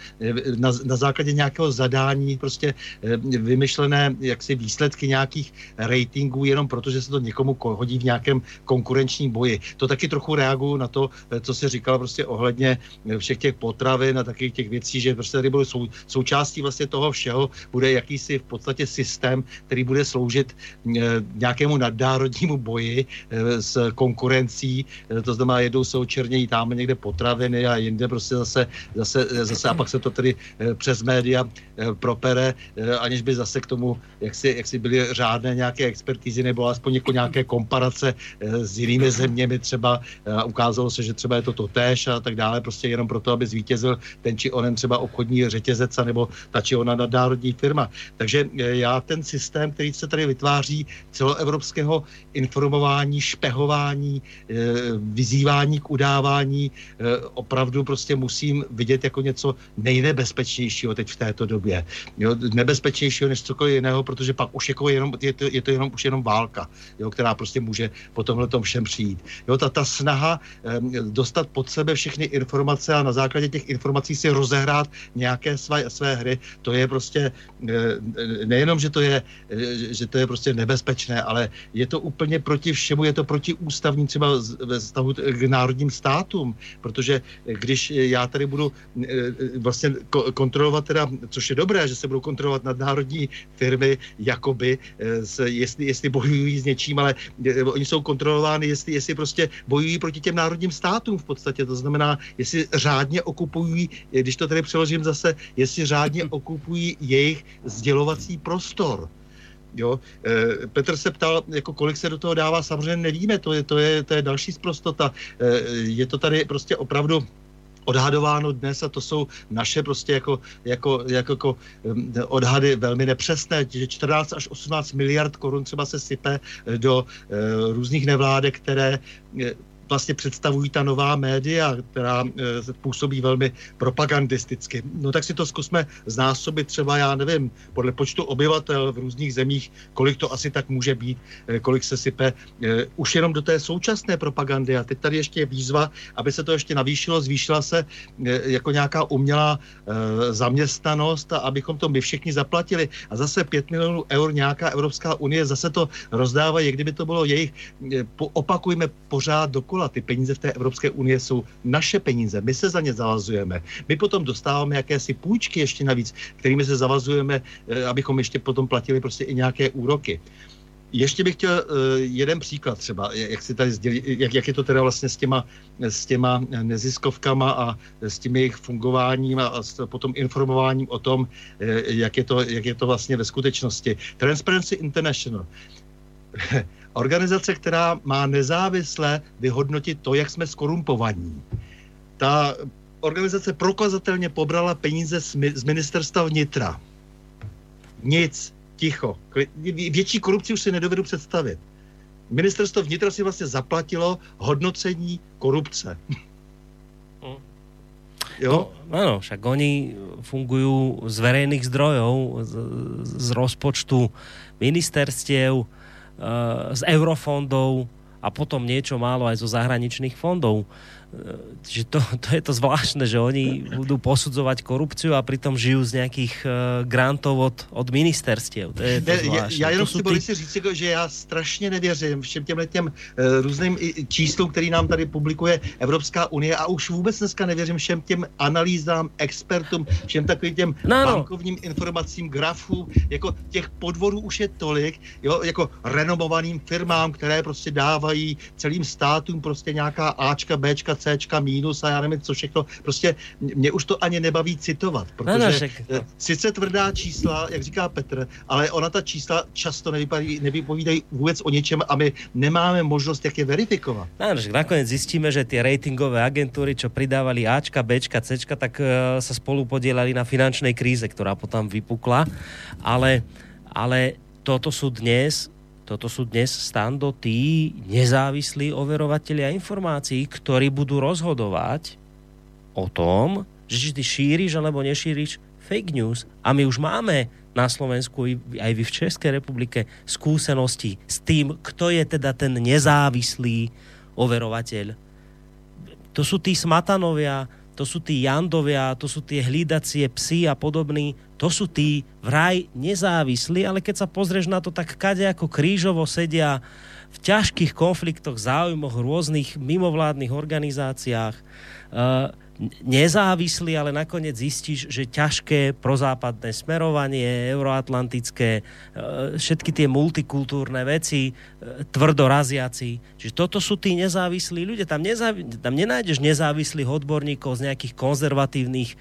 Speaker 4: na, na základě nějakého zadání, prostě vymyšlené jaksi výsledky nějakých ratingů, jenom proto, že se to někomu hodí v nějakém konkurenčním boji. To taky trochu reaguju na to, co se říkalo prostě ohledně všech těch potravin a takových těch věcí, že prostě tady budou sou, součástí vlastně toho všeho bude jakýsi v podstatě systém, který bude sloužit nějakému nadnárodnímu boji s konkurencí, to znamená, jedou se očernějí tam někde potraviny a jinde prostě zase, zase, zase a pak se to tedy přes média propere, aniž by zase k tomu, jak si, jak si byly řádné nějaké expertízy nebo aspoň jako nějaké komparace s jinými zeměmi třeba ukázalo se, že třeba je to to též a tak dále, prostě jenom proto, aby zvítězil ten či onen třeba obchodní řetězec nebo ta či ona nadnárodní firma. Takže já ten systém, který se tady vytváří celoevropského informování, špehování, vyzývání k udávání, opravdu prostě musím vidět jako něco nejnebezpečnějšího teď v této době. Jo, nebezpečnějšího než cokoliv jiného, protože pak už jako jenom, je, to, je to jenom už jenom válka, jo, která prostě může po tomhle tom všem přijít. Jo, ta, ta snaha um, dostat pod sebe všechny informace a na základě těch informací si rozehrát nějaké své, své hry, to je prostě nejenom, že to je, že to je prostě nebezpečné, ale je to úplně proti všemu, je to proti ústavní třeba ve vztahu k národním státům, protože když já tady budu vlastně kontrolovat teda, což je dobré, že se budou kontrolovat nadnárodní firmy, jakoby, jestli, jestli bojují s něčím, ale oni jsou kontrolovány, jestli, jestli prostě bojují proti těm národním státům v podstatě, to znamená, jestli řádně okupují, když to tady přeložím zase, jestli řádně [laughs] okupují jejich sdělovací prostor. Jo? E, Petr se ptal, jako kolik se do toho dává, samozřejmě nevíme, to je, to je, to je další zprostota. E, je to tady prostě opravdu odhadováno dnes a to jsou naše prostě jako, jako, jako, jako odhady velmi nepřesné, že 14 až 18 miliard korun třeba se sype do e, různých nevládek, které e, vlastně představují ta nová média, která e, působí velmi propagandisticky. No tak si to zkusme znásobit třeba, já nevím, podle počtu obyvatel v různých zemích, kolik to asi tak může být, e, kolik se sype e, už jenom do té současné propagandy. A teď tady ještě je výzva, aby se to ještě navýšilo, zvýšila se e, jako nějaká umělá e, zaměstnanost a abychom to my všichni zaplatili. A zase 5 milionů eur nějaká Evropská unie zase to rozdává, jak kdyby to bylo jejich, e, opakujme pořád dokola dokola. Ty peníze v té Evropské unie jsou naše peníze, my se za ně zavazujeme. My potom dostáváme jakési půjčky ještě navíc, kterými se zavazujeme, eh, abychom ještě potom platili prostě i nějaké úroky. Ještě bych chtěl uh, jeden příklad třeba, jak, si tady sdělí, jak, jak je to teda vlastně s těma, s těma neziskovkama a s tím jejich fungováním a, a s potom informováním o tom, jak je to, jak je to vlastně ve skutečnosti. Transparency International [laughs] organizace, která má nezávisle vyhodnotit to, jak jsme skorumpovaní. Ta organizace prokazatelně pobrala peníze z ministerstva vnitra. Nic, ticho. Větší korupci už si nedovedu představit. Ministerstvo vnitra si vlastně zaplatilo hodnocení korupce.
Speaker 2: Hm. Jo? No, ano, však oni fungují z verejných zdrojů, z, z rozpočtu ministerstiev, z eurofondov a potom niečo málo aj zo zahraničných fondov. Že to, to je to zvláštne, že oni budú posudzovať korupciu a pritom žijú z nejakých uh, grantov od, od ministerstiev. To je to zvláštne.
Speaker 4: Já jenom chci ty... říct, že já strašně nevěřím všem těmhle těm uh, různým číslům, který nám tady publikuje Evropská unie a už vůbec dneska nevěřím všem těm analýzám, expertům, všem takovým těm no, no. bankovním informacím, grafů, jako těch podvodů už je tolik, jo, jako renomovaným firmám, které prostě dávají celým státům prostě nějaká Ačka, Bčka, C minus a já nevím, co všechno. Prostě mě už to ani nebaví citovat, protože no, no, však... sice tvrdá čísla, jak říká Petr, ale ona ta čísla často nevypovídají, nevypovídají vůbec o něčem a my nemáme možnost, jak je verifikovat.
Speaker 2: No, nakonec zjistíme, že ty ratingové agentury, čo pridávali Ačka, Bčka, Cčka, tak uh, sa spolu podielali na finančnej kríze, ktorá potom vypukla. Ale, ale toto sú dnes toto sú dnes stando tí nezávislí overovatelia informácií, ktorí budú rozhodovať o tom, že či ty šíriš alebo nešíriš fake news. A my už máme na Slovensku aj vy v Českej republike skúsenosti s tým, kto je teda ten nezávislý overovateľ. To sú tí smatanovia, to sú tí Jandovia, to sú tie hlídacie psy a podobní, to sú tí vraj nezávislí, ale keď sa pozrieš na to, tak kade ako krížovo sedia v ťažkých konfliktoch, záujmoch rôznych mimovládnych organizáciách. Uh, nezávislý, ale nakoniec zistíš, že ťažké prozápadné smerovanie, euroatlantické, e, všetky tie multikultúrne veci, e, tvrdo raziaci. Čiže toto sú tí nezávislí ľudia. Tam, nezávi- tam nenájdeš nezávislých odborníkov z nejakých konzervatívnych, e,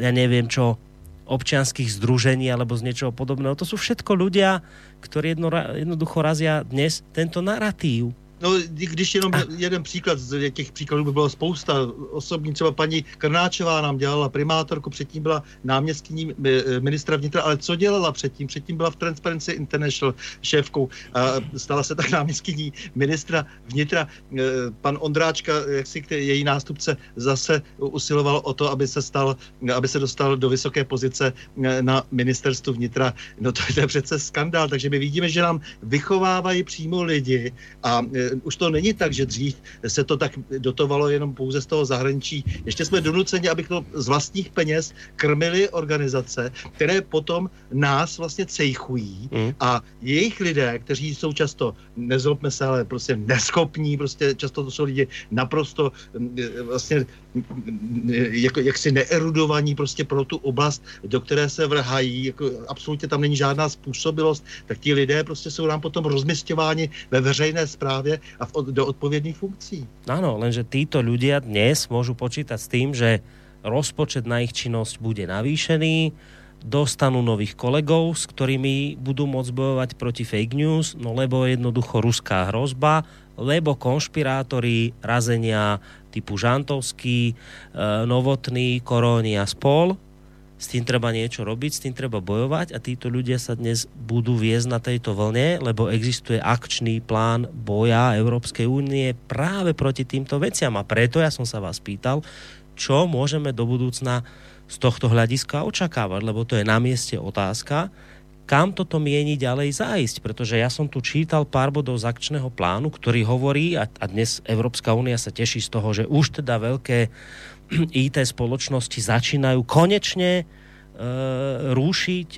Speaker 2: ja neviem čo, občianských združení alebo z niečoho podobného. To sú všetko ľudia, ktorí jedno, jednoducho razia dnes tento narratív
Speaker 4: No, když jenom jeden příklad, z těch příkladů by bylo spousta. Osobní třeba paní Krnáčová nám dělala primátorku, předtím byla náměstkyní eh, ministra vnitra, ale co dělala předtím? Předtím byla v Transparency International šéfkou a stala se tak náměstkyní ministra vnitra. Eh, pan Ondráčka, jak si její nástupce, zase usiloval o to, aby se stal, aby se dostal do vysoké pozice eh, na ministerstvu vnitra. No to je přece skandál, takže my vidíme, že nám vychovávají přímo lidi a už to není tak, že dřív se to tak dotovalo jenom pouze z toho zahraničí. Ještě jsme donuceni, abych to z vlastních peněz krmili organizace, které potom nás vlastně cejchují mm. a jejich lidé, kteří jsou často, nezlobme se, ale prostě neschopní, prostě často to jsou lidi naprosto mm, vlastně mm, jako, jaksi neerudovaní prostě pro tu oblast, do které se vrhají, jako absolutně tam není žádná způsobilost, tak ti lidé prostě jsou nám potom rozmistěváni ve veřejné správě a v, do odpovědných funkcí.
Speaker 2: Áno, lenže títo ľudia dnes môžu počítať s tým, že rozpočet na ich činnosť bude navýšený, dostanú nových kolegov, s ktorými budú môcť bojovať proti fake news, no lebo jednoducho ruská hrozba, lebo konšpirátori razenia typu Žantovský, e, Novotný, Koróni a spol s tým treba niečo robiť, s tým treba bojovať a títo ľudia sa dnes budú viesť na tejto vlne, lebo existuje akčný plán boja Európskej únie práve proti týmto veciam. A preto ja som sa vás pýtal, čo môžeme do budúcna z tohto hľadiska očakávať, lebo to je na mieste otázka, kam toto mieni ďalej zájsť, pretože ja som tu čítal pár bodov z akčného plánu, ktorý hovorí, a, a dnes Európska únia sa teší z toho, že už teda veľké [clears throat] IT spoločnosti začínajú konečne uh, rušiť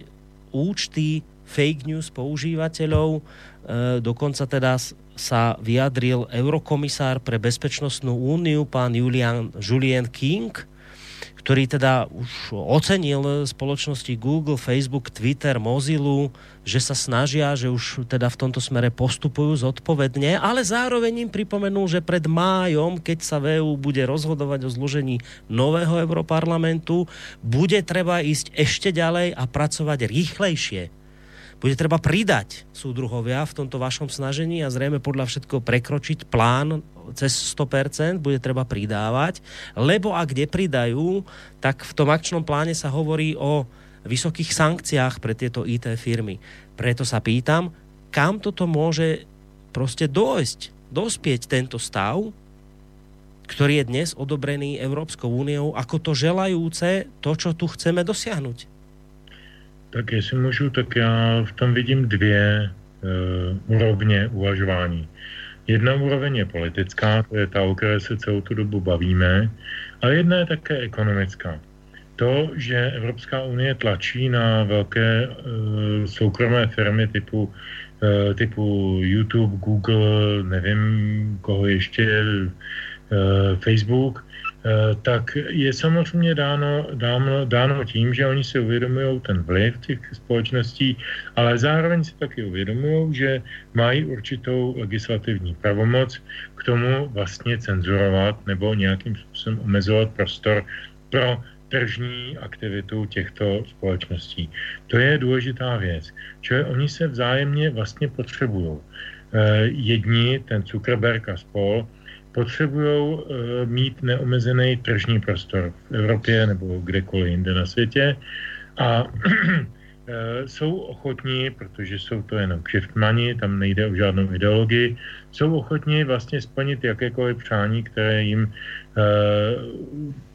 Speaker 2: účty fake news používateľov. Uh, dokonca teda sa vyjadril eurokomisár pre bezpečnostnú úniu, pán Julian, Julian King, ktorý teda už ocenil spoločnosti Google, Facebook, Twitter, Mozilla, že sa snažia, že už teda v tomto smere postupujú zodpovedne, ale zároveň im pripomenul, že pred májom, keď sa VU bude rozhodovať o zložení nového Europarlamentu, bude treba ísť ešte ďalej a pracovať rýchlejšie. Bude treba pridať súdruhovia v tomto vašom snažení a zrejme podľa všetko prekročiť plán cez 100%, bude treba pridávať, lebo ak nepridajú, tak v tom akčnom pláne sa hovorí o vysokých sankciách pre tieto IT firmy. Preto sa pýtam, kam toto môže proste dojsť, dospieť tento stav, ktorý je dnes odobrený Európskou úniou ako to želajúce, to, čo tu chceme dosiahnuť.
Speaker 3: Tak jestli můžu, tak já v tom vidím dvě uh, úrovně uvažování. Jedna úroveň je politická, to je ta, o které se celou tu dobu bavíme, ale jedna je také ekonomická. To, že Evropská unie tlačí na velké uh, soukromé firmy typu, uh, typu YouTube, Google, nevím koho ještě, uh, Facebook, tak je samozřejmě dáno, dáno, dáno tím, že oni si uvědomují ten vliv těch společností, ale zároveň si taky uvědomují, že mají určitou legislativní pravomoc k tomu vlastně cenzurovat nebo nějakým způsobem omezovat prostor pro tržní aktivitu těchto společností. To je důležitá věc. Čili oni se vzájemně vlastně potřebují. Jedni, ten Zuckerberg a spol, potřebují uh, mít neomezený tržní prostor v Evropě nebo kdekoliv jinde na světě. A [clears throat] jsou ochotní, protože jsou to jenom křiftmani, tam nejde o žádnou ideologii, jsou ochotní vlastně splnit jakékoliv přání, které jim uh,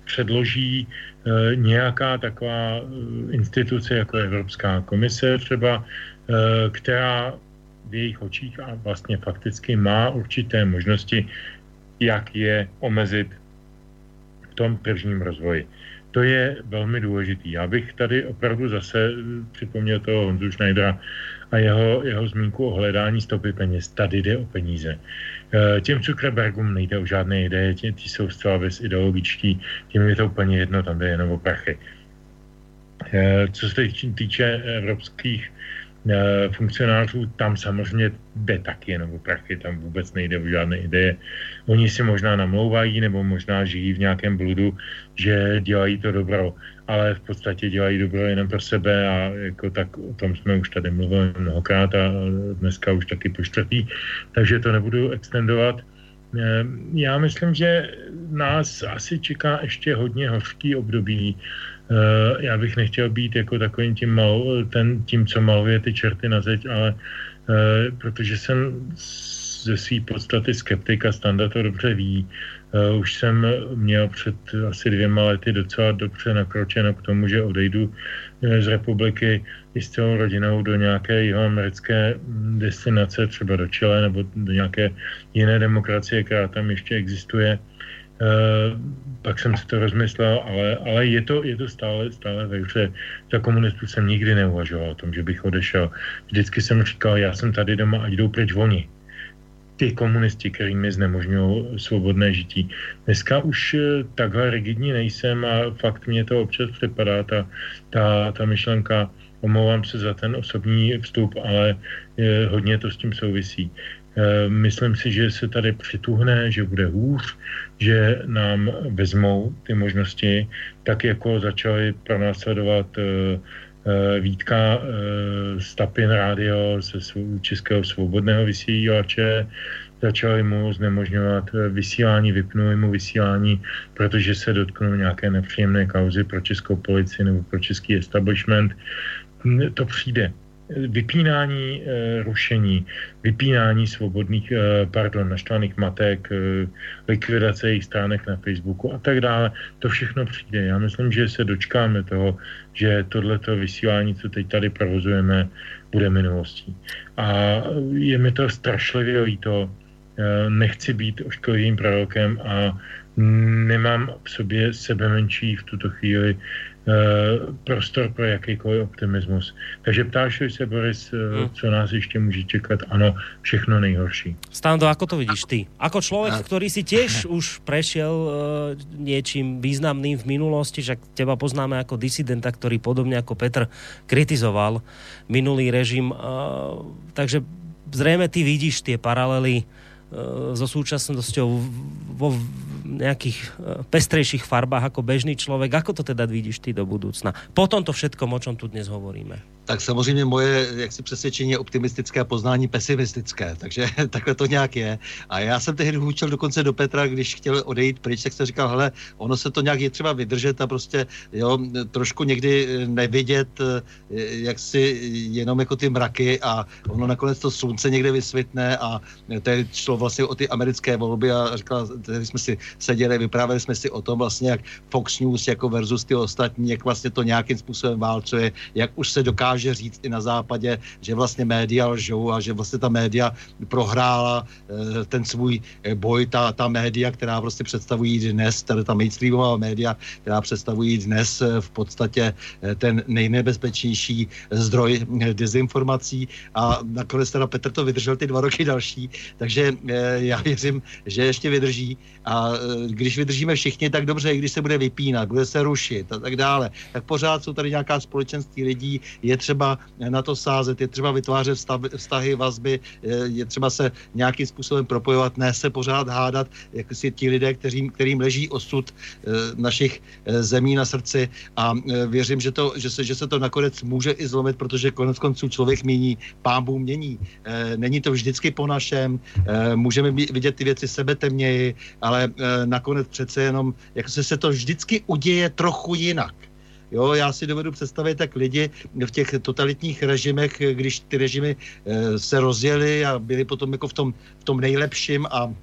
Speaker 3: předloží nějaká taková instituce, jako Evropská komise třeba, která v jejich očích a vlastně fakticky má určité možnosti jak je omezit v tom tržním rozvoji. To je velmi důležitý. Já bych tady opravdu zase připomněl toho Honzu Schneidera a jeho, jeho zmínku o hledání stopy peněz. Tady jde o peníze. E, těm Zuckerbergům nejde o žádné ideje, ti jsou zcela bez ideologičtí, tím je to úplně jedno, tam jde jenom o prachy. E, co se týče evropských funkcionářů, tam samozřejmě jde taky jenom o prachy, tam vůbec nejde o žádné ideje. Oni si možná namlouvají nebo možná žijí v nějakém bludu, že dělají to dobro, ale v podstatě dělají dobro jenom pro sebe a jako tak o tom jsme už tady mluvili mnohokrát a dneska už taky po čtvrtý, takže to nebudu extendovat. Eh, já myslím, že nás asi čeká ještě hodně hořký období Eh, já bych nechtěl být jako takovým tím, mal, ten, tím co maluje ty čerty na zeď, ale uh, protože jsem ze své podstaty skeptik a Standa to dobře ví. Uh, už jsem měl před asi dvěma lety docela dobře nakročeno k tomu, že odejdu z republiky i s celou rodinou do nějaké jihoamerické destinace, třeba do Chile nebo do nějaké jiné demokracie, která tam ještě existuje. Uh, pak jsem si to rozmyslel, ale, ale je, to, je to stále, stále hře. Za komunistů jsem nikdy neuvažoval o tom, že bych odešel. Vždycky jsem říkal, já jsem tady doma, ať jdou pryč oni. Ty komunisti, který mi znemožňují svobodné žití. Dneska už eh, takhle rigidní nejsem a fakt mě to občas připadá, ta, ta, ta myšlenka, omlouvám se za ten osobní vstup, ale je, hodně to s tím souvisí. Eh, myslím si, že se tady přituhne, že bude hůř, že nám vezmou ty možnosti, tak jako začali pronásledovat uh, uh, Vítka Stapin rádio ze Českého svobodného vysílače, začali mu znemožňovat vysílání, vypnuli mu vysílání, protože se dotknou nějaké nepříjemné kauzy pro českou policii nebo pro český establishment. To přijde vypínání e, rušení, vypínání svobodných, e, pardon, naštvaných matek, e, likvidace jejich stránek na Facebooku a tak dále. To všechno přijde. Já myslím, že se dočkáme toho, že tohleto vysílání, co teď tady provozujeme, bude minulostí. A je mi to strašlivě líto. Nechci být ošklivým prorokem a nemám v sobě sebe menší v tuto chvíli Eh, prostor pro jakýkoliv optimismus. Takže ptáš se, Boris, eh, hmm. co nás ještě může čekat? Ano, všechno nejhorší.
Speaker 2: Stando, ako to vidíš ty? Ako človek, ktorý si tiež [laughs] už prešiel uh, niečím významným v minulosti, však teba poznáme ako disidenta, ktorý podobne ako Petr kritizoval minulý režim. Uh, takže zrejme ty vidíš tie paralely uh, so súčasnosťou vo nejakých eh, pestrejších farbách ako bežný člověk. Ako to teda vidíš ty do budoucna? Po tomto všetkom, o čom tu dnes hovoríme
Speaker 4: tak samozřejmě moje jaksi přesvědčení je optimistické, poznání pesimistické, [laughs] takže takhle to nějak je. A já jsem tehdy hůčel dokonce do Petra, když chtěl odejít pryč, tak jsem říkal, hele, ono se to nějak je třeba vydržet a prostě, jo, trošku někdy nevidět, eh, jak si jenom jako ty mraky a ono nakonec to slunce někde vysvětne a tady šlo vlastně o ty americké volby a říkal, tady jsme si seděli, vyprávěli jsme si o tom vlastně, jak Fox News jako versus ty ostatní, jak vlastně to nějakým způsobem válcuje, jak už se dokáže dokáže říct i na západě, že vlastně média lžou a že vlastně ta média prohrála eh, ten svůj eh, boj, ta, ta média, která prostě představují dnes, tady ta mainstreamová média, která představují dnes v podstatě ten nejnebezpečnější zdroj dezinformací. A nakonec teda Petr to vydržel ty dva roky další, takže já věřím, že ještě vydrží. A když vydržíme všichni, tak dobře, i když se bude vypínat, bude se rušit a tak dále, tak pořád jsou tady nějaká společenství lidí, je třeba na to sázet, je třeba vytvářet vztahy, vazby, je třeba se nějakým způsobem propojovat, ne se pořád hádat, jak si ti lidé, kterým, kterým leží osud eh, našich eh, zemí na srdci a eh, věřím, že, to, že, se, že se to nakonec může i zlomit, protože konec konců člověk mění, pán Bůh mění. Není to vždycky po našem, můžeme vidět ty věci sebetemněji, ale nakonec přece jenom, jak se, se to vždycky uděje trochu jinak. Jo, já si dovedu představit, tak lidi v těch totalitních režimech, když ty režimy e, se rozjeli a byli potom jako v tom, v tom nejlepším a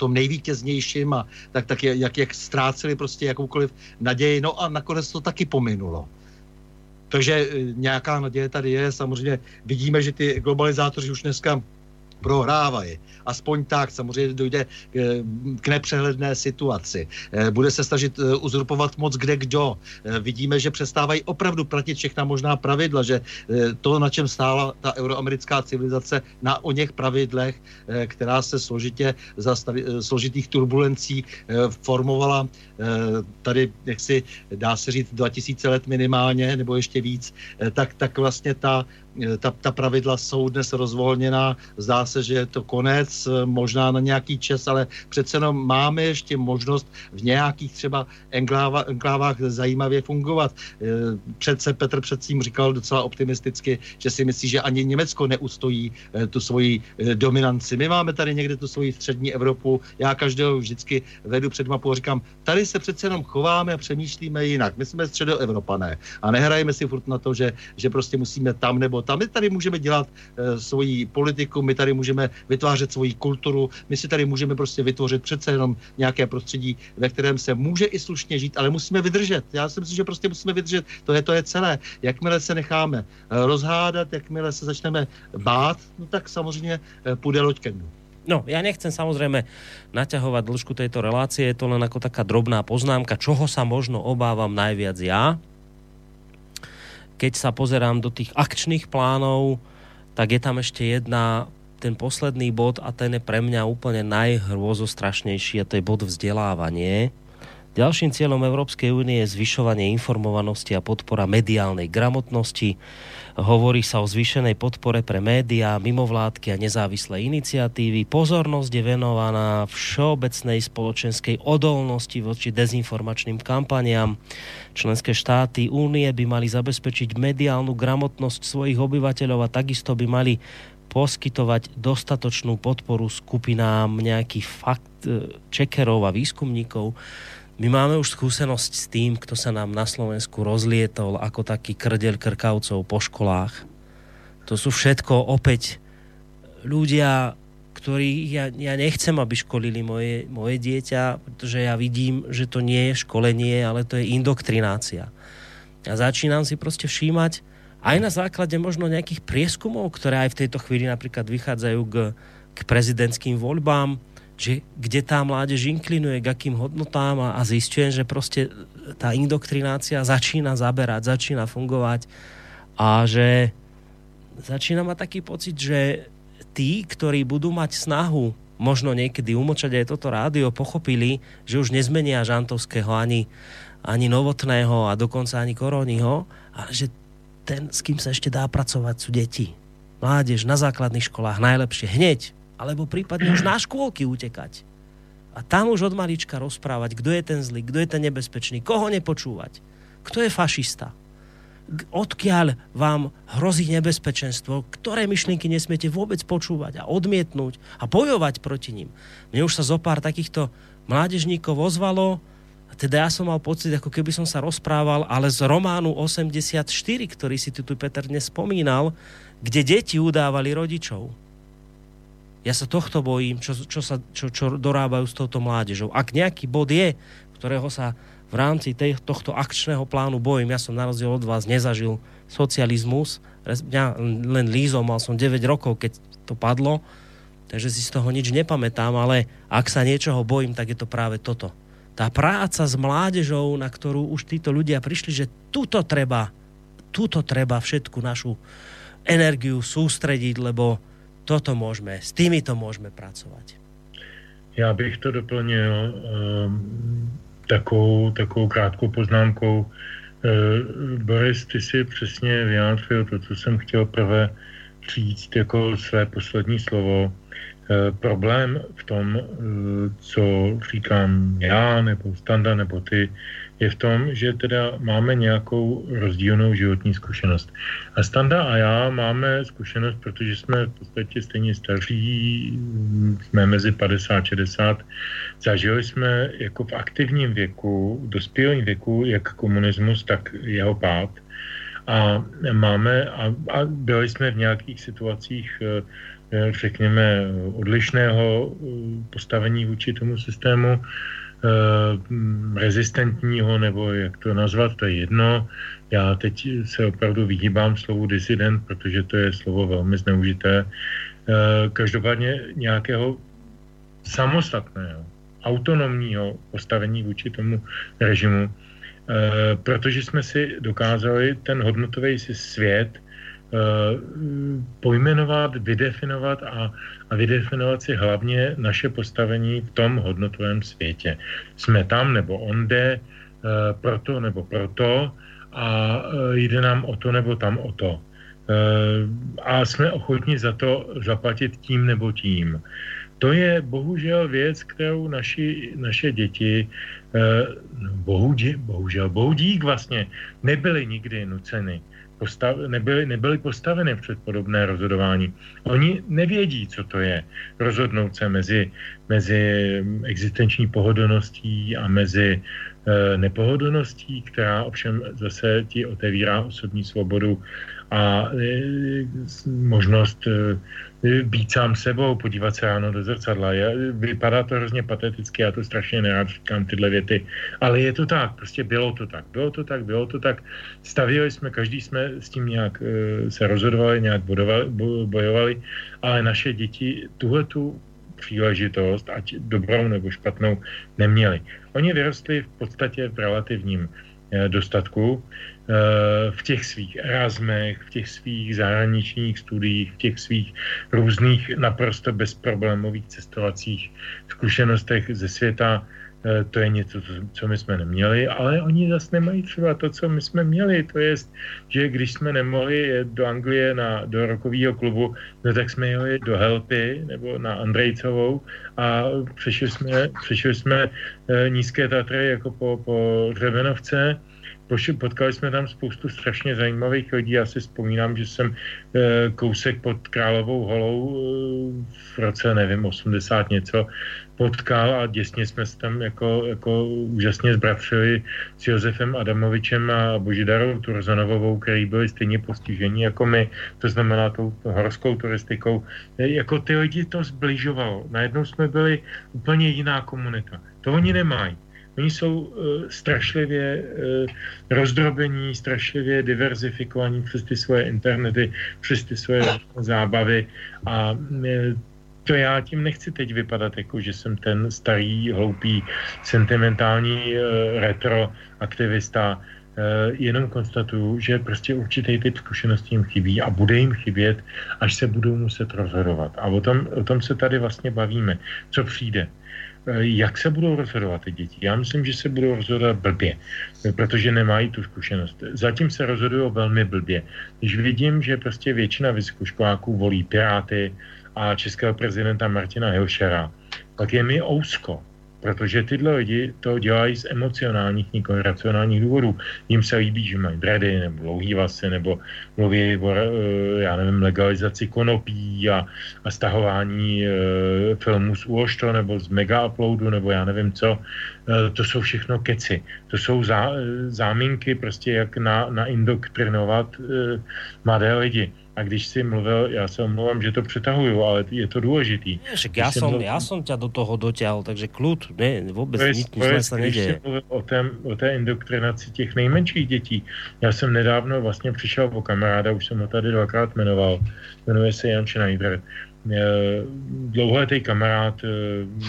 Speaker 4: tom nejvítěznějším a tak, tak jak, jak ztráceli prostě jakoukoliv naději, no a nakonec to taky pominulo. Takže eh, nějaká naděje tady je, samozřejmě vidíme, že ty globalizátoři už dneska prohrávají aspoň tak. Samozřejmě dojde k nepřehledné situaci. Eh, bude se snažit eh, uzurpovat moc kde kdo. Eh, vidíme, že přestávají opravdu platit všechna možná pravidla, že to, na čem stála ta euroamerická civilizace, na o něch pravidlech, která se složitě za složitých turbulencí formovala tady, jak si dá se říct, 2000 let minimálně, nebo ještě víc, tak, tak vlastně ta ta, ta pravidla jsou dnes rozvolněná, zdá se, že je to konec, možná na nějaký čas, ale přece jenom máme ještě možnost v nějakých třeba enkláva, enklávách zajímavě fungovat. E, přece Petr předtím říkal docela optimisticky, že si myslí, že ani Německo neustojí tu svoji dominanci. My máme tady někde tu svoji střední Evropu, já každého vždycky vedu před mapu a říkám, tady se přece jenom chováme a přemýšlíme jinak. My jsme středoevropané a nehrajeme si furt na to, že, že prostě musíme tam nebo tam. My tady můžeme dělat e, svoji politiku, my tady můžeme vytvářet svoji kulturu, my si tady můžeme prostě vytvořit přece jenom nějaké prostředí, ve kterém se může i slušně žít, ale musíme vydržet. Já si myslím, že prostě musíme vydržet. To je, to je celé. Jakmile se necháme eh, rozhádat, jakmile se začneme bát, no tak samozřejmě eh, půjde loď ke dnu.
Speaker 2: No, ja nechcem samozrejme naťahovať dĺžku tejto relácie, je to len ako taká drobná poznámka, čoho sa možno obávam najviac ja, keď sa pozerám do tých akčných plánov, tak je tam ešte jedna, ten posledný bod a ten je pre mňa úplne najhrôzostrašnejší a to je bod vzdelávanie. Ďalším cieľom Európskej únie je zvyšovanie informovanosti a podpora mediálnej gramotnosti. Hovorí sa o zvýšenej podpore pre médiá, mimovládky a nezávislé iniciatívy. Pozornosť je venovaná všeobecnej spoločenskej odolnosti voči dezinformačným kampaniám. Členské štáty únie by mali zabezpečiť mediálnu gramotnosť svojich obyvateľov a takisto by mali poskytovať dostatočnú podporu skupinám nejakých fakt čekerov a výskumníkov my máme už skúsenosť s tým, kto sa nám na Slovensku rozlietol ako taký krdeľ krkavcov po školách. To sú všetko opäť ľudia, ktorí ja, ja nechcem, aby školili moje, moje dieťa, pretože ja vidím, že to nie je školenie, ale to je indoktrinácia. A začínam si prostě všímať aj na základe možno nejakých prieskumov, ktoré aj v tejto chvíli napríklad vychádzajú k, k prezidentským voľbám, že kde tá mládež inklinuje k akým hodnotám a, a zistujem, že prostě tá indoktrinácia začína zaberať, začína fungovať a že začína mať taký pocit, že tí, ktorí budú mať snahu možno niekedy umočať aj toto rádio, pochopili, že už nezmenia Žantovského ani, ani Novotného a dokonca ani Koroniho, a že ten, s kým sa ešte dá pracovať, sú deti. Mládež na základných školách najlepšie hneď alebo prípadne už na škôlky utekať. A tam už od malička rozprávať, kdo je ten zlý, kdo je ten nebezpečný, koho nepočúvať, kto je fašista, odkiaľ vám hrozí nebezpečenstvo, ktoré myšlienky nesmiete vôbec počúvať a odmietnúť a bojovať proti ním. Mne už sa zo pár takýchto mládežníkov ozvalo, a teda ja som mal pocit, ako keby som sa rozprával, ale z románu 84, ktorý si tu Peter dnes spomínal, kde deti udávali rodičov ja sa tohto bojím, čo, čo, sa, čo, čo dorábajú s touto mládežou. Ak nejaký bod je, ktorého sa v rámci tej, tohto akčného plánu bojím. Ja som na rozdiel od vás nezažil socializmus. Mňa len lízol, mal som 9 rokov, keď to padlo, takže si z toho nič nepamätám, ale ak sa niečoho bojím, tak je to práve toto. Tá práca s mládežou, na ktorú už títo ľudia prišli, že tuto treba, tuto treba všetku našu energiu sústrediť, lebo toto môžeme, s týmito môžeme pracovať.
Speaker 3: Já bych to doplnil um, takovou, takovou krátkou poznámkou. Uh, Boris, ty si přesně vyjádřil to, co jsem chtěl prvé říct jako své poslední slovo. Eh, problém v tom, eh, co říkám já, nebo Standa, nebo ty, je v tom, že teda máme nějakou rozdílnou životní zkušenost. A Standa a já máme zkušenost, protože jsme v podstatě stejně staří, jsme mezi 50 a 60, zažili jsme jako v aktivním věku, dospělém věku, jak komunismus, tak jeho pád. A máme, a, a byli jsme v nějakých situacích eh, řekněme, odlišného eh, postavení vůči tomu systému, rezistentního, nebo jak to nazvat, to je jedno. Já teď se opravdu vyhýbám slovu disident, protože to je slovo velmi zneužité. Každopádně nějakého samostatného, autonomního postavení vůči tomu režimu, protože jsme si dokázali ten hodnotový svět Eh, pojmenovat, vydefinovat a, a vydefinovat si hlavně naše postavení v tom hodnotovém světě. Jsme tam nebo onde, uh, proto nebo proto a uh, jde nám o to nebo tam o to. A jsme ochotni za to zaplatit tím nebo tím. To je bohužel věc, kterou naši, naše děti, bohužel, bohužel, bohudík vlastně, nebyly nikdy nuceny postav, nebyly, nebyly postaveny před podobné rozhodování. Oni nevědí, co to je rozhodnout se mezi, mezi existenční pohodlností a mezi e, nepohodlností, která ovšem zase ti otevírá osobní svobodu a e, možnost e, být sám sebou, podívat se ráno do zrcadla. Je, vypadá to hrozně pateticky, já to strašně nerád říkám tyhle věty, ale je to tak, prostě bylo to tak, bylo to tak, bylo to tak. Stavili jsme, každý jsme s tím nějak e, se rozhodovali, nějak bodovali, bojovali, ale naše děti tuhle tu příležitost, ať dobrou nebo špatnou, neměli. Oni vyrostli v podstatě v relativním dostatku, Eh, v těch svých Erasmech, v těch svých zahraničních studiích, v těch svých různých naprosto bezproblémových cestovacích zkušenostech ze světa, eh, to je něco, co my jsme neměli, ale oni zase nemají třeba to, co my jsme měli. To je, že když jsme nemohli jet do Anglie na, do rokového klubu, no tak jsme jeli do Helpy nebo na Andrejcovou a přešli jsme, přešli jsme eh, nízké Tatry jako po, po Řebenovce potkali jsme tam spoustu strašně zajímavých lidí. Já si vzpomínám, že jsem e, kousek pod Královou holou v roce, nevím, 80 něco potkal a děsně jsme se tam jako, jako úžasně zbratřili s Josefem Adamovičem a Božidarou Turzonovou, který byli stejně postižení jako my, to znamená tou horskou turistikou. E, jako ty lidi to zbližovalo. Najednou jsme byli úplně jiná komunita. To oni nemají. Oni jsou uh, strašlivě uh, rozdrobení, strašlivě diverzifikovaní přes ty svoje internety, přes ty svoje zábavy a uh, to já tím nechci teď vypadat, jako že jsem ten starý, hloupý, sentimentální uh, retro aktivista, uh, jenom konstatuju, že prostě určitý typ zkušeností jim chybí a bude jim chybět, až se budou muset rozhodovat. A o tom, o tom se tady vlastně bavíme. Co přijde? Eh, jak se budou rozhodovat ty děti? Já myslím, že se budou rozhodovat blbě, protože nemají tu zkušenost. Zatím se rozhodují velmi blbě. Když vidím, že prostě většina vysokoškoláků volí Piráty a českého prezidenta Martina Hilšera, tak je mi ousko. Protože tyhle lidi to dělají z emocionálních, nikoli racionálních důvodů. Jim se líbí, že mají dredy nebo dlouhý vlasy, nebo mluví o, eh, já nevím, legalizaci konopí a, a stahování e, filmů z Uošto nebo z Mega Uploadu, nebo já nevím co. to jsou všechno keci. To jsou zá, záminky prostě, jak na, naindoktrinovat mladé lidi. A když si mluvil, já se omlouvám, že to přetahuju, ale je to důležitý.
Speaker 2: Však já jsem, mluvil... já jsem tě do toho dotěl, takže klud, ne, vůbec nic, nic se neděje. Když
Speaker 3: mluvil o, tém, o té indoktrinaci těch nejmenších dětí, já jsem nedávno vlastně přišel o kamaráda, už jsem ho tady dvakrát jmenoval, jmenuje se Jan Schneider, dlouholetý kamarád,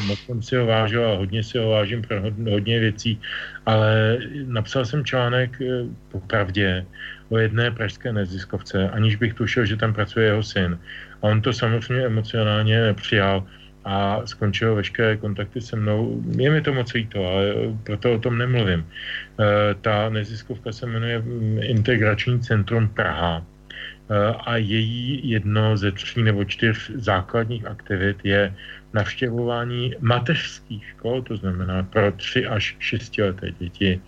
Speaker 3: moc jsem si ho vážil a hodně si ho vážím pro hodně věcí, ale napsal jsem článek popravdě o jedné pražské neziskovce, aniž bych tušil, že tam pracuje jeho syn. A on to samozřejmě emocionálně přijal a skončil veškeré kontakty se mnou. Je mi to moc líto, ale proto o tom nemluvím. Ta neziskovka se jmenuje Integrační centrum Praha a její jedno ze tří nebo čtyř základních aktivit je navštěvování mateřských škol, to znamená pro 3 až 6 leté děti,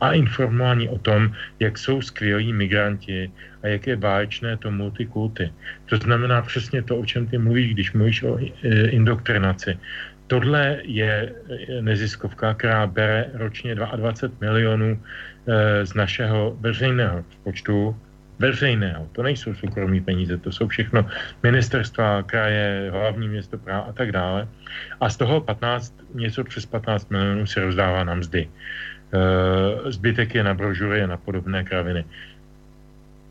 Speaker 3: a informování o tom, jak jsou skvělí migranti a jaké báječné to multikulty. To znamená přesně to, o čem ty mluvíš, když mluvíš o e, indoktrinaci. Tohle je e, neziskovka, která bere ročně 22 milionů z našeho veřejného rozpočtu veřejného. To nejsou soukromí peníze, to jsou všechno ministerstva, kraje, hlavní město Praha a tak dále. A z toho 15, něco přes 15 milionů se rozdává na mzdy. E, zbytek je na brožury a na podobné kraviny.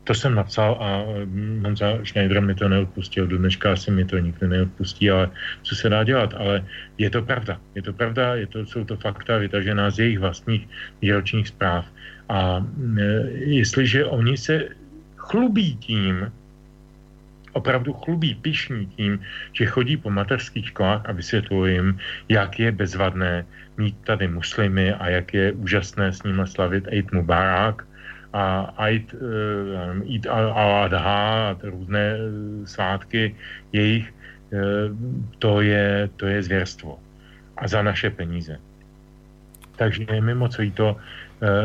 Speaker 3: To jsem napsal a hm, Honza Schneider mi to neodpustil. Do dneška asi mi to nikdy neodpustí, ale co se dá dělat? Ale je to pravda. Je to pravda, je to, jsou to fakta vytažená z jejich vlastních výročních zpráv. A e, jestliže oni se chlubí tím, opravdu chlubí, pišní tím, že chodí po mateřských školách a vysvětlují jim, jak je bezvadné mít tady muslimy a jak je úžasné s nimi slavit Eid Mubarak a Eid, uh, Eid al-Adha a různé uh, svátky jejich, uh, to je, to je zvěrstvo. A za naše peníze. Takže je mi moc to,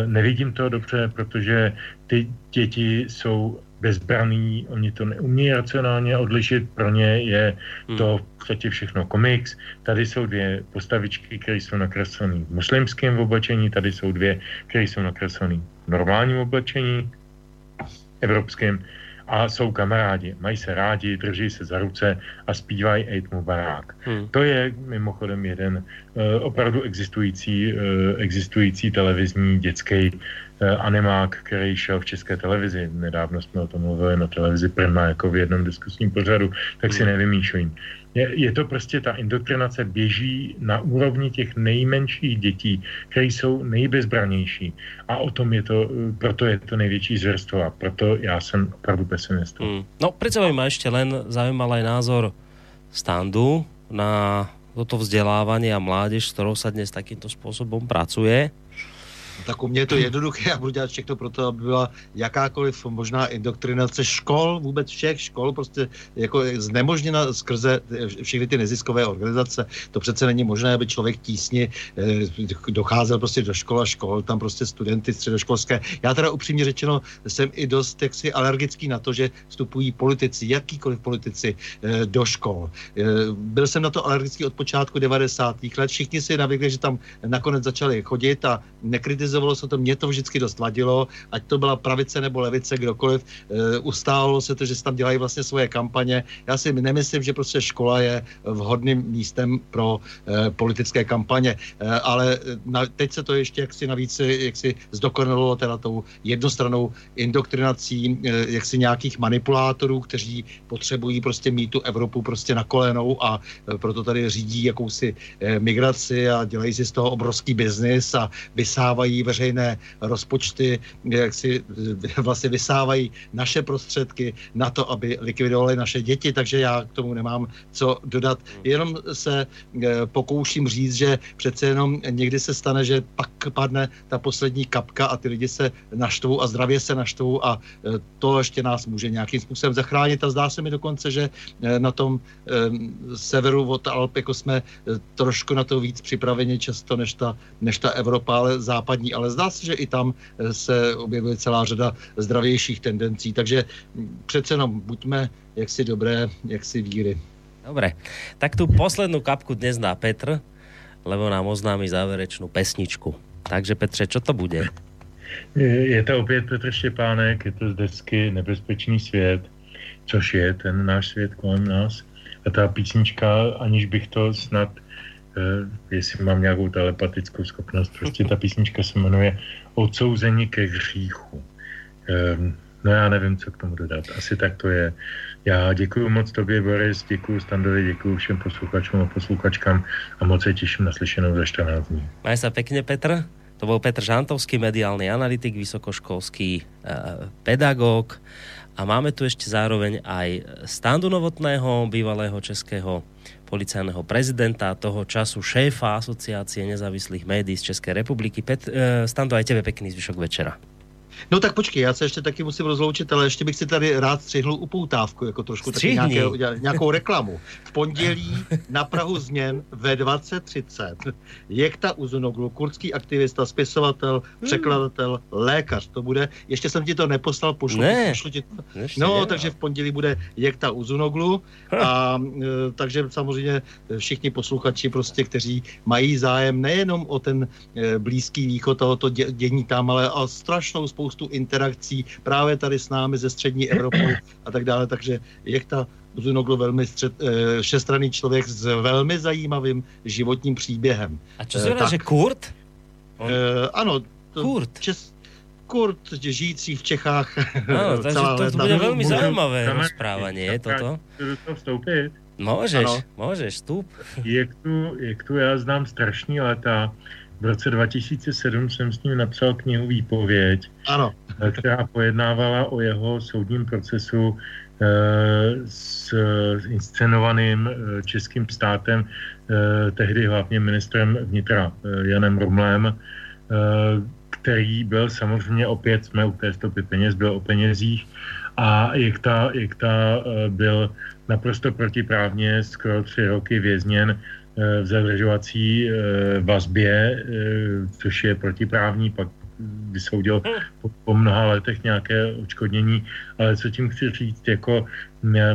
Speaker 3: nevidím to dobře, protože ty děti jsou bezbraný, oni to neumí racionálně odlišit, pro ně je hmm. to v podstatě všechno komiks. Tady jsou dvě postavičky, které jsou nakreslené v muslimském oblečení, tady jsou dvě, které jsou nakreslené v normálním oblečení, evropském a jsou kamarádi, mají se rádi, drží se za ruce a zpívají Eid Mubarak. Hmm. To je mimochodem jeden uh, opravdu existující, uh, existující televizní dětský uh, animák, který šel v české televizi. Nedávno jsme o tom mluvili na televizi Prima jako v jednom diskusním pořadu, tak si hmm. nevymýšlím je, je to prostě ta indoktrinace běží na úrovni těch nejmenších dětí, které jsou nejbezbranější. A o tom je to, proto je to největší zvěrstvo a proto já jsem opravdu pesimista. Hmm.
Speaker 2: No, přece ma ještě len zajímal aj názor standu na toto vzdělávání a mládež, s kterou se dnes takýmto způsobem pracuje.
Speaker 4: Tak u mě je to jednoduché, já budu dělat všechno pro to, aby byla jakákoliv možná indoktrinace škol, vůbec všech škol, prostě jako znemožněna skrze všechny ty neziskové organizace. To přece není možné, aby člověk tísni eh, docházel prostě do škol a škol, tam prostě studenty středoškolské. Já teda upřímně řečeno jsem i dost jaksi alergický na to, že vstupují politici, jakýkoliv politici eh, do škol. Eh, byl jsem na to alergický od počátku 90. let, všichni si navykli, že tam nakonec začali chodit a nekritizují kritizovalo se to, mě to vždycky dost vadilo, ať to byla pravice nebo levice, kdokoliv, e, ustálo se to, že se tam dělají vlastně svoje kampaně. Já si nemyslím, že prostě škola je vhodným místem pro e, politické kampaně, e, ale na, teď se to ještě jaksi navíc jaksi zdokonalo teda tou jednostranou indoktrinací e, jaksi nějakých manipulátorů, kteří potřebují prostě mít tu Evropu prostě na kolenou a e, proto tady řídí jakousi e, migraci a dělají si z toho obrovský biznis a vysávají vysávají veřejné rozpočty, jak si eh, [laughs] vlastně vysávají naše prostředky na to, aby likvidovali naše děti, takže já k tomu nemám co dodat. Jenom se eh, pokouším říct, že přece jenom někdy se stane, že pak padne ta poslední kapka a ty lidi se naštvou a zdravě se naštvou a eh, to ještě nás může nějakým způsobem zachránit a zdá se mi dokonce, že na tom severu od Alp jako jsme trošku na to víc připraveni často než ta, než ta Evropa, ale západní západní, ale zdá se, že i tam eh, se objevuje celá řada zdravějších tendencí, takže přece jenom buďme jaksi dobré, jaksi víry.
Speaker 2: Dobre, tak tu poslednú kapku dnes dá Petr lebo nám oznámi záverečnou pesničku. Takže Petře, čo to bude?
Speaker 3: Je, to opět Petr Štěpánek, je to z desky Nebezpečný svět, což je ten náš svět kolem nás. A ta písnička, aniž bych to snad, jestli mám nějakou telepatickou schopnost, prostě ta písnička se jmenuje Odsouzení ke hříchu. Um, no já nevím, co k tomu dodat. Asi tak to je. Já děkuji moc tobě, Boris, děkuji Standovi, děkuji všem posluchačům a posluchačkám a moc se těším na slyšenou za 14 dní.
Speaker 2: Maj sa pekne, Petr. To bol Petr Žantovský, mediálny analytik, vysokoškolský e, pedagóg. A máme tu ešte zároveň aj Standu Novotného, bývalého českého policajného prezidenta, toho času šéfa Asociácie nezávislých médií z České republiky. Pet, e, Stando, aj tebe pekný zvyšok večera.
Speaker 4: No tak počkej, já se ještě taky musím rozloučit, ale ještě bych si tady rád střihnul upoutávku, jako trošku taky nějaké, nějakou reklamu. V pondělí na Prahu změn ve 20.30 Jekta Uzunoglu, kurdský aktivista, spisovatel, překladatel, lékař, to bude, ještě jsem ti to neposlal, pošlu,
Speaker 2: Ne.
Speaker 4: pošlu ti to. No,
Speaker 2: je,
Speaker 4: takže v pondělí bude Jekta Uzunoglu a e, takže samozřejmě všichni posluchači prostě, kteří mají zájem nejenom o ten e, blízký východ tohoto dě, dění tam, ale o strašnou spoustu interakcí právě tady s námi ze střední Evropou a tak dále, takže Jekta Uzunoglu velmi střed, e, všestranný člověk s velmi zajímavým životním příběhem.
Speaker 2: A čo
Speaker 4: Eh,
Speaker 2: znamená,
Speaker 4: tak.
Speaker 2: že Kurt? On-
Speaker 4: E, ano, to,
Speaker 2: Kurt.
Speaker 4: Čes, Kurt, žijící v Čechách.
Speaker 2: Áno, [laughs] takže to, to bude veľmi
Speaker 3: Môžem-
Speaker 2: zaujímavé
Speaker 3: Kamarát,
Speaker 2: rozprávanie, je toto.
Speaker 3: Můžu do toho vstoupit?
Speaker 2: Môžeš,
Speaker 4: Ano.
Speaker 2: môžeš, vstup.
Speaker 3: Jak tu, jak tu já znám strašný léta, v roce 2007 jsem s ním napsal knihu Výpověď,
Speaker 4: Ano,
Speaker 3: eh, která pojednávala o jeho soudním procesu eh, s inscenovaným eh, českým státem, eh, tehdy hlavně ministrem vnitra eh, Janem Rumlem, který byl samozřejmě opět, jsme u té stopy peněz, byl o penězích a jak ta, jak ta byl naprosto protiprávně skoro tři roky vězněn v zadržovací eh, vazbě, eh, což je protiprávní, pak vysoudil po, po mnoha letech nějaké odškodnění, ale co tím chci říct, jako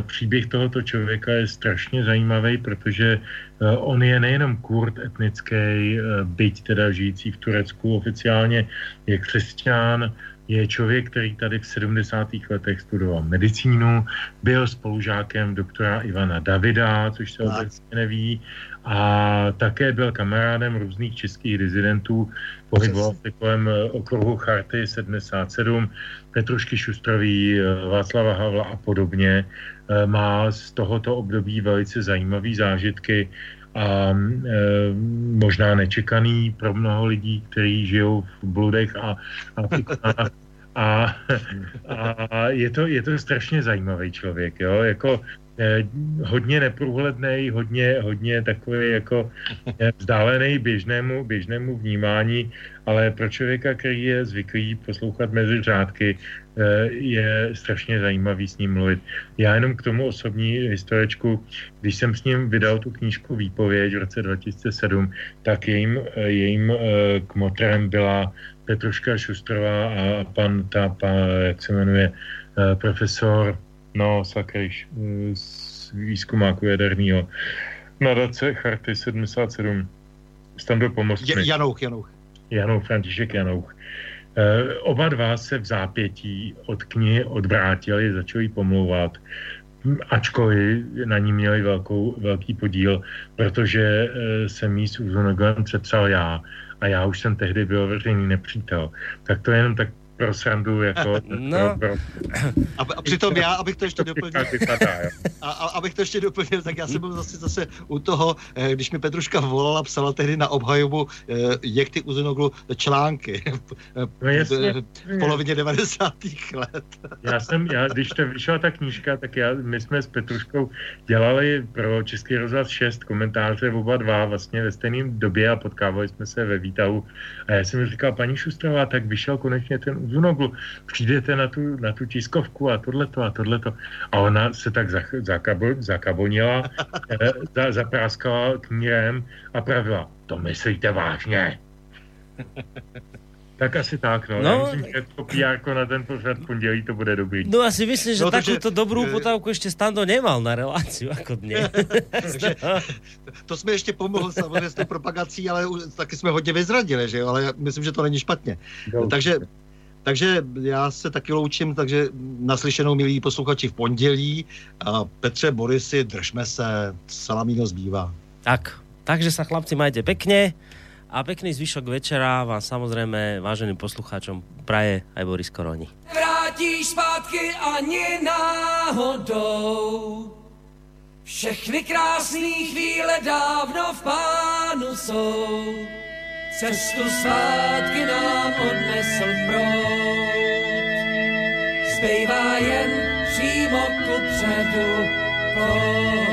Speaker 3: příběh tohoto člověka je strašně zajímavý, protože eh, on je nejenom kurd etnický, eh, byť teda žijící v Turecku oficiálně, je křesťan, je člověk, který tady v 70. letech studoval medicínu, byl spolužákem doktora Ivana Davida, což se obecně neví, a také byl kamarádem různých českých rezidentů, pohyboval se kolem eh, okruhu Charty 77, Petrušky Šustrový, eh, Václava Havla a podobně. Eh, Má z tohoto období velice zajímavé zážitky a e, možná nečekaný pro mnoho lidí, kteří žijou v bludech a, a. A, a je, to, je to strašně zajímavý člověk, jo, jako hodně neprůhledný, hodně, hodně takový jako eh, vzdálený běžnému, běžnému vnímání, ale pro člověka, který je zvyklý poslouchat mezi řádky, eh, je strašně zajímavý s ním mluvit. Já jenom k tomu osobní historičku, když jsem s ním vydal tu knížku Výpověď v roce 2007, tak jejím, eh, jejím eh, kmotrem byla Petruška Šustrová a pan, ta, pa, jak se jmenuje, eh, profesor, no, sakryš, eh, z výzkumáku jaderního, nadace Charty 77, Stando pomoct
Speaker 4: Je,
Speaker 3: mi.
Speaker 4: Janouch, Janouch.
Speaker 3: Janouch, František Janouch. E, oba dva se v zápětí od knihy odvrátili, začali pomlouvat, ačkoliv na ní měli velkou, velký podíl, protože e, jsem jí s Uzunogem přepsal já a já už jsem tehdy byl veřejný nepřítel. Tak to je jenom tak pro srandu, jako [laughs]
Speaker 2: No.
Speaker 3: pro, pro,
Speaker 4: A, a přitom já, abych to ještě doplnil,
Speaker 3: vypadá, [laughs]
Speaker 4: a, a, abych to ještě doplnil, tak já jsem byl zase, zase u toho, eh, když mi Petruška volala, psala tehdy na obhajobu eh, jak ty Uzinoglu články [laughs]
Speaker 3: No jasně,
Speaker 4: v polovině 90. let.
Speaker 3: Já jsem, já, když to vyšla ta knížka, tak já, my jsme s Petruškou dělali pro Český rozhlas 6 komentáře oba dva vlastně ve stejném době a potkávali jsme se ve výtahu. A já jsem říkal, paní Šustrová, tak vyšel konečně ten Uzunoglu, přijdete na tu, na tu tiskovku a tohleto a tohleto. A ona se tak zach, zakabo, zakabonila, [laughs] eh, za, zapráskala knírem a pravila, to myslíte vážně? [laughs] Tak asi tak, no.
Speaker 2: No,
Speaker 3: no Já myslím, že to PR na ten pořad pondělí to bude dobrý.
Speaker 2: No asi myslím, že
Speaker 4: No, takže-
Speaker 2: takúto dobrú
Speaker 4: eh,
Speaker 2: potávku ešte Stando nemal na reláciu ako dnes. [laughs]
Speaker 4: Takže to jsme ještě pomohl samozřejmě s tou propagací, ale taky jsme hodně vyzradili, že jo? Ale já myslím, že to není špatně.
Speaker 3: Dobře.
Speaker 4: Takže, takže já se taky loučím, takže naslyšenou milí posluchači v pondělí. A Petře, Borisy, držme se, salamíno zbývá.
Speaker 2: tak, takže sa chlapci majte pekne a pekný zvyšok večera vám samozrejme váženým poslucháčom praje aj Boris Koroni.
Speaker 5: Vrátíš zpátky ani náhodou. Všechny krásné chvíle dávno v pánu jsou. Cestu svátky nám odnesl proud. Zbývá jen přímo ku předu plout.